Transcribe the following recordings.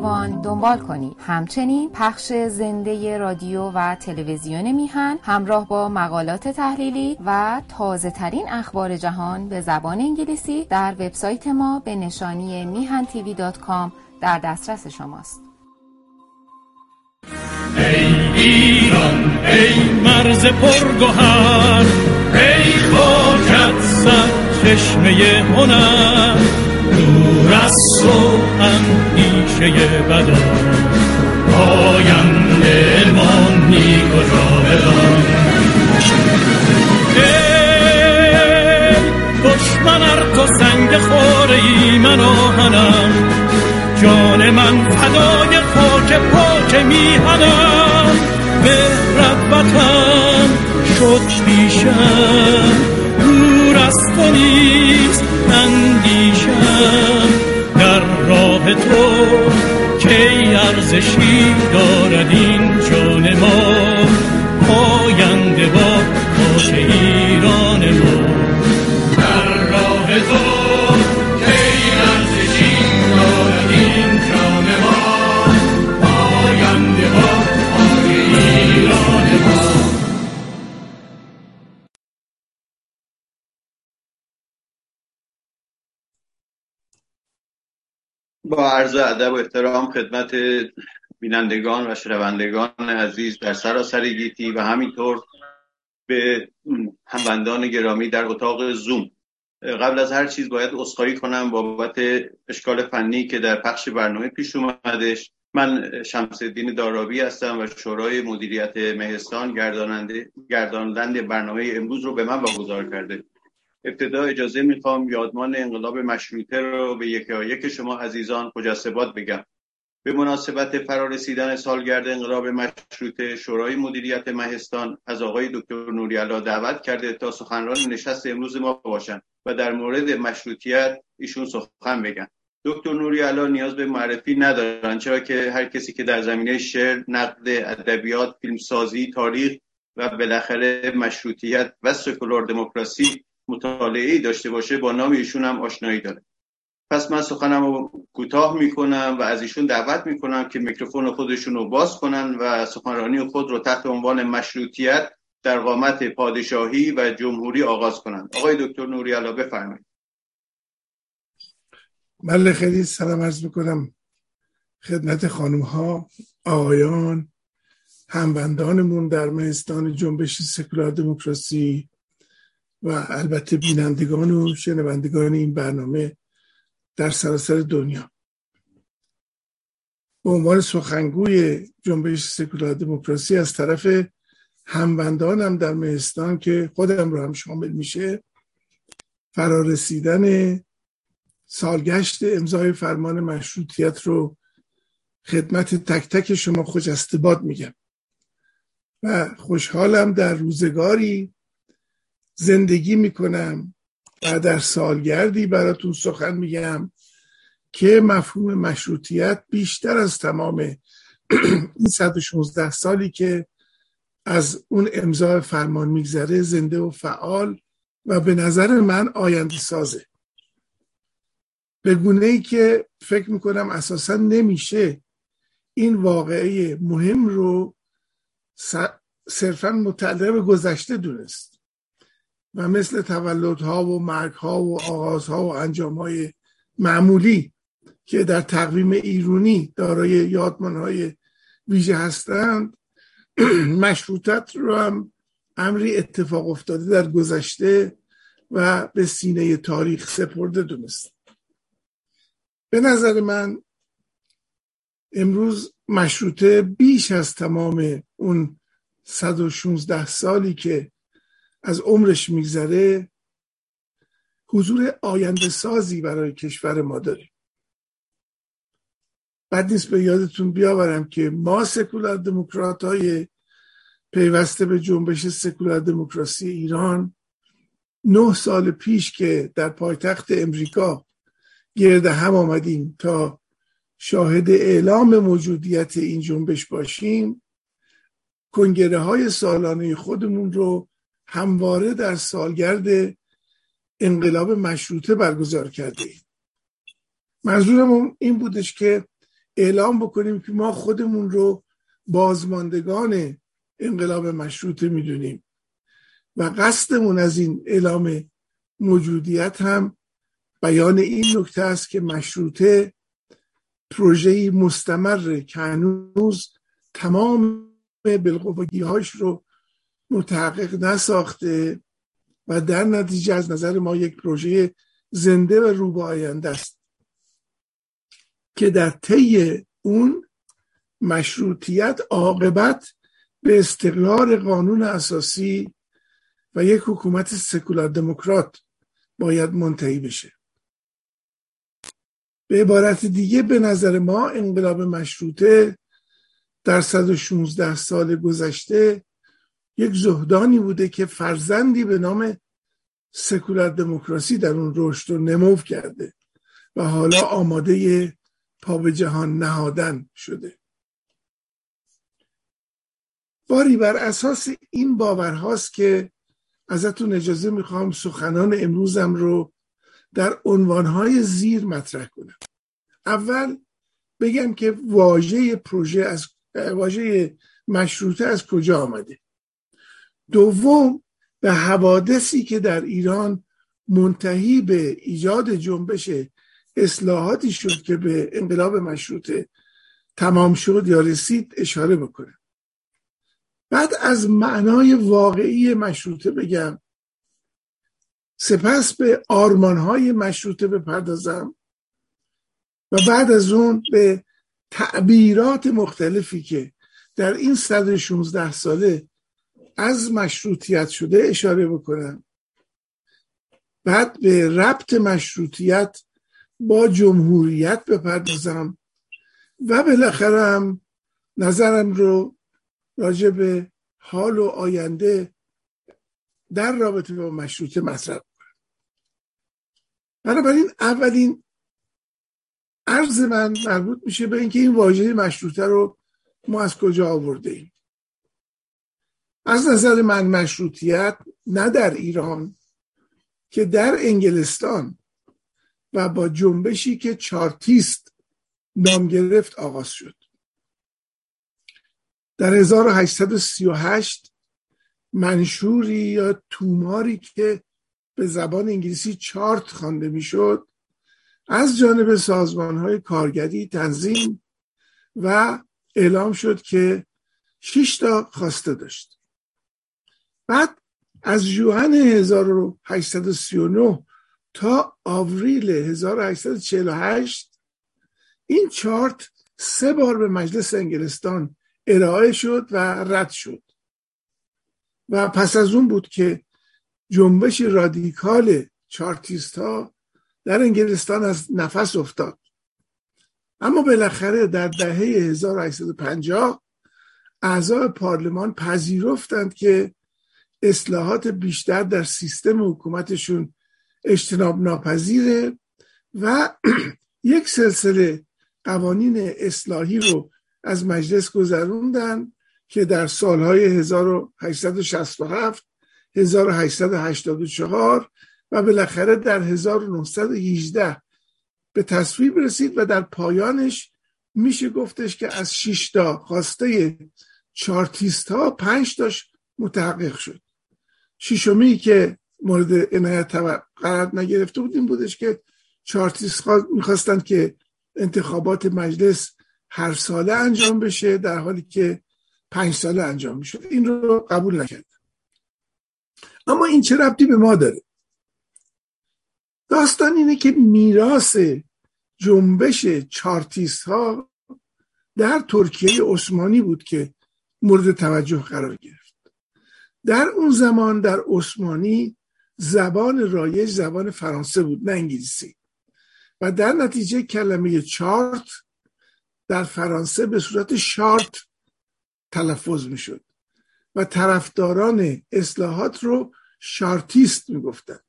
ایوان دنبال کنید همچنین پخش زنده رادیو و تلویزیون میهن همراه با مقالات تحلیلی و تازه ترین اخبار جهان به زبان انگلیسی در وبسایت ما به نشانی میهن تیوی دات کام در دسترس شماست. ای ایران ای مرز پرگوهر ای خاکت سر چشمه هنر. دور از تو اندیشه بدا آینده ما نیک و جاودان ای دشمن ار تو سنگ خوره ای من آهنم جان من فدای خاک پاک میهنم. به ربتم شد پیشم تو نیست اندیشم در راه تو که ارزشی دارد این عرض ادب و احترام خدمت بینندگان و شنوندگان عزیز در سراسر گیتی و همینطور به هموندان گرامی در اتاق زوم. قبل از هر چیز باید اصخایی کنم بابت اشکال فنی که در پخش برنامه پیش اومدش. من شمس الدین دارابی هستم و شورای مدیریت مهستان گرداننده گرداننده برنامه امروز رو به من واگذار کرده. ابتدا اجازه می‌خوام یادمان انقلاب مشروطه رو به یکی یک شما عزیزان خجسته بگم. به مناسبت فرارسیدن سالگرد انقلاب مشروطه شورای مدیریت مهستان از آقای دکتر نوریالا دعوت کرده تا سخنران نشست امروز ما باشند و در مورد مشروطیت ایشون سخن بگن. دکتر نوریالا نیاز به معرفی ندارن چرا که هر کسی که در زمینه شعر نقد ادبیات فیلمسازی تاریخ و بالاخره مشروطیت و سکولار دموکراسی مطالعه داشته باشه با نام ایشون هم آشنایی داره. پس من سخنم رو کوتاه می‌کنم و از ایشون دعوت می‌کنم که میکروفون خودشون رو باز کنن و سخنرانی خود رو تحت عنوان مشروطیت در قامت پادشاهی و جمهوری آغاز کنند آقای دکتر نوری علا بفرمایید. بله خیلی سلام عرض می‌کنم خدمت خانم ها آقایان همبندانمون در مهستان جنبش سکولار دموکراسی و البته بینندگان و شنوندگان این برنامه در سراسر دنیا. به عنوان سخنگوی جنبش سکولار دموکراسی از طرف هموندانم در مهستان که خودم رو هم شامل میشه فرارسیدن سالگشت امضای فرمان مشروطیت رو خدمت تک تک شما خوش میگم. و خوشحالم در روزگاری زندگی می‌کنم و در سالگردی براتون سخن میگم که مفهوم مشروطیت بیشتر از تمام این 116 سالی که از اون امضای فرمان میگذره زنده و فعال و به نظر من آینده سازه به گونه ای که فکر می‌کنم اساسا نمیشه این واقعه مهم رو صرفا متعلق به گذشته دونست. و مثل تولدها و مرگها و آغازها و انجامهای معمولی که در تقویم ایرونی دارای یادمانهای ویژه هستند مشروطت رو هم امری اتفاق افتاده در گذشته و به سینه تاریخ سپرده دونست. به نظر من امروز مشروطه بیش از تمام اون 116 سالی که از عمرش میگذره حضور آینده سازی برای کشور ما داریم بعد نیست به یادتون بیاورم که ما سکولار دموکرات های پیوسته به جنبش سکولار دموکراسی ایران نه سال پیش که در پایتخت امریکا گرد هم آمدیم تا شاهد اعلام موجودیت این جنبش باشیم کنگره های سالانه خودمون رو همواره در سالگرد انقلاب مشروطه برگزار کرده ایم. منظورم این بودش که اعلام بکنیم که ما خودمون رو بازماندگان انقلاب مشروطه می‌دونیم و قصدمون از این اعلام موجودیت هم بیان این نکته است که مشروطه پروژه مستمر که هنوز تمام هاش رو متحقق نساخته و در نتیجه از نظر ما یک پروژه زنده و رو به آینده است که در طی اون مشروطیت عاقبت به استقرار قانون اساسی و یک حکومت سکولار دموکرات باید منتهی بشه. به عبارت دیگه به نظر ما انقلاب مشروطه در 116 سال گذشته یک زهدانی بوده که فرزندی به نام سکولار دموکراسی در اون رشد و نمو کرده و حالا آماده پا به جهان نهادن شده. باری بر اساس این باورهاست که ازتون اجازه می‌خوام سخنان امروزم رو در عنوانهای زیر مطرح کنم. اول بگم که واژه پروژه از واژه مشروطه از کجا آمده؟ دوم به حوادثی که در ایران منتهی به ایجاد جنبش اصلاحاتی شد که به انقلاب مشروطه تمام شد یا رسید اشاره بکنه. بعد از معنای واقعی مشروطه بگم سپس به آرمانهای مشروطه بپردازم و بعد از اون به تعبیرات مختلفی که در این 116 ساله از مشروطیت شده اشاره بکنم. بعد به ربط مشروطیت با جمهوریت بپردازم و بالاخره هم نظرم رو راجع به حال و آینده در رابطه با مشروطه مطرح کنم. بنابراین اولین عرض من مربوط میشه به اینکه این واژه مشروطه رو ما از کجا آورده ایم از نظر من مشروطیت نه در ایران که در انگلستان و با جنبشی که چارتیست نام گرفت آغاز شد. در 1838 منشوری یا توماری که به زبان انگلیسی چارت خوانده می‌شد از جانب سازمان های کارگری تنظیم و اعلام شد که 6 تا خواسته داشت. بعد از جوهن 1839 تا آوریل 1848 این چارت سه بار به مجلس انگلستان ارائه شد و رد شد. و پس از اون بود که جنبش رادیکال چارتیست ها در انگلستان از نفس افتاد. اما بالاخره در دهه 1850 اعضای پارلمان پذیرفتند که اصلاحات بیشتر در سیستم حکومتشون اجتناب ناپذیره و یک سلسله قوانین اصلاحی رو از مجلس گذروندن که در سالهای 1867 1884 و بالاخره در 1918 به تصویب رسید و در پایانش میشه گفتش که از 6 تا خواسته چارتیست ها پنج تاش متحقق شد. ششمی که مورد عنایت قرار نگرفته بود این بودش که چارتیست می‌خواستند که انتخابات مجلس هر ساله انجام بشه در حالی که پنج ساله انجام می‌شد. این رو قبول نکرد. اما این چه ربطی به ما داره؟ داستان اینه که میراث جنبش چارتیست ها در ترکیه عثمانی بود که مورد توجه قرار گرفت. در اون زمان در عثمانی زبان رایج زبان فرانسه بود نه انگلیسی. و در نتیجه کلمه چارت در فرانسه به صورت شارت تلفظ می‌شد و طرفداران اصلاحات رو شارتیست می‌گفتند.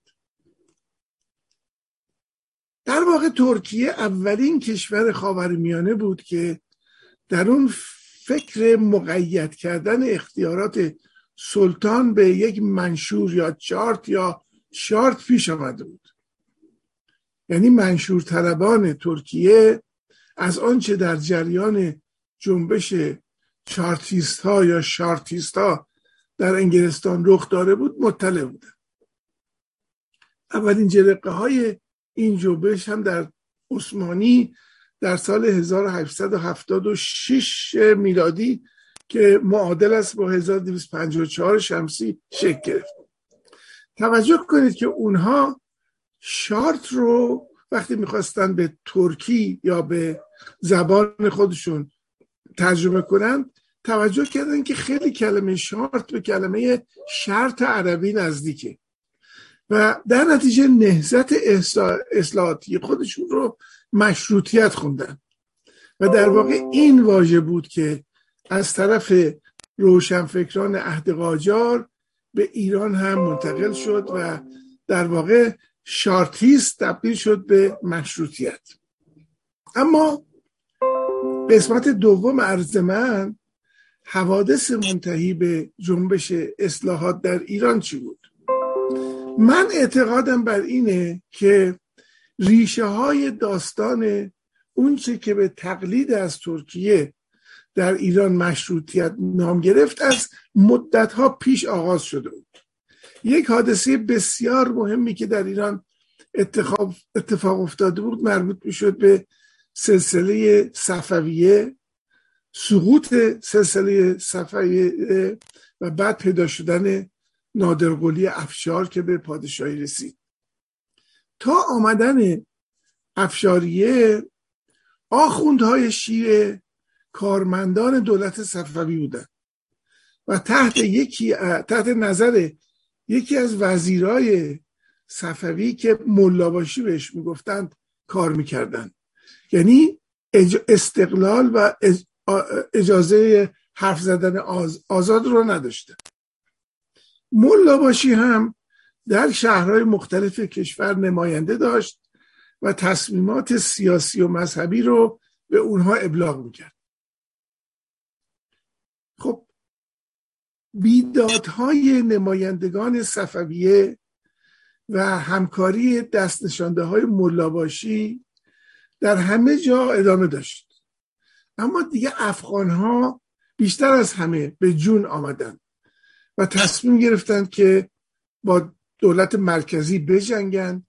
در واقع ترکیه اولین کشور خاورمیانه بود که در اون فکر مقید کردن اختیارات سلطان به یک منشور یا چارت یا شارت پیش آمده بود. یعنی منشور طلبان ترکیه از آنچه در جریان جنبش چارتیست ها یا شارتیست ها در انگلستان رخ داره بود مطلع بودن اولین جرقه های این جنبش هم در عثمانی در سال 1876 میلادی که معادل است با 1254 شمسی شکل گرفت. توجه کنید که اونها شارت رو وقتی می‌خواستن به ترکی یا به زبان خودشون ترجمه کنن توجه کردن که خیلی کلمه شارت به کلمه شرط عربی نزدیکه. و در نتیجه نهزت اصلاحاتی خودشون رو مشروطیت خوندن. و در واقع این واژه بود که از طرف روشنفکران عهد قاجار به ایران هم منتقل شد و در واقع شارتیست تبدیل شد به مشروطیت. اما قسمت دوم عرض من حوادث منتهی به جنبش اصلاحات در ایران چی بود؟ من اعتقادم بر اینه که ریشه های داستان اونچه که به تقلید از ترکیه در ایران مشروطیت نام گرفت از مدت ها پیش آغاز شده بود. یک حادثه بسیار مهمی که در ایران اتفاق, اتفاق افتاده بود مربوط می‌شد به سلسله صفویه سقوط سلسله صفویه و بعد پیدا شدن نادرقلی افشار که به پادشاهی رسید. تا آمدن افشاریه آخوندهای شیعه کارمندان دولت صفوی بودن. و تحت یکی تحت نظر یکی از وزیرای صفوی که ملاباشی بهش می‌گفتند کار می‌کردن. یعنی استقلال و اجازه حرف زدن آزاد رو نداشته ملاباشی هم در شهرهای مختلف کشور نماینده داشت و تصمیمات سیاسی و مذهبی رو به اونها ابلاغ می‌کرد خب بیدادهای نمایندگان صفویه و همکاری دست نشانده های ملاباشی در همه جا ادامه داشت. اما دیگه افغان ها بیشتر از همه به جون آمدن و تصمیم گرفتند که با دولت مرکزی بجنگن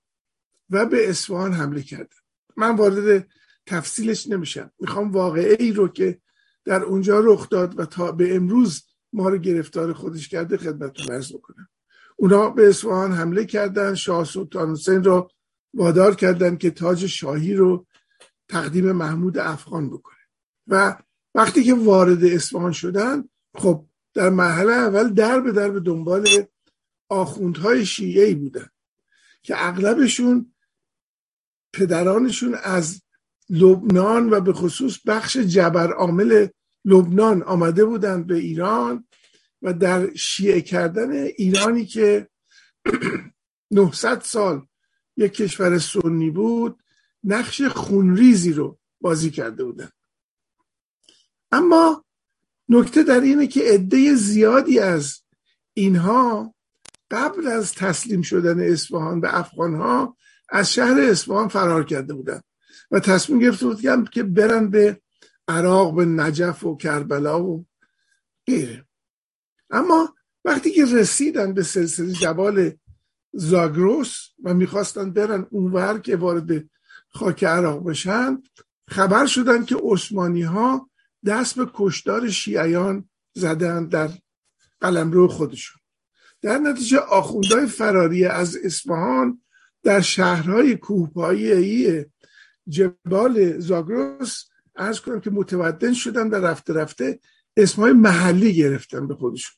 و به اصفهان حمله کردن. من وارد تفصیلش نمیشم. می‌خوام واقعه ای رو که در اونجا رخ داد و تا به امروز ما رو گرفتار خودش کرده خدمتتون عرض بکنم اونا به اصفهان حمله کردن شاه سلطان حسین رو وادار کردن که تاج شاهی رو تقدیم محمود افغان بکنه. و وقتی که وارد اصفهان شدن خب در مرحله اول در به در به دنبال آخوندهای شیعه بودن که اغلبشون پدرانشون از لبنان و به خصوص بخش جبر عامل لبنان آمده بودند به ایران و در شیعه کردن ایرانی که 900 سال یک کشور سنی بود نقش خونریزی رو بازی کرده بودن اما نکته در اینه که عده زیادی از اینها قبل از تسلیم شدن اصفهان به افغانها از شهر اصفهان فرار کرده بودن و تصمیم گرفته بودن که برن به عراق به نجف و کربلا و غیره. اما وقتی که رسیدن به سلسله جبال زاگروس و می‌خواستن برن اونور که وارد خاک عراق بشن خبر شدن که عثمانی ها دست به کشدار شیعیان زدن در قلمرو خودشون. در نتیجه آخوندهای فراری از اصفهان در شهرهای کوهپایی جبال زاگروس ارز کنم که متودن شدن و رفته رفته اسمهای محلی گرفتن به خودشون.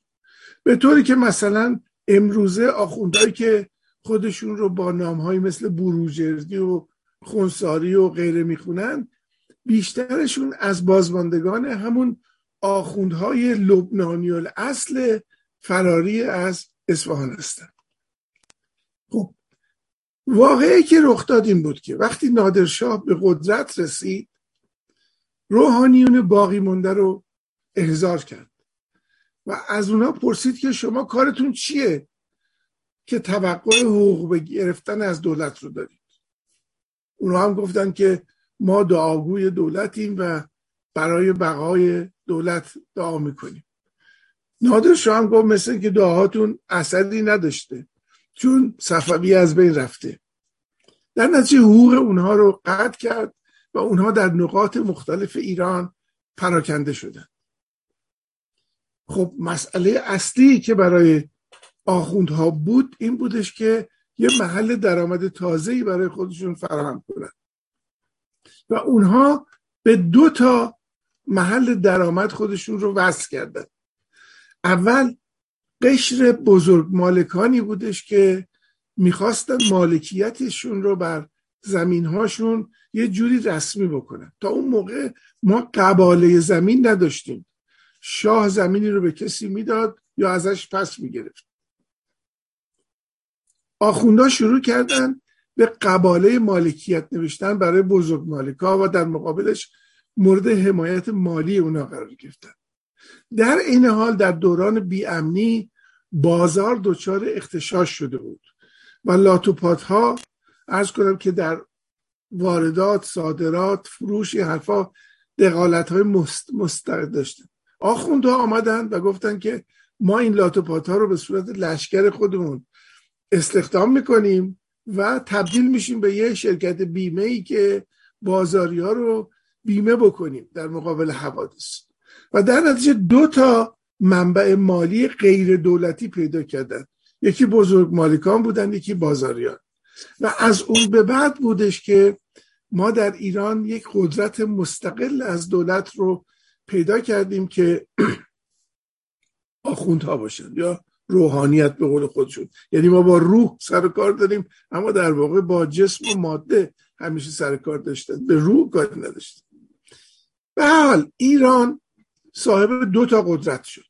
به طوری که مثلا امروزه آخوندهایی که خودشون رو با نامهایی مثل بروجردی و خونساری و غیره می‌خونن بیشترشون از بازماندگان همون آخوندهای لبنانی اصل فراری از اصفهان هستن. خب واقعی که رخ داد این بود که وقتی نادرشاه به قدرت رسید روحانیون باقی مونده رو احضار کرد. و از اونا پرسید که شما کارتون چیه که توقع حقوق گرفتن از دولت رو دارید؟ اونا هم گفتن که ما دعاگوی دولتیم و برای بقای دولت دعا می‌کنیم. نادر شاه هم گفت مثل که دعاهاتون اثری نداشته چون صفوی از بین رفته. در نتیجه حقوق اونها رو قطع کرد. و اونها در نقاط مختلف ایران پراکنده شدن. خب مسئله اصلی که برای آخوندها بود این بودش که یه محل درآمد تازه‌ای برای خودشون فراهم کنند و اونها به دو تا محل درآمد خودشون رو وصل کردن. اول قشر بزرگ مالکانی بودش که می‌خواستن مالکیتشون رو بر زمین هاشون یه جوری رسمی بکنن. تا اون موقع ما قباله زمین نداشتیم. شاه زمینی رو به کسی می‌داد یا ازش پس می‌گرفت. آخوندا شروع کردن به قباله مالکیت نوشتن برای بزرگ مالکا و در مقابلش مورد حمایت مالی اونا قرار گرفتن. در این حال در دوران بیامنی بازار دچار اختشاش شده بود و لاتوپات ها ارز کنم که در واردات صادرات فروش این حرفا دقالت های مستقل داشتن. آخوندها آمدن و گفتن که ما این لاتوپات ها رو به صورت لشکر خودمون استخدام می‌کنیم و تبدیل میشیم به یه شرکت بیمه ای که بازاری رو بیمه بکنیم در مقابل حوادث. و در نتیجه دو تا منبع مالی غیر دولتی پیدا کردن. یکی بزرگ مالکان بودن یکی بازاریان. و از اون به بعد بودش که ما در ایران یک قدرت مستقل از دولت رو پیدا کردیم که آخوندها باشن یا روحانیت به قول خودشون. یعنی ما با روح سر کار داریم اما در واقع با جسم و ماده همیشه سر کار داشتن. به روح کار نداشتن. به حال ایران صاحب دو تا قدرت شد.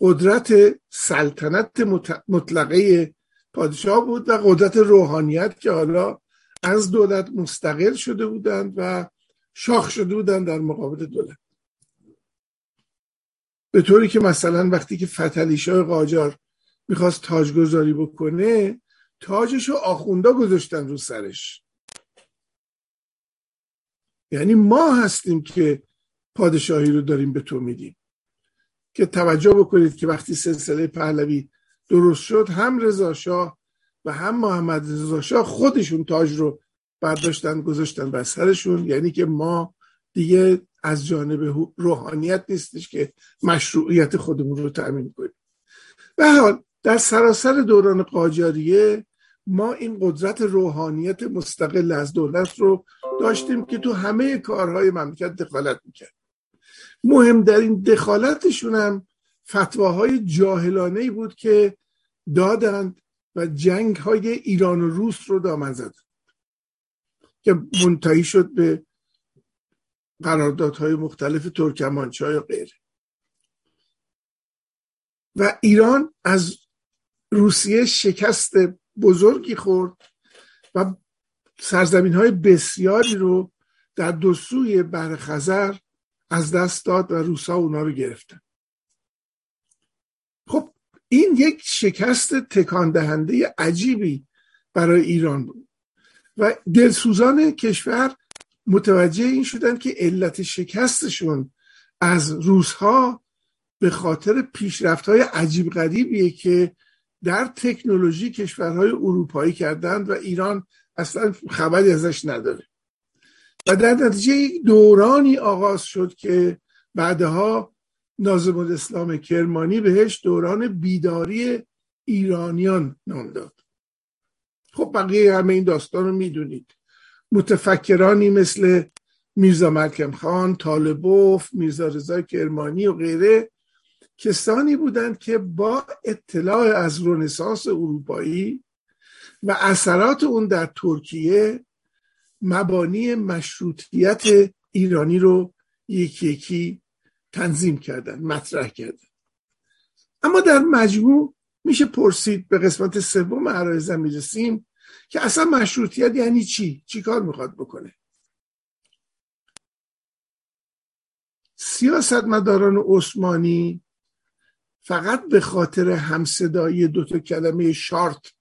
قدرت سلطنت مطلقه پادشاه بود و قدرت روحانیت که حالا از دولت مستقل شده بودند و شاخ شده بودند در مقابل دولت. به طوری که مثلا وقتی که فتلیشاه قاجار می‌خواست تاجگذاری بکنه تاجش رو آخوندا گذاشتن رو سرش. یعنی ما هستیم که پادشاهی رو داریم به تو میدیم. که توجه بکنید که وقتی سلسله پهلوی درست شد. هم رضا شاه و هم محمد رضا شاه خودشون تاج رو برداشتن گذاشتن بر سرشون. یعنی که ما دیگه از جانب روحانیت نیستش که مشروعیت خودمون رو تأمین کنیم. به حال در سراسر دوران قاجاریه ما این قدرت روحانیت مستقل از دولت رو داشتیم که تو همه کارهای مملکت دخالت می‌کرد. مهم در این دخالتشون هم فتواهای جاهلانه بود که دادند و جنگ های ایران و روس رو دامن زد که منتهی شد به قراردادهای مختلف ترکمانچای و غیره. و ایران از روسیه شکست بزرگی خورد و سرزمین های بسیاری رو در دو سوی خزر از دست داد و روسا اونا رو گرفتن. این یک شکست تکان دهنده عجیبی برای ایران بود. و دلسوزان کشور متوجه این شدن که علت شکستشون از روزها به خاطر پیشرفت های عجیب غریبیه که در تکنولوژی کشورهای اروپایی کردند و ایران اصلا خبری ازش نداره. و در نتیجه دورانی آغاز شد که بعدها نازم الاسلام کرمانی بهش دوران بیداری ایرانیان نام داد. خب بقیه همه این داستان رو می‌دونید. متفکرانی مثل میرزا ملکم خان، طالبوف، میرزا رضا کرمانی و غیره کسانی بودند که با اطلاع از رنسانس اروپایی و اثرات اون در ترکیه مبانی مشروطیت ایرانی رو یکی یکی تنظیم کردن مطرح کردن. اما در مجموع میشه پرسید به قسمت سوم عرایزم می‌رسیم که اصلا مشروطیت یعنی چی؟ چی کار می‌خواد بکنه؟ سیاستمداران عثمانی فقط به خاطر همصدایی دوتا کلمه شارت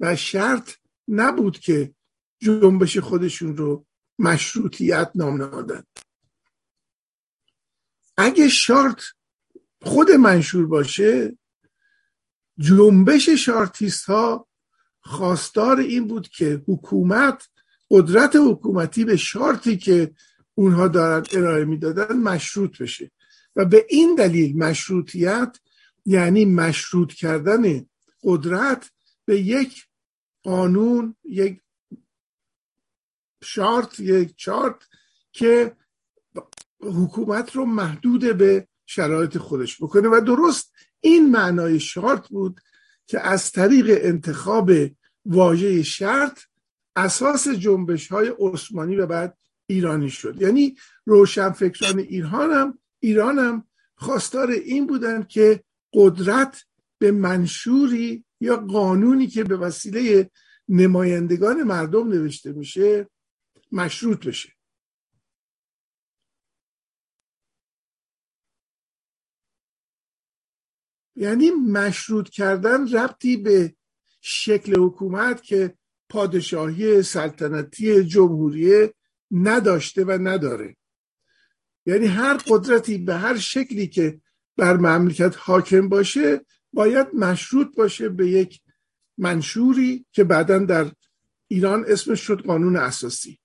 و شرط نبود که جنبش خودشون رو مشروطیت نام نهادند اگه شارت خود منشور باشه جنبش شارتیست ها خواستار این بود که حکومت قدرت حکومتی به شارتی که اونها دارن ارائه می‌دادن مشروط بشه. و به این دلیل مشروطیت یعنی مشروط کردن قدرت به یک قانون یک شارت یک چارت که حکومت رو محدود به شرایط خودش بکنه و درست این معنای شارت بود که از طریق انتخاب واژه شرط اساس جنبش های عثمانی و بعد ایرانی شد. یعنی روشنفکران ایران هم ایران هم خواستار این بودن که قدرت به منشوری یا قانونی که به وسیله نمایندگان مردم نوشته میشه مشروط بشه. یعنی مشروط کردن ربطی به شکل حکومت که پادشاهی سلطنتی جمهوری نداشته و نداره. یعنی هر قدرتی به هر شکلی که بر مملکت حاکم باشه باید مشروط باشه به یک منشوری که بعدا در ایران اسمش شد قانون اساسی.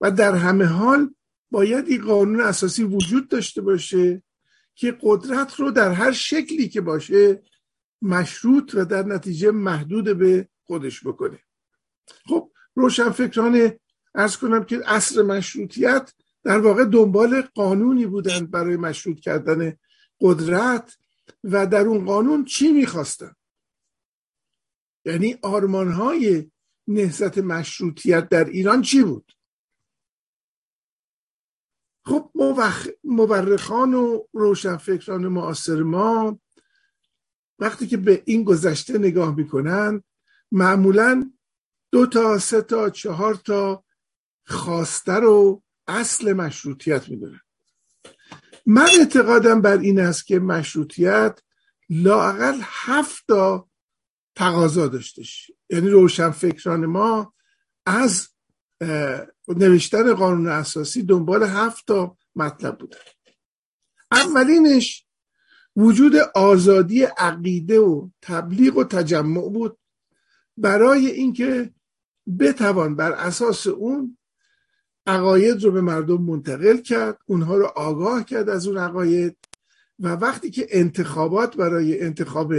و در همه حال باید این قانون اساسی وجود داشته باشه که قدرت رو در هر شکلی که باشه مشروط و در نتیجه محدود به خودش بکنه. خب روشنفکران ارز کنم که اصر مشروطیت در واقع دنبال قانونی بودند برای مشروط کردن قدرت و در اون قانون چی می‌خواستن؟ یعنی آرمانهای نهزت مشروطیت در ایران چی بود؟ خب مورخان و روشنفکران معاصر ما وقتی که به این گذشته نگاه می‌کنن معمولا دو تا سه تا چهار تا خواسته رو اصل مشروطیت می‌دونن. من اعتقادم بر این است که مشروطیت لاقل هفت تا تقاضا داشتش. یعنی روشنفکران ما از نوشتن قانون اساسی دنبال هفت تا مطلب بودن اولینش وجود آزادی عقیده و تبلیغ و تجمع بود. برای اینکه بتوان بر اساس اون عقاید رو به مردم منتقل کرد اونها رو آگاه کرد از اون عقاید و وقتی که انتخابات برای انتخاب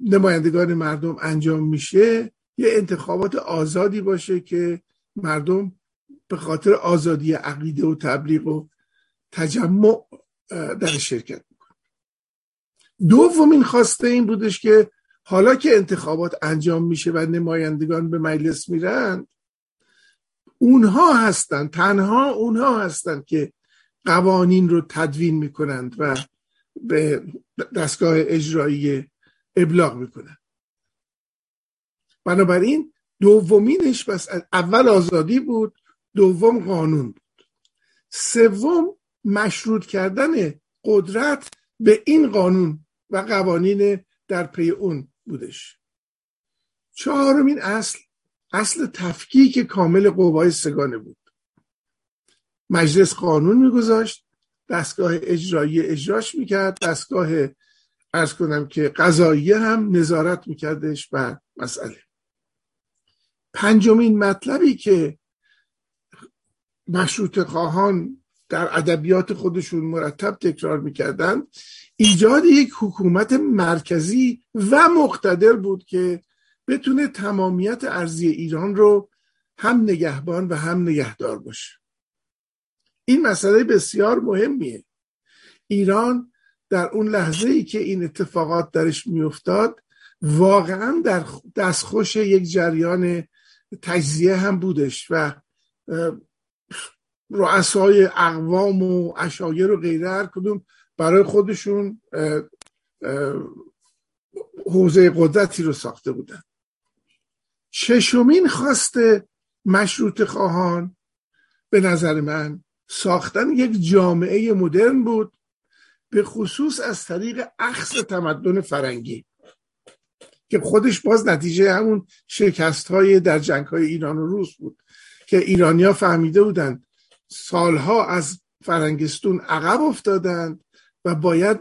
نمایندگان مردم انجام میشه یه انتخابات آزادی باشه که مردم به خاطر آزادی عقیده و تبلیغ و تجمع در شرکت می‌کنه دومین خواسته این بودش که حالا که انتخابات انجام میشه و نمایندگان به مجلس میرن اونها هستند تنها اونها هستند که قوانین رو تدوین می‌کنند و به دستگاه اجرایی ابلاغ می‌کنند. بنابراین دومینش بس اول آزادی بود دوم قانون بود. سوم مشروط کردن قدرت به این قانون و قوانین در پی اون بودش. چهارمین اصل اصل تفکیک کامل قوای سگانه بود. مجلس قانون میگذاشت دستگاه اجرایی اجراش می‌کرد دستگاه ارز کنم که قضایی هم نظارت میکردش بر مسئله. پنجمین مطلبی که مشروط خواهان در ادبیات خودشون مرتب تکرار می‌کردن ایجاد یک حکومت مرکزی و مقتدر بود که بتونه تمامیت ارزی ایران رو هم نگهبان و هم نگهدار باشه. این مسئله بسیار مهمیه. ایران در اون لحظه ای که این اتفاقات درش میافتاد واقعا در دستخوش یک جریان تجزیه هم بودش و رؤسای اقوام و اشایر و غیره هر کدوم برای خودشون حوزه قدرتی رو ساخته بودن. ششمین خواست مشروط خواهان به نظر من ساختن یک جامعه مدرن بود به خصوص از طریق اخص تمدن فرنگی. که خودش باز نتیجه همون شکست های در جنگ های ایران و روس بود که ایرانیا فهمیده بودند سالها از فرنگستون عقب افتادند و باید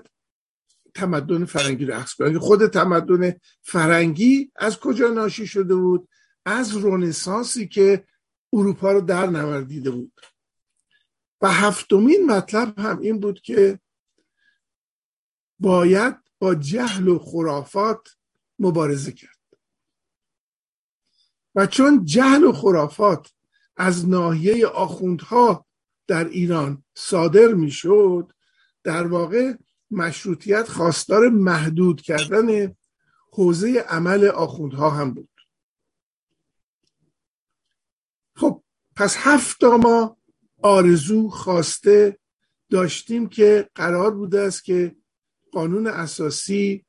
تمدن فرنگی رو عکس کنند خود تمدن فرنگی از کجا ناشی شده بود؟ از رونسانسی که اروپا رو در نوردیده بود. و هفتمین مطلب هم این بود که باید با جهل و خرافات مبارزه کرد. و چون جهل و خرافات از ناحیه آخوندها در ایران صادر می‌شد در واقع مشروطیت خواستار محدود کردن حوزه عمل آخوندها هم بود. خب پس هفت ما آرزو خواسته داشتیم که قرار بوده است که قانون اساسی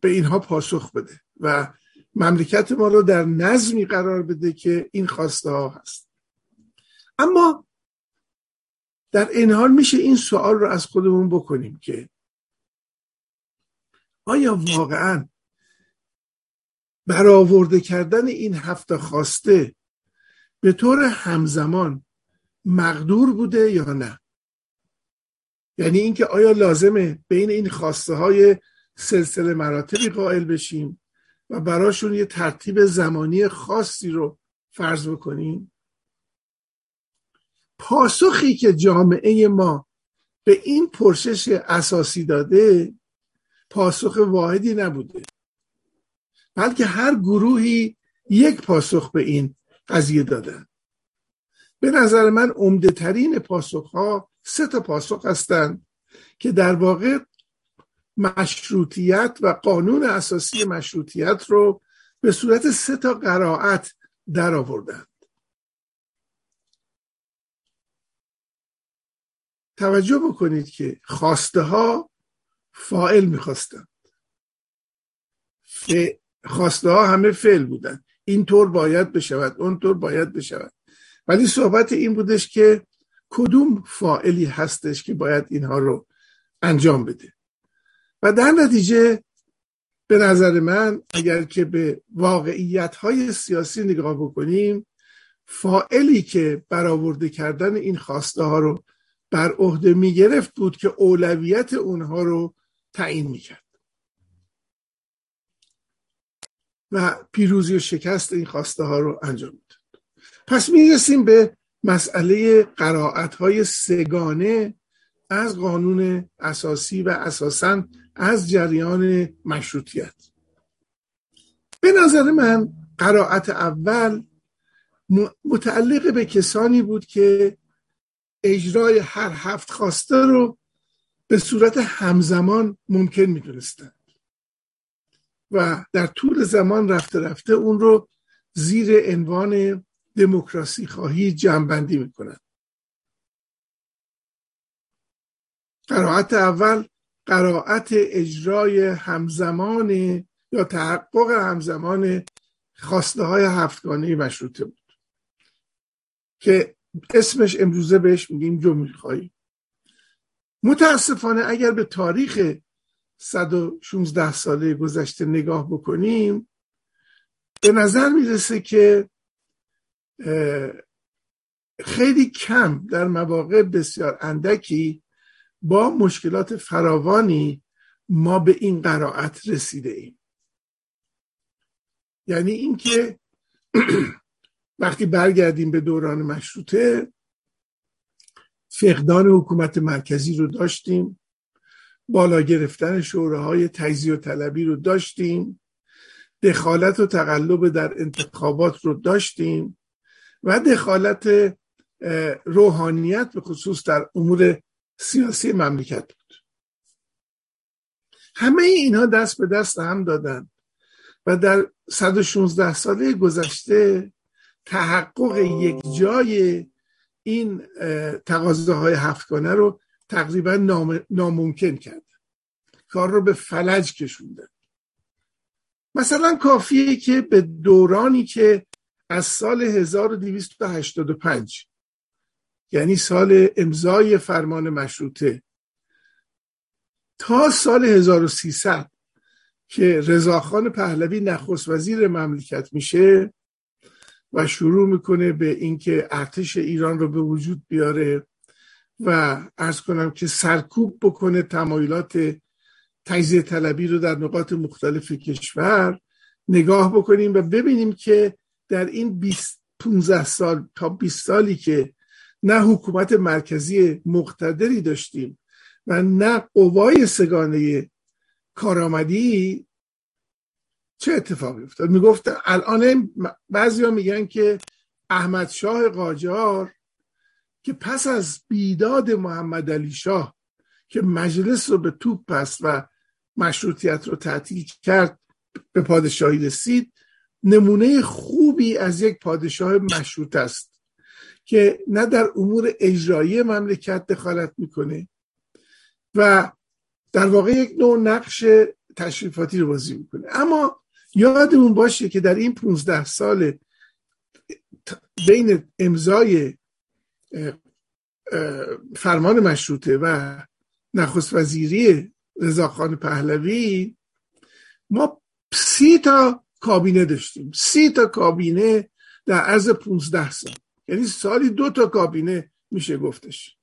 به اینها پاسخ بده و مملکت ما رو در نظمی قرار بده که این خواسته ها هست. اما در این حال میشه این سوال رو از خودمون بکنیم که آیا واقعا برآورده کردن این هفته خواسته به طور همزمان مقدور بوده یا نه؟ یعنی اینکه آیا لازمه بین این خواسته های سلسله مراتبی قائل بشیم و براشون یه ترتیب زمانی خاصی رو فرض بکنیم. پاسخی که جامعه ما به این پرسش اساسی داده پاسخ واحدی نبوده. بلکه هر گروهی یک پاسخ به این قضیه دادن. به نظر من عمده ترین پاسخ ها سه تا پاسخ هستند که در واقع مشروطیت و قانون اساسی مشروطیت رو به صورت سه تا قرائت در آوردند توجه بکنید که خواسته ها فائل می‌خواستند ف... خواسته ها همه فعل بودن. اینطور باید بشود اونطور باید بشود. ولی صحبت این بودش که کدوم فائلی هستش که باید اینها رو انجام بده. و در نتیجه به نظر من اگر که به واقعیت های سیاسی نگاه بکنیم فائلی که برآورده کردن این خواسته ها رو بر عهده می گرفت بود که اولویت اونها رو تعیین می کرد و پیروزی و شکست این خواسته ها رو انجام می‌داد. پس می‌رسیم به مسئله قرائت های سگانه از قانون اساسی و اساسا از جریان مشروطیت. به نظر من قرائت اول متعلق به کسانی بود که اجرای هر هفت خواسته رو به صورت همزمان ممکن می‌دونستند. و در طول زمان رفته رفته اون رو زیر عنوان دموکراسی خواهی جمعبندی می‌کنند. قرائت اول قرائت اجرای همزمان یا تحقق همزمان خواسته های هفتگانه مشروطه بود. که اسمش امروزه بهش میگیم جمهوری خواهی. متاسفانه اگر به تاریخ 116 ساله گذشته نگاه بکنیم به نظر می‌رسه که خیلی کم در مواقع بسیار اندکی با مشکلات فراوانی ما به این قرائت رسیده ایم. یعنی اینکه وقتی برگردیم به دوران مشروطه فقدان حکومت مرکزی رو داشتیم بالا گرفتن شوراهای تجزیه و طلبی رو داشتیم دخالت و تقلب در انتخابات رو داشتیم و دخالت روحانیت به خصوص در امور سیاسی مملکت بود. همه اینها دست به دست هم دادن و در 116 ساله گذشته تحقق یک جای این تقاضاهای هفتگانه رو تقریبا ناممکن کرد. کار رو به فلج کشونده مثلا کافیه که به دورانی که از سال 1285 یعنی سال امضای فرمان مشروطه. تا سال 1300 که رضاخان پهلوی نخست وزیر مملکت میشه و شروع می‌کنه به اینکه ارتش ایران رو به وجود بیاره و ارز کنم که سرکوب بکنه تمایلات تجزیه طلبی رو در نقاط مختلف کشور. نگاه بکنیم و ببینیم که در این 20 15 سال تا 20 سالی که نه حکومت مرکزی مقتدری داشتیم و نه قوای سگانه کارآمدی. چه اتفاقی افتاد؟ می‌گفت الان بعضی ها میگن که احمد شاه قاجار که پس از بیداد محمد علی شاه که مجلس رو به توپ پس و مشروطیت رو تعطیل کرد به پادشاهی رسید نمونه خوبی از یک پادشاه مشروط است. که نه در امور اجرایی مملکت دخالت می‌کنه و در واقع یک نوع نقش تشریفاتی رو بازی می‌کنه. اما یادمون باشه که در این 15 سال بین امضای فرمان مشروطه و نخست وزیری رضاخان پهلوی ما سی تا کابینه داشتیم. سی تا کابینه در عرض 15 سال. یعنی سالی دو تا کابینه میشه گفتش.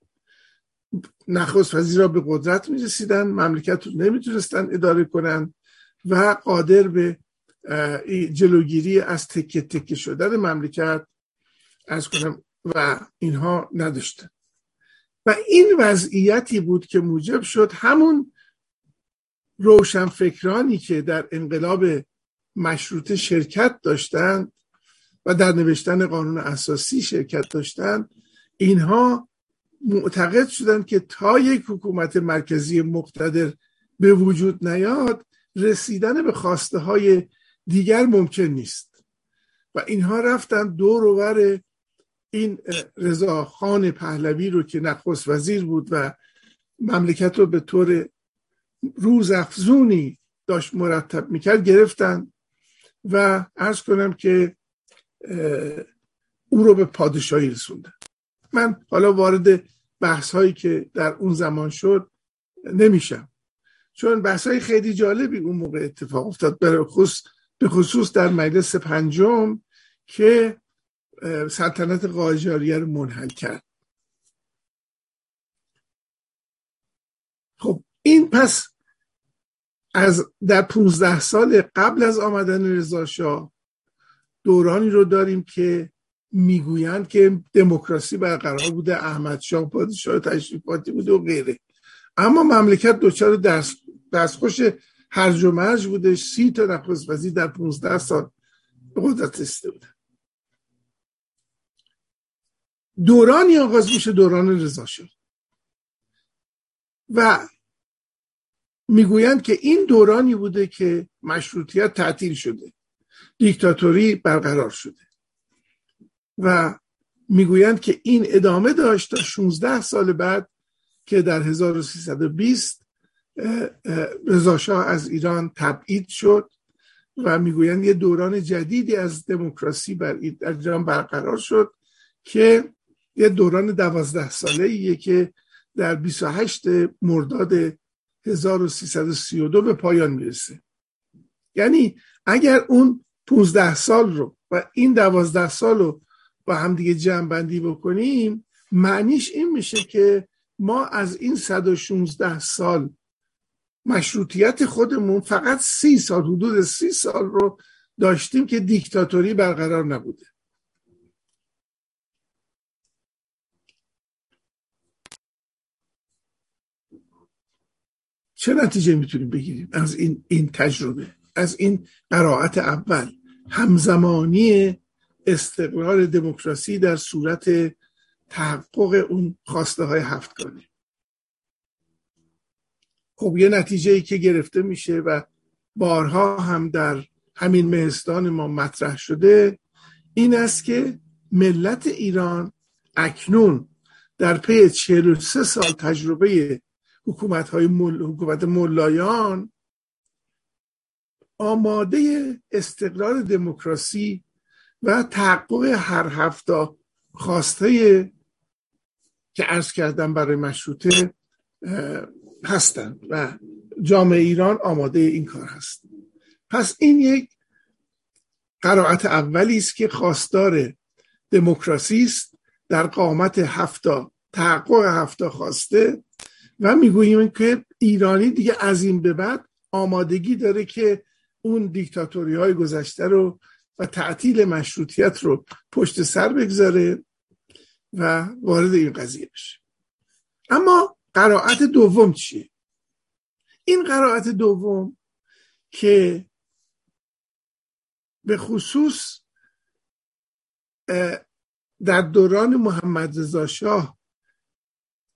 نخست وزیر را به قدرت می‌رسیدن مملکت رو نمی‌تونستن اداره کنن و قادر به جلوگیری از تکه تکه شدن مملکت از کنم و اینها نداشتن و این وضعیتی بود که موجب شد همون روشنفکرانی که در انقلاب مشروطه شرکت داشتند و در نوشتن قانون اساسی شرکت داشتند اینها معتقد شدند که تا یک حکومت مرکزی مقتدر به وجود نیاد رسیدن به خواسته های دیگر ممکن نیست. و اینها رفتن دور بر این رضا خان پهلوی رو که نخست وزیر بود و مملکت رو به طور روزافزونی داشت مرتب می‌کرد گرفتن. و ارز کنم که او رو به پادشاهی رسوندن من حالا وارد بحث هایی که در اون زمان شد نمیشم. چون بحث های خیلی جالبی اون موقع اتفاق افتاد به خصوص در مجلس پنجم که سلطنت قاجاریه رو منحل کرد. خب این پس از در 15 سال قبل از آمدن رضا شاه دورانی رو داریم که می‌گویند که دموکراسی برقرار بوده احمد شاه پادشاه تشریفاتی بوده و غیره. اما مملکت دچار دست دستخوش هرج و مرج بوده. سی تا نخست وزیر در 15 سال به قدرت رسیده بوده دورانی آغاز میشه دوران رضا شاه. و می‌گویند که این دورانی بوده که مشروطیت تعطیل شده. دیکتاتوری برقرار شده. و می‌گویند که این ادامه داشت تا 16 سال بعد که در 1320 رضاشاه از ایران تبعید شد و می‌گویند یه دوران جدیدی از دموکراسی بر ایران برقرار شد که یه دوران دوازده ساله ایه که در 28 مرداد 1332 به پایان می‌رسه. یعنی اگر اون 15 سال رو و این دوازده سال رو با هم دیگه جمع بندی بکنیم معنیش این میشه که ما از این 116 سال مشروطیت خودمون فقط سی سال حدود سی سال رو داشتیم که دیکتاتوری برقرار نبوده. چه نتیجه می‌تونیم بگیریم از این این تجربه؟ از این قرائت اول. همزمانی استقرار دموکراسی در صورت تحقق اون خواسته های هفتگانه. خب یه نتیجه ای که گرفته میشه و بارها هم در همین مهستان ما مطرح شده این است که ملت ایران اکنون در پی 43 سال تجربه حکومت های مل... حکومت ملایان آماده استقرار دموکراسی و تحقق هر هفته خواسته که عرض کردم برای مشروطه هستند و جامعه ایران آماده این کار هست. پس این یک قرائت اولی است که خواستار دموکراسی است در قامت هفتا تحقق هفتا خواسته و می‌گوییم که ایرانی دیگه از این به بعد آمادگی داره که اون دیکتاتوری های گذشته رو و تعطیل مشروطیت رو پشت سر بگذاره و وارد این قضیه بشه. اما قرائت دوم چیه؟ این قرائت دوم که به خصوص در دوران محمد رضا شاه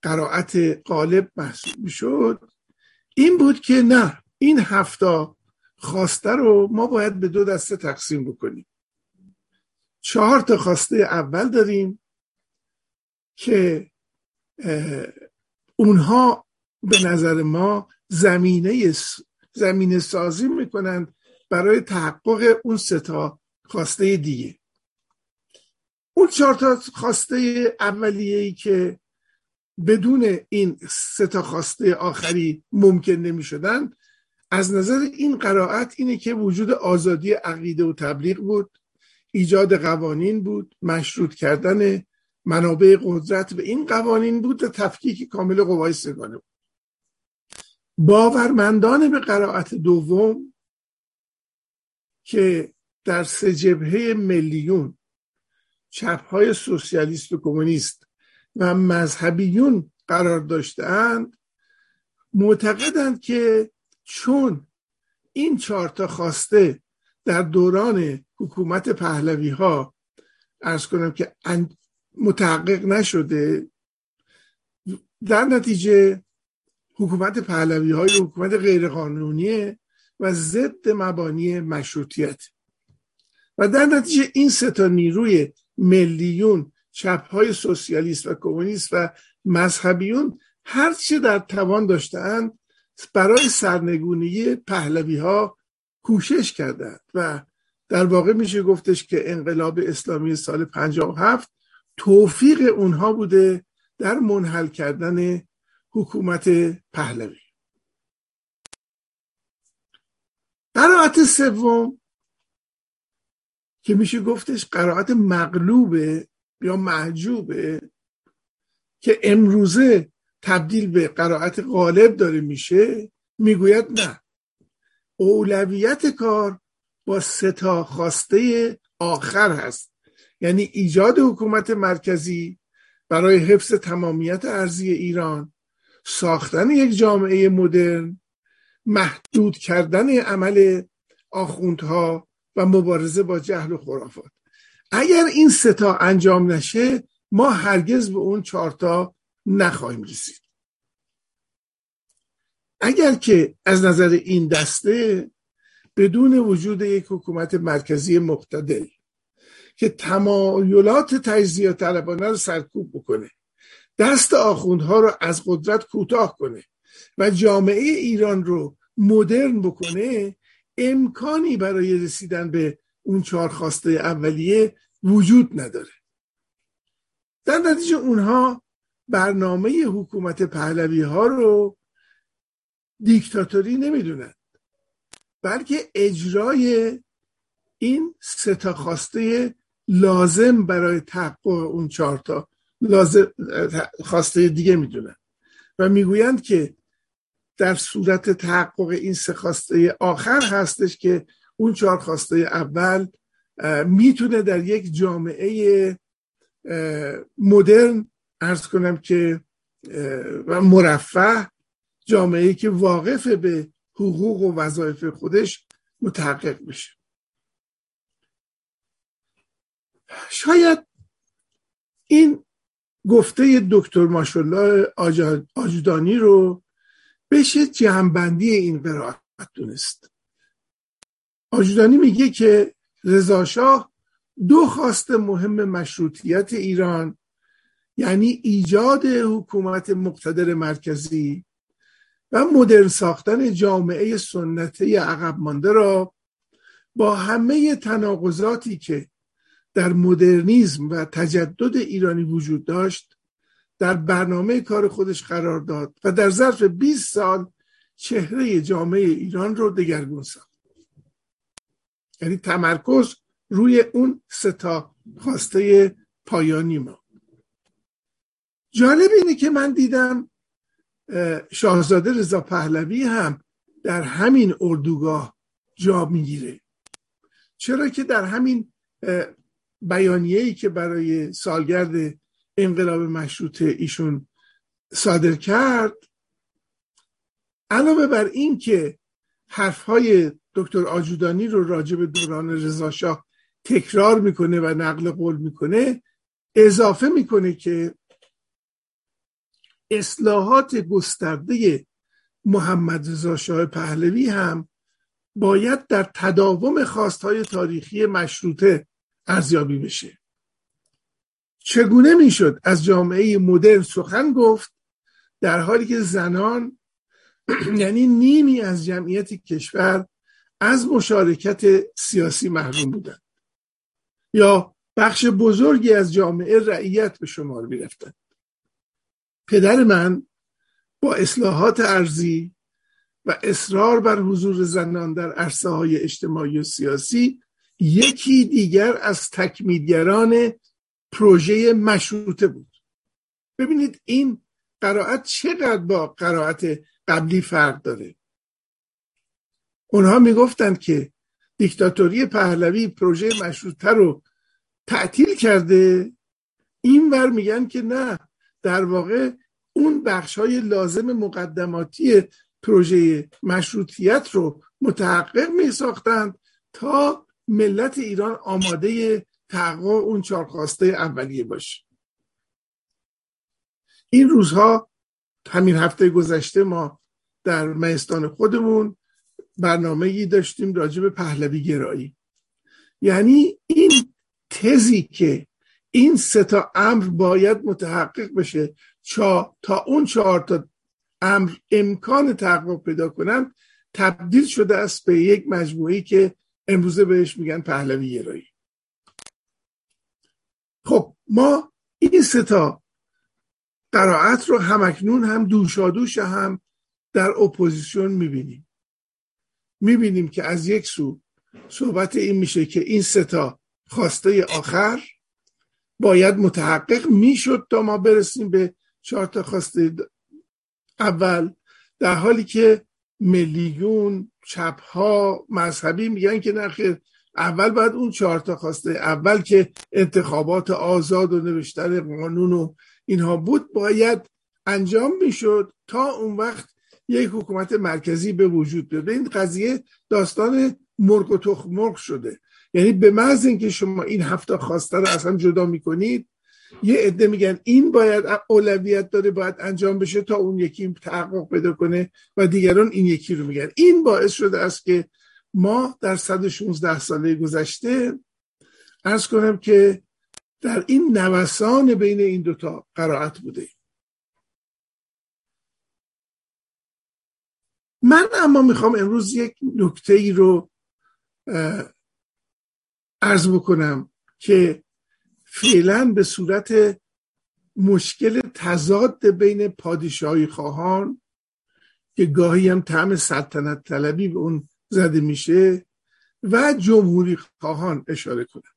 قرائت غالب محسوب شد این بود که نه این هفته خواسته رو ما باید به دو دسته تقسیم بکنیم. چهار تا خواسته اول داریم که اونها به نظر ما زمینه زمینه سازی می‌کنند برای تحقق اون ستا خواسته دیگه. اون چهار تا خواسته اولیه ای که بدون این ستا خواسته آخری ممکن نمی شدن از نظر این قرائت اینه که وجود آزادی عقیده و تبلیغ بود ایجاد قوانین بود مشروط کردن منابع قدرت به این قوانین بود و تفکیک کامل قوای سگانه بود. باورمندان به قرائت دوم که در سه جبهه میلیون چپ های سوسیالیست و کمونیست و مذهبیون قرار داشتند معتقدند که چون این چهار تا خواسته در دوران حکومت پهلوی ها ارز کنم که متحقق نشده در نتیجه حکومت پهلوی های حکومت غیرقانونیه و ضد مبانی مشروطیت. و در نتیجه این سه نیروی ملیون چپ های سوسیالیست و کمونیست و مذهبیون هرچه در توان داشتند برای سرنگونی پهلوی ها کوشش کردند و در واقع میشه گفتش که انقلاب اسلامی سال 57 توفیق اونها بوده در منحل کردن حکومت پهلوی. قرائت سوم که میشه گفتش قرائت مغلوبه یا محجوبه که امروزه تبدیل به قرائت غالب داره میشه می‌گوید نه. اولویت کار با ستا خواسته آخر هست. یعنی ایجاد حکومت مرکزی برای حفظ تمامیت ارزی ایران ساختن یک جامعه مدرن محدود کردن عمل آخوندها و مبارزه با جهل و خرافات. اگر این ستا انجام نشه ما هرگز به اون چهارتا نخواهیم رسید. اگر که از نظر این دسته بدون وجود یک حکومت مرکزی مقتدر که تمایلات تجزیه طلبانه رو سرکوب بکنه دست آخوندها رو از قدرت کوتاه کنه و جامعه ایران رو مدرن بکنه امکانی برای رسیدن به اون چهار خواسته اولیه وجود نداره. در نتیجه اونها برنامه حکومت پهلوی ها رو دیکتاتوری نمی‌دونن. بلکه اجرای این سه خواسته لازم برای تحقق اون چهارتا لازم خواسته دیگه می‌دونن. و می‌گویند که در صورت تحقق این سه خواسته آخر هستش که اون چهار خواسته اول می‌تونه در یک جامعه مدرن ارز کنم که و مرفه جامعه که واقف به حقوق و وظایف خودش متحقق بشه شاید این گفته دکتر ماشالله آجودانی رو بشه جمعبندی این قرائت دونست. آجودانی میگه که رضاشاه دو خواست مهم مشروطیت ایران یعنی ایجاد حکومت مقتدر مرکزی و مدرن ساختن جامعه سنتی عقب مانده را با همه تناقضاتی که در مدرنیزم و تجدد ایرانی وجود داشت در برنامه کار خودش قرار داد و در ظرف 20 سال چهره جامعه ایران رو دگرگون ساخت. یعنی تمرکز روی اون ستا خواسته پایانی ما. جالب اینه که من دیدم شاهزاده رضا پهلوی هم در همین اردوگاه جا می‌گیره. چرا که در همین بیانیه‌ای که برای سالگرد انقلاب مشروطه ایشون صادر کرد علاوه بر این که حرفهای دکتر آجودانی رو راجع به دوران رضاشاه تکرار می‌کنه و نقل قول می‌کنه اضافه می‌کنه که اصلاحات گسترده محمد رضا شاه پهلوی هم باید در تداوم خواستهای تاریخی مشروطه ارزیابی بشه. چگونه می‌شد از جامعه مدرن سخن گفت؟ در حالی که زنان یعنی نیمی از جمعیت کشور از مشارکت سیاسی محروم بودند یا بخش بزرگی از جامعه رعیت به شمار می پدر من با اصلاحات ارزی و اصرار بر حضور زنان در عرصه های اجتماعی و سیاسی یکی دیگر از تکمیلگران پروژه مشروطه بود. ببینید این قرائت چقدر با قرائت قبلی فرق داره. اونها می‌گفتند که دیکتاتوری پهلوی پروژه مشروطه رو تعطیل کرده. این ور میگن که نه در واقع اون بخش های لازم مقدماتی پروژه مشروطیت رو متحقق می ساختند تا ملت ایران آماده تحقق اون چهارخواسته اولیه باشه. این روزها همین هفته گذشته ما در مهستان خودمون برنامه داشتیم راجع به پهلوی گرایی. یعنی این تزی که این سه تا امر باید متحقق بشه چا تا اون چهار تا امر امکان تحقق پیدا کنن تبدیل شده است به یک مجموعی که امروزه بهش میگن پهلوی گرایی. خب ما این سه تا قرائت رو همکنون هم دوشادوش هم در اپوزیسیون می‌بینیم. می‌بینیم که از یک سو صحبت این میشه که این ستا خواسته آخر باید متحقق می‌شد تا ما برسیم به چهار تا خواسته اول در حالی که ملیون چپ ها مذهبی میگن که نخیر اول باید اون چهار تا خواسته اول که انتخابات آزاد و نوشتن قانون و اینها بود باید انجام می‌شد تا اون وقت یک حکومت مرکزی به وجود بیاد. این قضیه داستان مرغ و تخم مرغ شده. یعنی به محض اینکه شما این هفته خواسته رو اصلا جدا می‌کنید یه عده میگن این باید اولویت داره باید انجام بشه تا اون یکی تحقق پیدا کنه و دیگران این یکی رو میگن. این باعث شده است که ما در 116 ساله گذشته ارز کنم که در این نوسان بین این دوتا قرائت بوده. من اما می‌خوام امروز یک نکته ای رو ارز بکنم که فعلا به صورت مشکل تضاد بین پادشاهی خواهان که گاهی هم طعم سلطنت طلبی به اون زده میشه و جمهوری خواهان اشاره کنم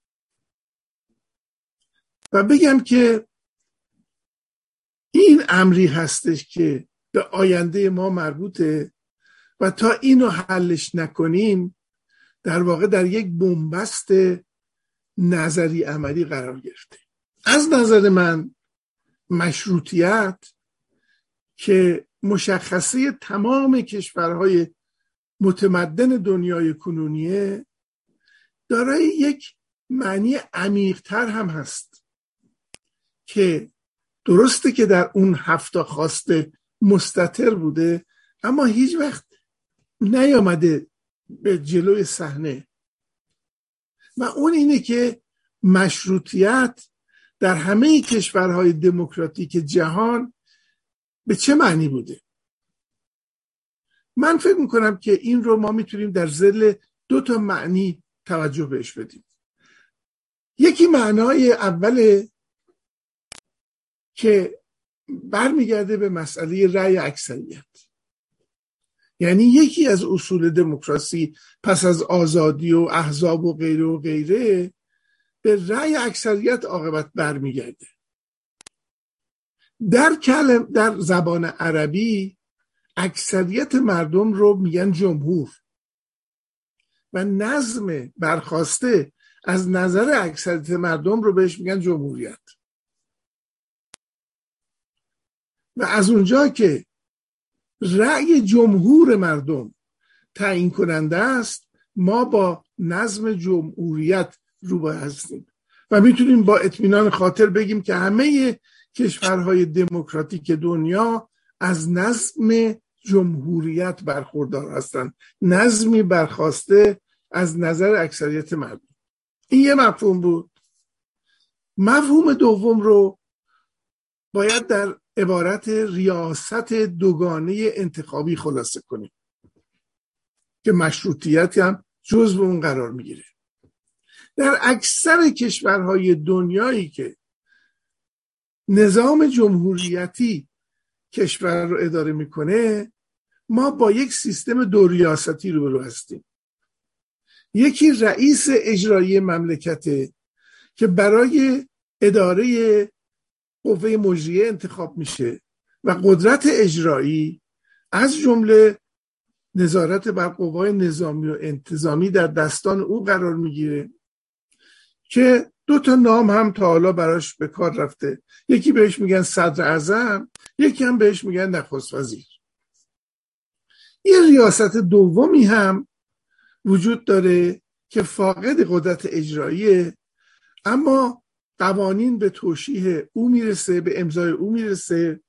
و بگم که این امری هستش که به آینده ما مربوطه و تا اینو حلش نکنیم در واقع در یک بنبست نظری عملی قرار گرفته. از نظر من مشروطیت که مشخصه تمام کشورهای متمدن دنیای کنونیه دارای یک معنی عمیقتر هم هست که درسته که در اون هفته خواسته مستطر بوده اما هیچ وقت نیامده به جلوی صحنه و اون اینه که مشروطیت در همه کشورهای دموکراتیک جهان به چه معنی بوده؟ من فکر می‌کنم که این رو ما می‌تونیم در زل دو تا معنی توجه بهش بدیم. یکی معنای اول که برمیگرده به مسئله رأی اکثریت. یعنی یکی از اصول دموکراسی پس از آزادی و احزاب و غیره و غیره به رأی اکثریت عاقبت برمیگرده. در کلم در زبان عربی اکثریت مردم رو میگن جمهور. و نظم برخواسته از نظر اکثریت مردم رو بهش میگن جمهوریت. و از اونجا که رأی جمهور مردم تعیین کننده است. ما با نظم جمهوریت رو هستیم و می‌تونیم با اطمینان خاطر بگیم که همه کشورهای دموکراتیک دنیا از نظم جمهوریت برخوردار هستند. نظمی برخواسته از نظر اکثریت مردم. این یه مفهوم بود. مفهوم دوم رو باید در عبارت ریاست دوگانه انتخابی خلاصه کنیم که مشروطیت هم جزو اون قرار می‌گیره. در اکثر کشورهای دنیایی که نظام جمهوریتی کشور رو اداره می‌کنه ما با یک سیستم دو ریاستی رو هستیم. یکی رئیس اجرایی مملکته که برای اداره قوه مجریه انتخاب میشه و قدرت اجرایی از جمله نظارت بر قوای نظامی و انتظامی در دستان او قرار می‌گیره که دو تا نام هم تا حالا براش به کار رفته. یکی بهش میگن صدر اعظم یکی هم بهش میگن نخست وزیر. یه ریاست دومی هم وجود داره که فاقد قدرت اجراییه اما قوانین به توشیح او می‌رسه به امضای او می‌رسه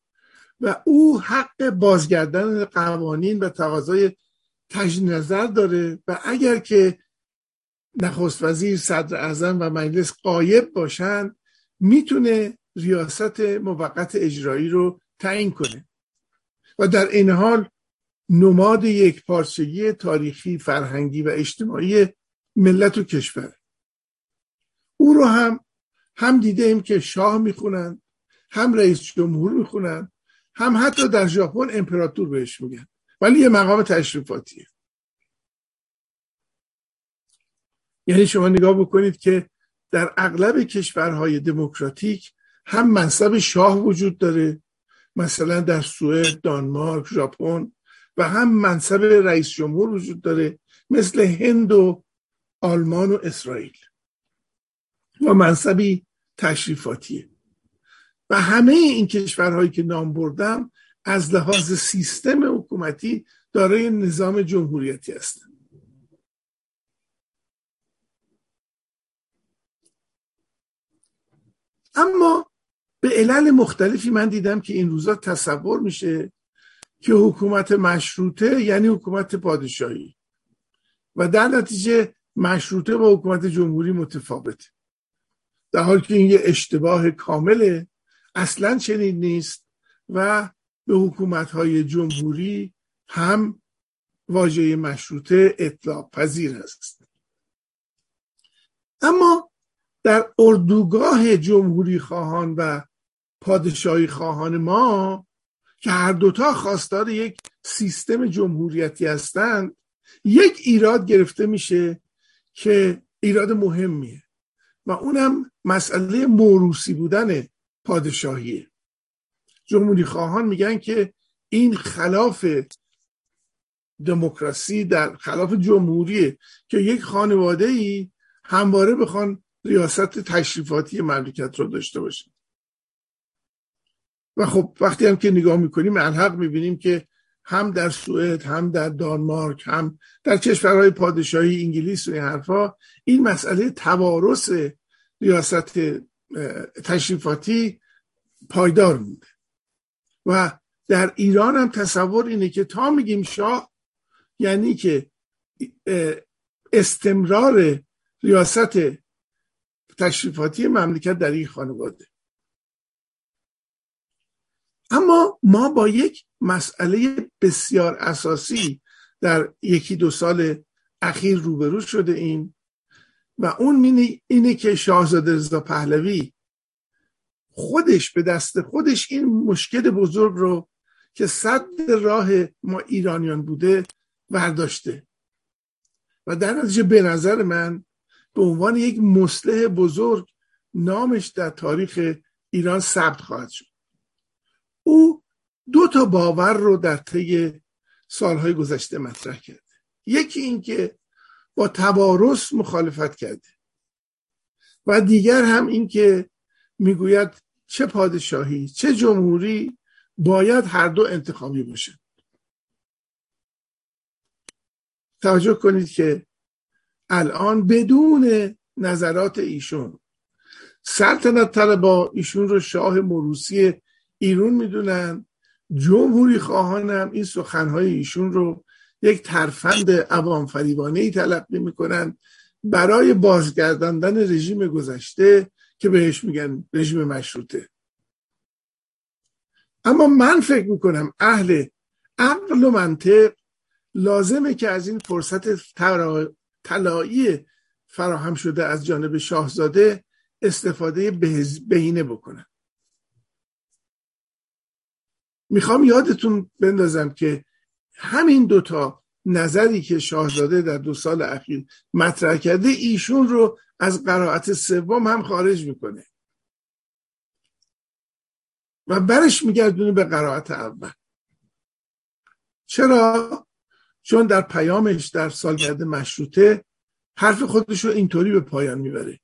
و او حق بازگردن قوانین و تقاضای تجدید نظر داره و اگر که نخست وزیر صدر اعظم و مجلس قایب باشن می‌تونه ریاست موقت اجرایی رو تعیین کنه. و در این حال نماد یک پارچگی تاریخی فرهنگی و اجتماعی ملت و کشور. او رو هم هم دیده ایم که شاه می‌خونن هم رئیس جمهور می‌خونن هم حتی در ژاپن امپراتور بهش میگن. ولی یه مقام تشریفاتیه. یعنی شما نگاه بکنید که در اغلب کشورهای دموکراتیک هم منصب شاه وجود داره مثلا در سوئد، دانمارک، ژاپن و هم منصب رئیس جمهور وجود داره مثل هند و آلمان و اسرائیل. و منصبی تشریفاتیه. و همه این کشورهایی که نام بردم از لحاظ سیستم حکومتی دارای نظام جمهوریتی هستند اما به علل مختلفی من دیدم که این روزا تصور میشه که حکومت مشروطه یعنی حکومت پادشاهی. و در نتیجه مشروطه با حکومت جمهوری متفاوته. در حالی که این یه اشتباه کامله اصلا چنین نیست و به حکومت های جمهوری هم واژه مشروطه اطلاق پذیر است. اما در اردوگاه جمهوری خواهان و پادشاهی خواهان ما که هر دوتا خواستار یک سیستم جمهوریتی هستند یک ایراد گرفته میشه که ایراد مهمیه. و اونم مسئله موروسی بودن پادشاهیه. جمهوری خواهان میگن که این خلاف دموکراسی در خلاف جمهوریه که یک خانواده ای همواره بخوان ریاست تشریفاتی مملکت رو داشته باشه و خب وقتی هم که نگاه می‌کنیم الحق می‌بینیم که هم در سوئد هم در دانمارک هم در کشورهای پادشاهی انگلیس و این حرفا. این مسئله توارث ریاست تشریفاتی پایدار مونده. و در ایران هم تصور اینه که تا میگیم شاه یعنی که استمرار ریاست تشریفاتی مملکت در این خانواده. اما ما با یک مسئله بسیار اساسی در یکی دو سال اخیر روبرو شده این و اون اینه که شاهزاده رضا پهلوی خودش به دست خودش این مشکل بزرگ رو که صد راه ما ایرانیان بوده برداشته. و در نتیجه به نظر من به عنوان یک مسلح بزرگ نامش در تاریخ ایران ثبت خواهد شد. او دو تا باور رو در طی سالهای گذشته مطرح کرده یکی اینکه با توارث مخالفت کرده و دیگر هم اینکه می‌گوید چه پادشاهی چه جمهوری باید هر دو انتخابی باشه توجه کنید که الان بدون نظرات ایشون سلطنت با ایشون رو شاه مروسی ایرون می‌دونن جمهوری خواهانم این سخنهای ایشون رو یک ترفند عوام فریبانه ای تلقی می‌کنن برای بازگرداندن رژیم گذشته که بهش میگن رژیم مشروطه. اما من فکر می‌کنم اهل عقل و منطق لازمه که از این فرصت طلایی فراهم شده از جانب شاهزاده استفاده بهینه بکنن. می‌خوام یادتون بندازم که همین دوتا نظری که شاهزاده در دو سال اخیر مطرح کرده ایشون رو از قرائت سوم هم خارج می‌کنه. و برش میگردونه به قرائت اول. چرا؟ چون در پیامش در سالگرد مشروطه حرف خودش رو اینطوری به پایان می‌بره.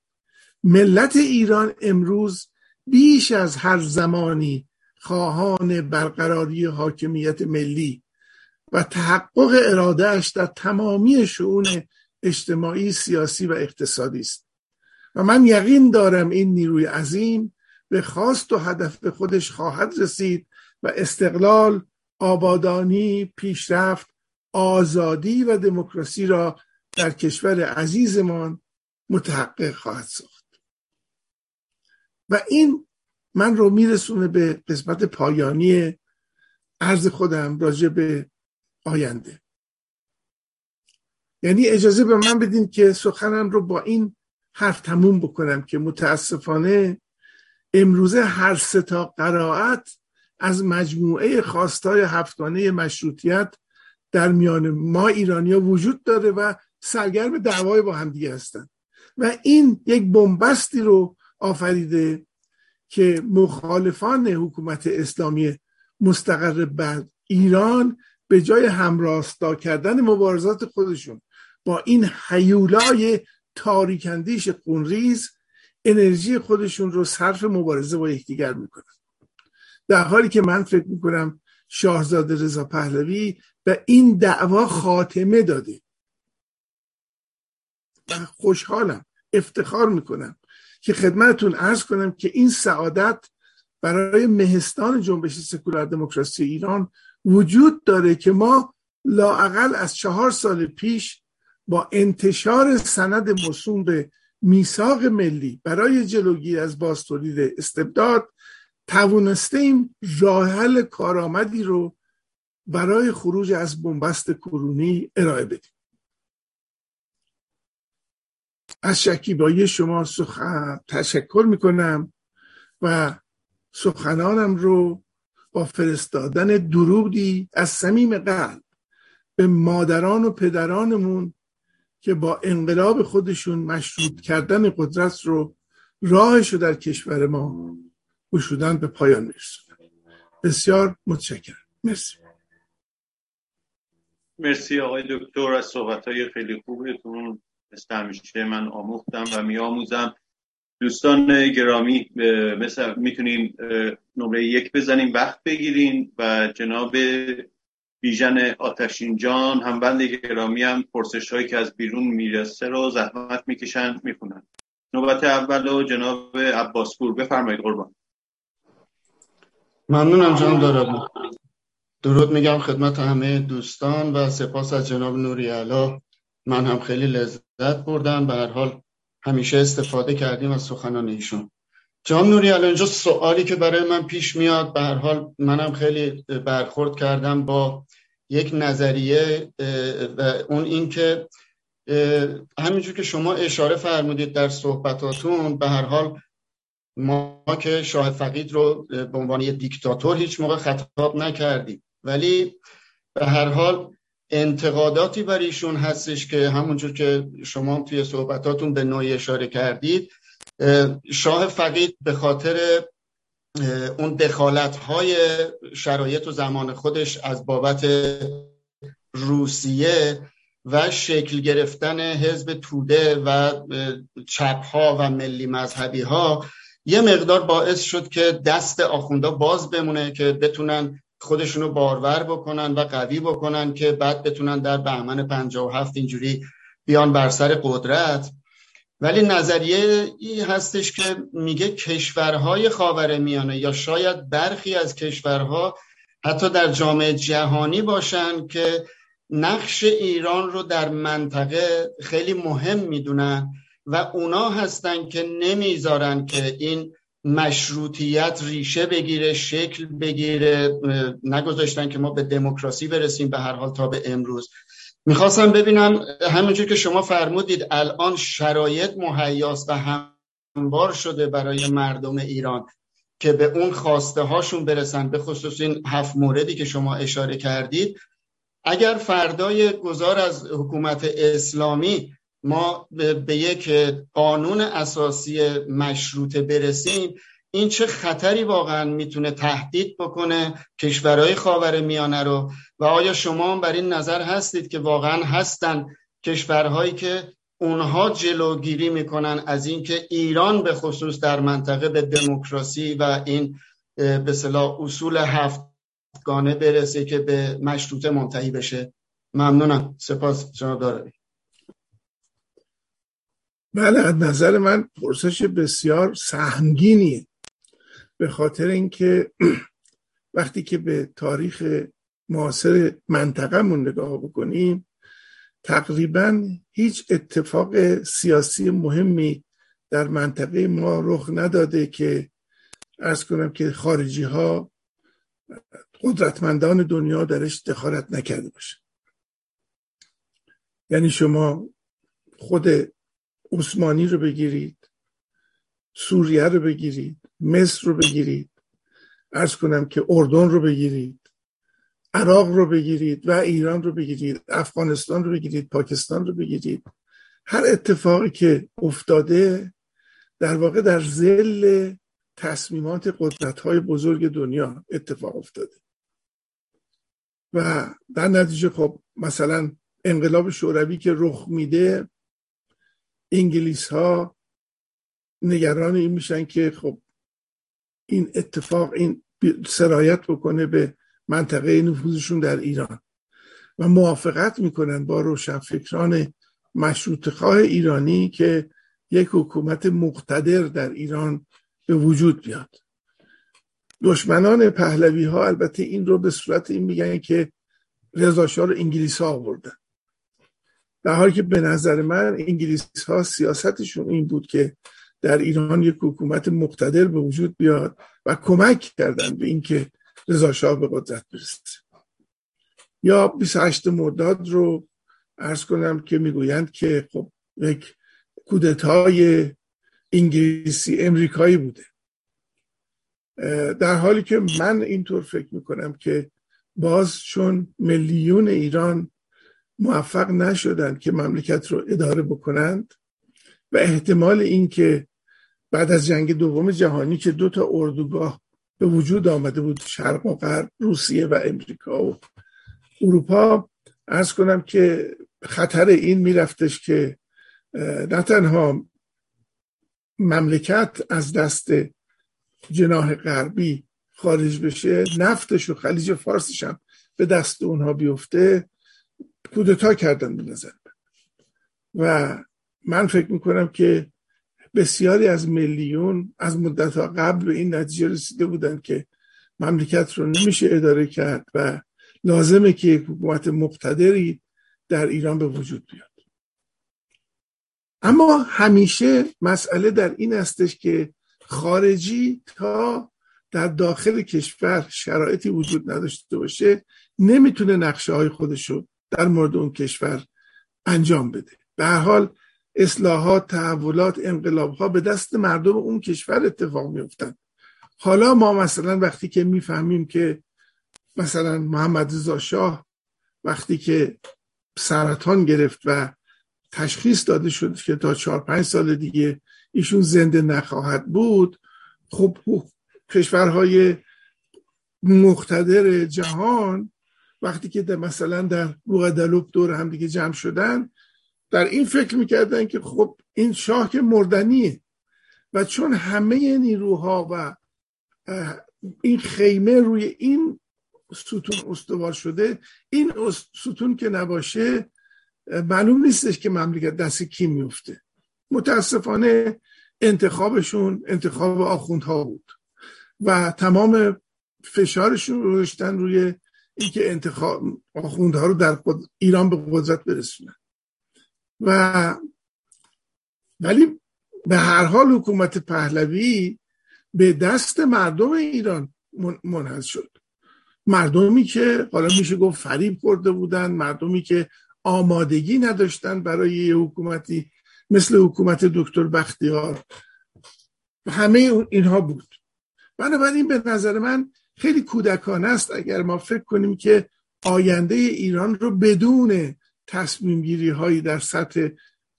ملت ایران امروز بیش از هر زمانی خواهان برقراری حاکمیت ملی و تحقق ارادهش در تمامی شعون اجتماعی سیاسی و اقتصادی است. و من یقین دارم این نیروی عظیم به خواست و هدف خودش خواهد رسید و استقلال آبادانی پیشرفت آزادی و دموکراسی را در کشور عزیزمان متحقق خواهد ساخت. و این من رو میرسونه به قسمت پایانی عرض خودم راجع به آینده. یعنی اجازه به من بدین که سخنم رو با این حرف تموم بکنم که متاسفانه امروزه هر سه تا قرائت از مجموعه خواستای هفتانه مشروطیت در میان ما ایرانیا وجود داره و سرگرم دعوای با همدیگه هستن. و این یک بنبستی رو آفریده که مخالفان حکومت اسلامی مستقر بر ایران به جای همراستا کردن مبارزات خودشون با این حیولای تاریکندیش خونریز انرژی خودشون رو صرف مبارزه با یکدیگر می‌کنن. در حالی که من فکر می‌کنم شاهزاده رضا پهلوی به این دعوا خاتمه داده. و خوشحالم افتخار می‌کنم. که خدمتتون ارز کنم که این سعادت برای مهستان جنبش سکولار دموکراسی ایران وجود داره که ما لاعقل از چهار سال پیش با انتشار سند مصوم به میثاق ملی برای جلوگیری از بازتولید استبداد توانستیم راه کارآمدی رو برای خروج از بنبست کرونی ارائه بدیم. از شکیبایی شما سخن تشکر می‌کنم و سخنانم رو با فرستادن درودی از صمیم قلب به مادران و پدرانمون که با انقلاب خودشون مشروط کردن قدرت رو راهش رو در کشور ما گشودن به پایان میرسونن بسیار متشکرم. مرسی. مرسی آقای دکتر. از صحبت های خیلی خوبتون. مثل همیشه من آموختم و میآموزم. دوستان گرامی مثل می‌تونین نمره یک بزنین وقت بگیرین و جناب بیژن آتشین جان هم بند گرامی هم پرسش هایی که از بیرون می‌رسه رو زحمت می‌کشن می‌کنن نوبت اول و جناب عباسپور بفرمایید قربان. ممنونم جان دارم. درود میگم خدمت همه دوستان و سپاس از جناب نوری علا. من هم خیلی لذت بردم به هر حال همیشه استفاده کردیم از سخنان ایشون. جان نوری الان سوالی که برای من پیش میاد به هر حال منم خیلی برخورد کردم با یک نظریه و اون این که همینجور که شما اشاره فرمودید در صحبتاتون به هر حال ما که شاه فقید رو به عنوان یک دیکتاتور هیچ موقع خطاب نکردیم. ولی به هر حال انتقاداتی بر ایشون هستش که همونجور که شما توی صحبتاتون به نوعی اشاره کردید شاه فقید به خاطر اون دخالت های شرایط و زمان خودش از بابت روسیه و شکل گرفتن حزب توده و چپ ها و ملی مذهبی ها یه مقدار باعث شد که دست آخونده باز بمونه که بتونن خودشونو بارور بکنن و قوی بکنن که بعد بتونن در بهمن 57 اینجوری بیان بر سر قدرت. ولی نظریه ای هستش که میگه کشورهای خاور میانه یا شاید برخی از کشورها حتی در جامعه جهانی باشن که نقش ایران رو در منطقه خیلی مهم می‌دونن و اونا هستن که نمی‌ذارن که این مشروطیت ریشه بگیره شکل بگیره نگذاشتن که ما به دموکراسی برسیم به هر حال تا به امروز. می‌خواستم ببینم همونجور که شما فرمودید الان شرایط مهیاست و هموار شده برای مردم ایران که به اون خواسته هاشون برسن به خصوص این هفت موردی که شما اشاره کردید. اگر فردای گذار از حکومت اسلامی ما به یک قانون اساسی مشروطه برسیم این چه خطری واقعا می‌تونه تهدید بکنه کشورهای خاور میانه رو؟ و آیا شما هم بر این نظر هستید که واقعا هستن کشورهایی که اونها جلوگیری می‌کنن از اینکه ایران به خصوص در منطقه به دموکراسی و این به صلاح اصول هفتگانه برسه که به مشروطه منتهی بشه؟ ممنونم. سپاس جناب دارایی. بله از نظر من پرسش بسیار سهمگینیه به خاطر اینکه وقتی که به تاریخ معاصر منطقهمون نگاه بکنیم تقریبا هیچ اتفاق سیاسی مهمی در منطقه ما رخ نداده که ارز کنم که خارجی ها قدرتمندان دنیا درش دخالت نکرده باشه. یعنی شما خود عثمانی رو بگیرید سوریه رو بگیرید مصر رو بگیرید. ارز کنم که اردن رو بگیرید عراق رو بگیرید و ایران رو بگیرید افغانستان رو بگیرید پاکستان رو بگیرید. هر اتفاقی که افتاده در واقع در زل تصمیمات قدرت های بزرگ دنیا اتفاق افتاده. و در نتیجه خب مثلا انقلاب شوروی که رخ میده انگلیس ها نگران این میشن که خب این اتفاق این سرایت بکنه به منطقه نفوذشون در ایران. و موافقت می‌کنن با روشنفکران مشروط خواه ایرانی که یک حکومت مقتدر در ایران به وجود بیاد. دشمنان پهلوی ها البته این رو به صورت این میگن که رضاشاه رو انگلیس ها آوردن. در حالی که به نظر من انگلیس ها سیاستشون این بود که در ایران یک حکومت مقتدر به وجود بیاد و کمک کردن به اینکه رضا شاه به قدرت برسه. یا 28 مرداد رو ارز کنم که می‌گویند که خب یک کودتای انگلیسی امریکایی بوده. در حالی که من اینطور فکر می‌کنم که باز چون میلیون ایران موفق نشدند که مملکت رو اداره بکنند و احتمال اینکه بعد از جنگ دوم جهانی که دو تا اردوگاه به وجود آمده بود شرق و غرب روسیه و امریکا و اروپا ارز کنم که خطر این میرفتش که نه تنها مملکت از دست جناح غربی خارج بشه نفتش و خلیج فارسش هم به دست اونها بیفته. کودتا کردن به نظر و من فکر می‌کنم که بسیاری از میلیون از مدت قبل به این نتیجه رسیده بودن که مملکت رو نمیشه اداره کرد و لازمه که یک حکومت مقتدری در ایران به وجود بیاد. اما همیشه مسئله در این استش که خارجی تا در داخل کشور شرایطی وجود نداشته باشه نمی‌تونه نقشه های خودش رو در مورد اون کشور انجام بده. به هر حال اصلاحات تحولات انقلاب ها به دست مردم اون کشور اتفاق میفتن حالا ما مثلا وقتی که می‌فهمیم که مثلا محمد رضا شاه وقتی که سرطان گرفت و تشخیص داده شد که تا چهار پنج سال دیگه ایشون زنده نخواهد بود خب کشورهای مقتدر جهان وقتی که در مثلا در روغدلوب دور هم دیگه جمع شدن در این فکر می‌کردن که خب این شاه که مردنیه و چون همه نیروها و این خیمه روی این ستون استوار شده این ستون که نباشه معلوم نیستش که مملکت دست کی میفته متاسفانه انتخابشون انتخاب آخوندها بود و تمام فشارشون رو داشتن روی اینکه انتخاب آخوندها رو در ایران به قدرت برسونن و ولی به هر حال حکومت پهلوی به دست مردم ایران منحل شد. مردمی که حالا میشه گفت فریب خورده بودن مردمی که آمادگی نداشتن برای یه حکومتی مثل حکومت دکتر بختیار. همه اینها بود. بنابراین به نظر من خیلی کودکانه است اگر ما فکر کنیم که آینده ایران رو بدون تصمیم گیری هایی در سطح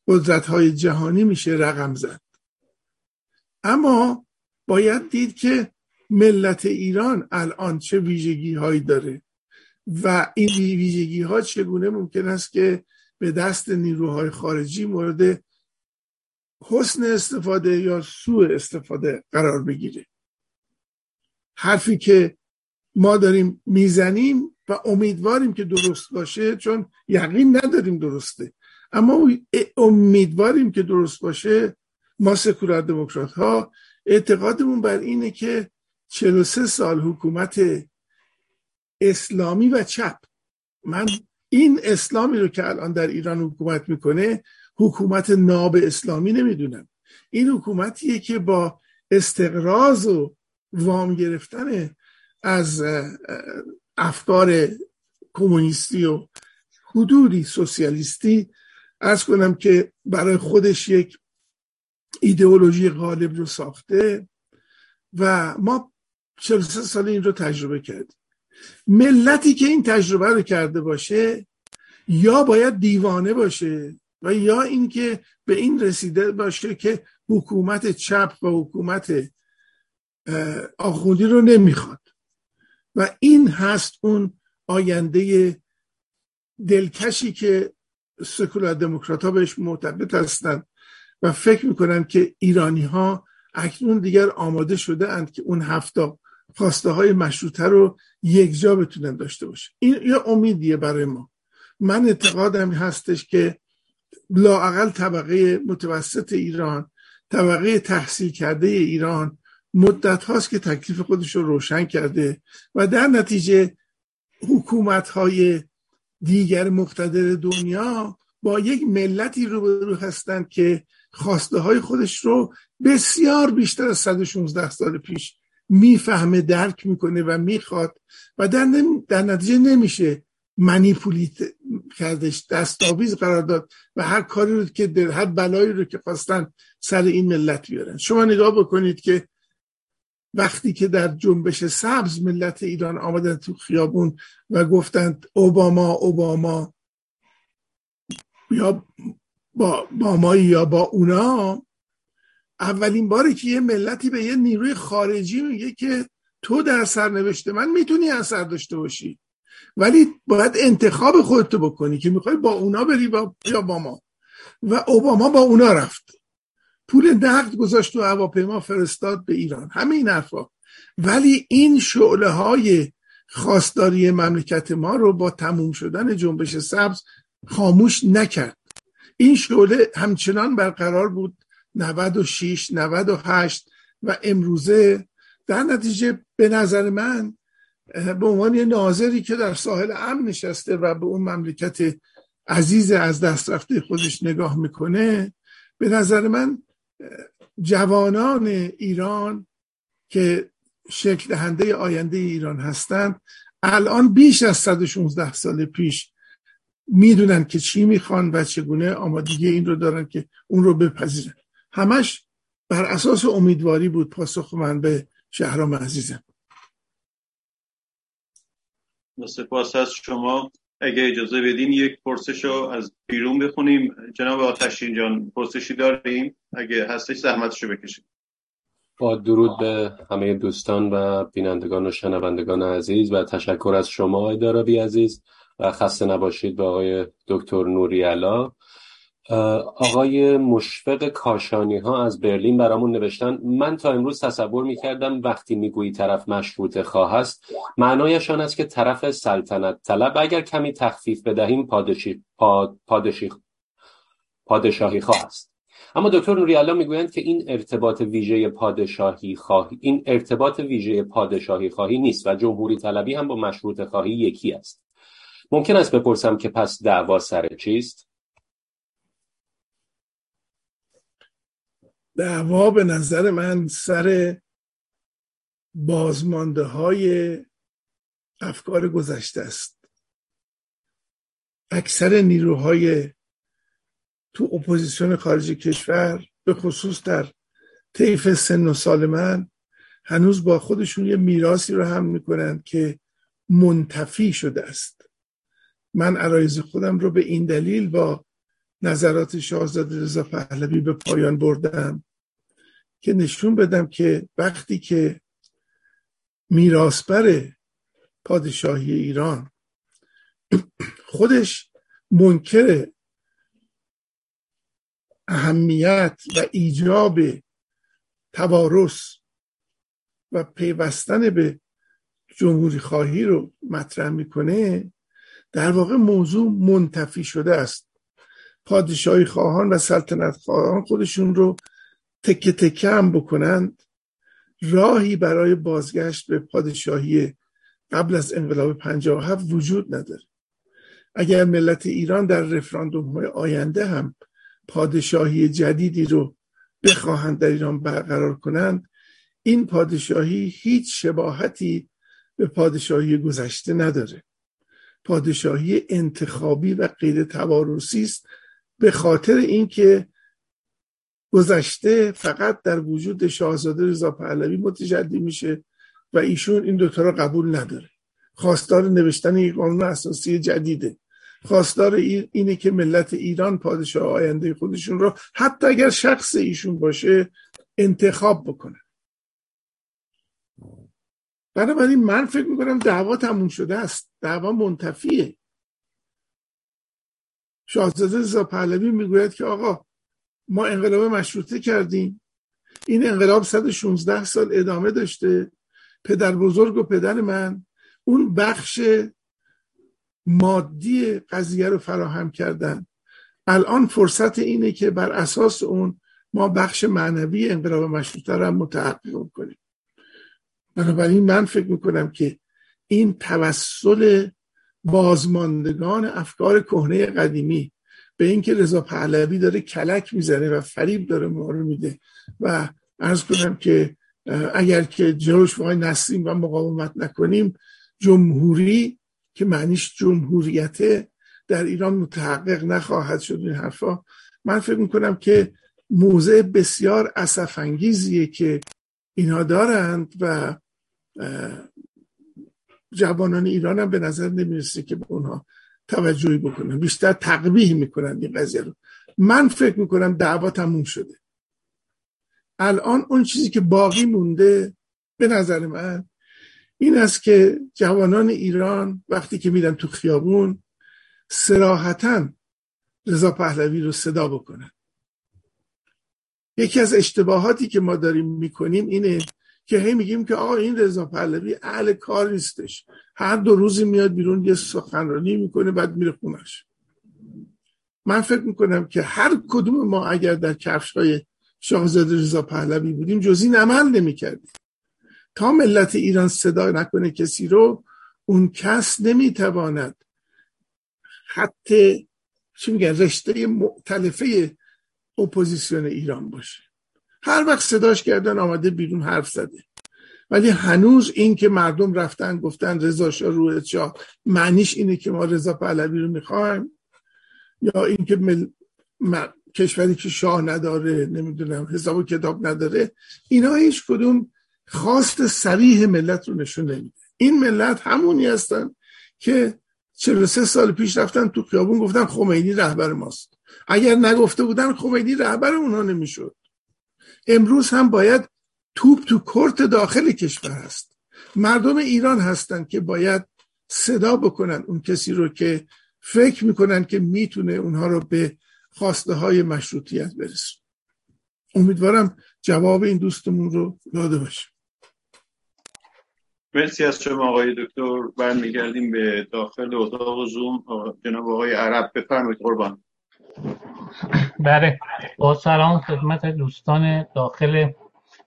قدرت های جهانی میشه رقم زد. اما باید دید که ملت ایران الان چه ویژگی هایی داره و این ویژگی ها چگونه ممکن است که به دست نیروهای خارجی مورد حسن استفاده یا سوء استفاده قرار بگیره؟ حرفی که ما داریم می‌زنیم و امیدواریم که درست باشه چون یقین نداریم درسته. اما امیدواریم که درست باشه ما سکولار دموکرات ها اعتقادمون بر اینه که 43 سال حکومت اسلامی و چپ من این اسلامی رو که الان در ایران حکومت می‌کنه حکومت ناب اسلامی نمی‌دونم. این حکومتیه که با استقراض و وام گرفتن از افکار کمونیستی و حدودی سوسیالیستی. ارز کنم که برای خودش یک ایدئولوژی غالب رو ساخته و ما 43 سال این رو تجربه کردیم. ملتی که این تجربه رو کرده باشه یا باید دیوانه باشه و یا اینکه به این رسیده باشه که حکومت چپ و حکومت آخوندی رو نمی‌خواد. و این هست اون آینده دلکشی که سکولار دموکرات ها بهش معتقد هستند و فکر می‌کنن که ایرانی ها اکنون دیگر آماده شده اند که اون هفته خواسته های مشروطه رو یک جا بتونن داشته باشه. این یه امیدیه برای ما. من اعتقادم هستش که لاعقل طبقه متوسط ایران طبقه تحصیل کرده ایران مدت هاست که تکلیف خودش رو روشن کرده و در نتیجه حکومت های دیگر مقتدر دنیا با یک ملتی روبرو هستند که خواسته های خودش رو بسیار بیشتر از 116 سال پیش می‌فهمه درک می‌کنه و می‌خواد و در, در نتیجه نمیشه منیپولیت کردش دستاویز قرار داد و هر کاری رو که در هر بلایی رو که خواستن سر این ملت بیارن. شما نگاه بکنید که وقتی که در جنبش سبز ملت ایران آمدن تو خیابون و گفتند اوباما اوباما. یا با, با ما یا با اونا. اولین باری که یه ملتی به یه نیروی خارجی میگه که تو در سرنوشت من می‌تونی اثر داشته باشی. ولی باید انتخاب خودتو بکنی که می‌خوای با اونا بری با یا با ما. و اوباما با اونا رفت. پول نقد گذاشت تو هواپیما فرستاد به ایران. همه این حرفا. ولی این شعله های خواستاری مملکت ما رو با تموم شدن جنبش سبز خاموش نکرد. این شعله همچنان برقرار بود 96 98 و امروزه. در نتیجه به نظر من به عنوان یه ناظری که در ساحل امن نشسته و به اون مملکت عزیز از دست رفته خودش نگاه می‌کنه به نظر من جوانان ایران که شکل دهنده آینده ایران هستند الان بیش از 116 سال پیش می‌دونن که چی می‌خوان و چگونه آمادگی این رو دارن که اون رو بپذیرن. همش بر اساس امیدواری بود پاسخ من به شهرام عزیزم. سپاس از شما. اگه اجازه بدین یک پرسش رو از بیرون بخونیم. جناب آتشین جان پرسشی داریم؟ اگه هستش زحمتشو بکشیم با درود به همه دوستان و بینندگان و شنوندگان عزیز و تشکر از شما ادارابی عزیز. و خسته نباشید به آقای دکتر نوری علا. آقای مشفق کاشانی ها از برلین برامون نوشتن من تا امروز تصور می‌کردم وقتی می‌گویی طرف مشروط خواه است معنایش آن است که طرف سلطنت طلب. اگر کمی تخفیف بدهیم پادشی پادشی پادشاهی خواه است اما دکتر نوریالا می‌گویند که این ارتباط ویژه پادشاهی خواهی این ارتباط ویژه پادشاهی خواهی نیست و جمهوری طلبی هم با مشروط خواهی یکی است. ممکن است بپرسم که پس دعوا سر چیست؟ دعوا به نظر من سر بازمانده های افکار گذشته است. اکثر نیروهای تو اپوزیسیون خارج کشور به خصوص در طیف سن و سال من هنوز با خودشون یه میراسی رو هم می‌کنن که منتفی شده است. من عرایز خودم رو به این دلیل با نظرات شاهزاده رضا پهلوی به پایان بردم که نشون بدم که وقتی که میراسبر پادشاهی ایران خودش منکر اهمیت و ایجاب توارث و پیوستن به جمهوری خواهی رو مطرح می‌کنه در واقع موضوع منتفی شده است. پادشاهی خواهان و سلطنت خواهان خودشون رو تکه تکه هم بکنند راهی برای بازگشت به پادشاهی قبل از انقلاب 57 وجود نداره. اگر ملت ایران در رفراندوم های آینده هم پادشاهی جدیدی رو بخواهند در ایران برقرار کنند این پادشاهی هیچ شباهتی به پادشاهی گذشته نداره. پادشاهی انتخابی و غیر توارثی است به خاطر اینکه گذشته فقط در وجود شاهزاده رضا پهلوی متجلی میشه و ایشون این دوتا رو قبول نداره. خواستار نوشتن یک قانون اساسی جدیده. خواستار اینه که ملت ایران پادشاه آینده خودشون رو حتی اگر شخص ایشون باشه انتخاب بکنه. بنابراین من فکر می‌کنم دعوا تموم شده است. دعوا منتفیه. شاهزاده رضا پهلوی می‌گوید که آقا ما انقلاب مشروطه کردیم. این انقلاب 116 سال ادامه داشته. پدر بزرگ و پدر من. اون بخش مادی قضیه رو فراهم کردن. الان فرصت اینه که بر اساس اون ما بخش معنوی انقلاب مشروطه رو هم متحقق کنیم. بنابراین من فکر می‌کنم که این توسل بازماندگان افکار کهنه قدیمی. به اینکه رضا پهلوی داره کلک می‌زنه و فریب داره ما رو میده. و ارز کنم که اگر که جلوش وای نسیم و مقاومت نکنیم جمهوری که معنیش جمهوریت در ایران متحقق نخواهد شد این حرفا. من فکر می‌کنم که موضع بسیار اصفانگیزیه که اینها دارند و جوانان ایران هم به نظر نمی‌رسه که به اونها توجهی بکنن. بیشتر تقبیه می‌کنن این قضیه رو. من فکر می‌کنم دعوا تموم شده. الان اون چیزی که باقی مونده به نظر من این است که جوانان ایران وقتی که میرن تو خیابون سراحتا رضا پهلوی رو صدا بکنن. یکی از اشتباهاتی که ما داریم می‌کنیم اینه که هی میگیم که آقا این رضا پهلوی اهل کار نیستش. هر دو روزی میاد بیرون یه سخنرانی می‌کنه بعد میره خونش. من فکر می‌کنم که هر کدوم ما اگر در کفش های شاهزاده رضا پهلوی بودیم جزی عمل نمی‌کردیم. تا ملت ایران صدا نکنه کسی رو اون کس نمی‌تواند خط چی میگن رشته مختلفه اپوزیسیون ایران باشه. هر وقت صداش کردن آمده بیرون حرف زده. ولی هنوز این که مردم رفتن گفتن رضا شاه روح شاه معنیش اینه که ما رضا پهلوی رو می‌خوایم یا اینکه مل... کشوری که شاه نداره نمی‌دونم حساب و کتاب نداره اینا هیچ کدوم خواست سریح ملت رو نشون نمیده. این ملت همونی هستن که 43 سال پیش رفتن تو خیابون گفتن خمینی رهبر ماست. اگر نگفته بودن خمینی رهبر اونها نمی‌شد. امروز هم باید توپ تو کرت داخل کشور هست. مردم ایران هستند که باید صدا بکنن اون کسی رو که فکر می‌کنن که می‌تونه اونها رو به خواسته های مشروطیت برسون امیدوارم جواب این دوستمون رو داده باشه. مرسی از شما آقای دکتر. برمیگردیم به داخل اتاق زوم. جناب آقای عرب بفرمایید قربان. بله. با سلام خدمت دوستان داخل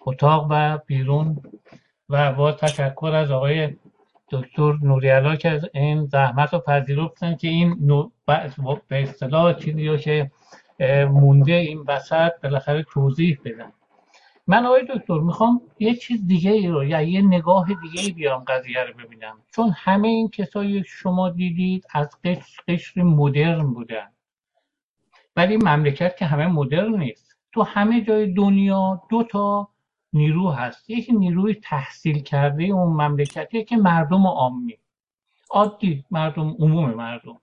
اتاق و بیرون و با تشکر از آقای دکتر نوریالا که از این زحمت رو پذیرفتن که این به اصطلاح چیزی که مونده این وسط بالاخره توضیح بدن. من آقای دکتر می‌خوام یه چیز دیگه ای رو یا یه نگاه دیگه ای بیام قضیه رو ببینم. چون همه این کسایی شما دیدید از قشر, قشر مدرن بودن. ولی مملکت که همه مدرن نیست. تو همه جای دنیا دو تا نیرو هست. یکی نیروی تحصیل کرده اون مملکتیه که مردم عامی عادی مردم عموم مردم.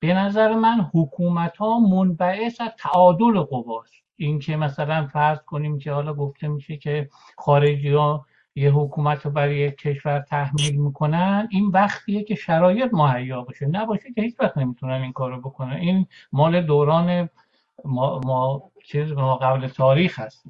به نظر من حکومت ها منبعث از تعادل قواست. اینکه مثلا فرض کنیم که حالا گفته میشه که خارجی ها یه حکومت رو برای یک کشور تحمیل می‌کنن این وقتیه که شرایط مهیا باشه. نباشه که هیچ وقت نمی‌تونن این کارو بکنن. این مال دوران ما, ما چیز ما قبل تاریخ هست.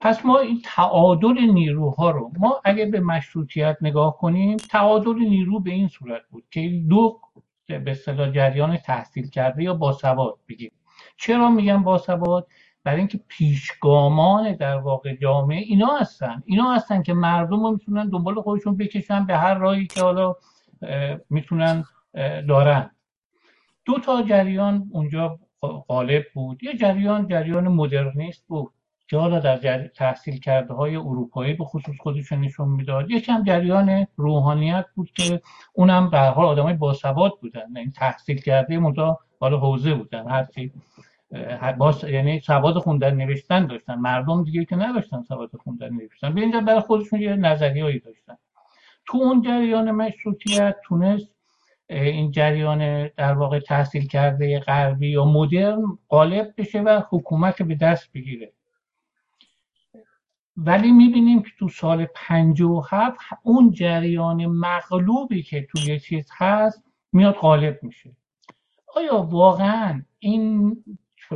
پس ما این تعادل نیروها رو ما اگه به مشروطیت نگاه کنیم تعادل نیرو به این صورت بود که دو به اصطلاح جریان تحصیل کرده یا باسواد بگیم. چرا میگم باسواد؟ برای اینکه پیشگامان در واقع جامعه اینا هستن. اینا هستن که مردم رو می‌تونن دنبال خودشون بکشن به هر راهی که حالا می‌تونن دارن. دو تا جریان اونجا غالب بود. یه جریان جریان مدرنیست بود که حالا در تحصیل کرده های اروپایی به خصوص خودشون نشون می‌داد. یکم جریان روحانیت بود که اونم به حال آدمای باسواد بودن. این یعنی تحصیل کرده منتها حالا حوزه بودن هرچی باز یعنی سواد خوندن نوشتن داشتن. مردم دیگه که نداشتن سواد خوندن نوشتن. به اینجا برای خودشون یه نظریهایی داشتن. تو اون جریان مشروطیت تونست این جریان در واقع تحصیل کرده غربی یا مدرن غالب بشه و حکومت به دست بگیره. ولی می‌بینیم که تو سال 57 اون جریان مغلوبی که توی چیز هست میاد غالب میشه. آیا واقعا این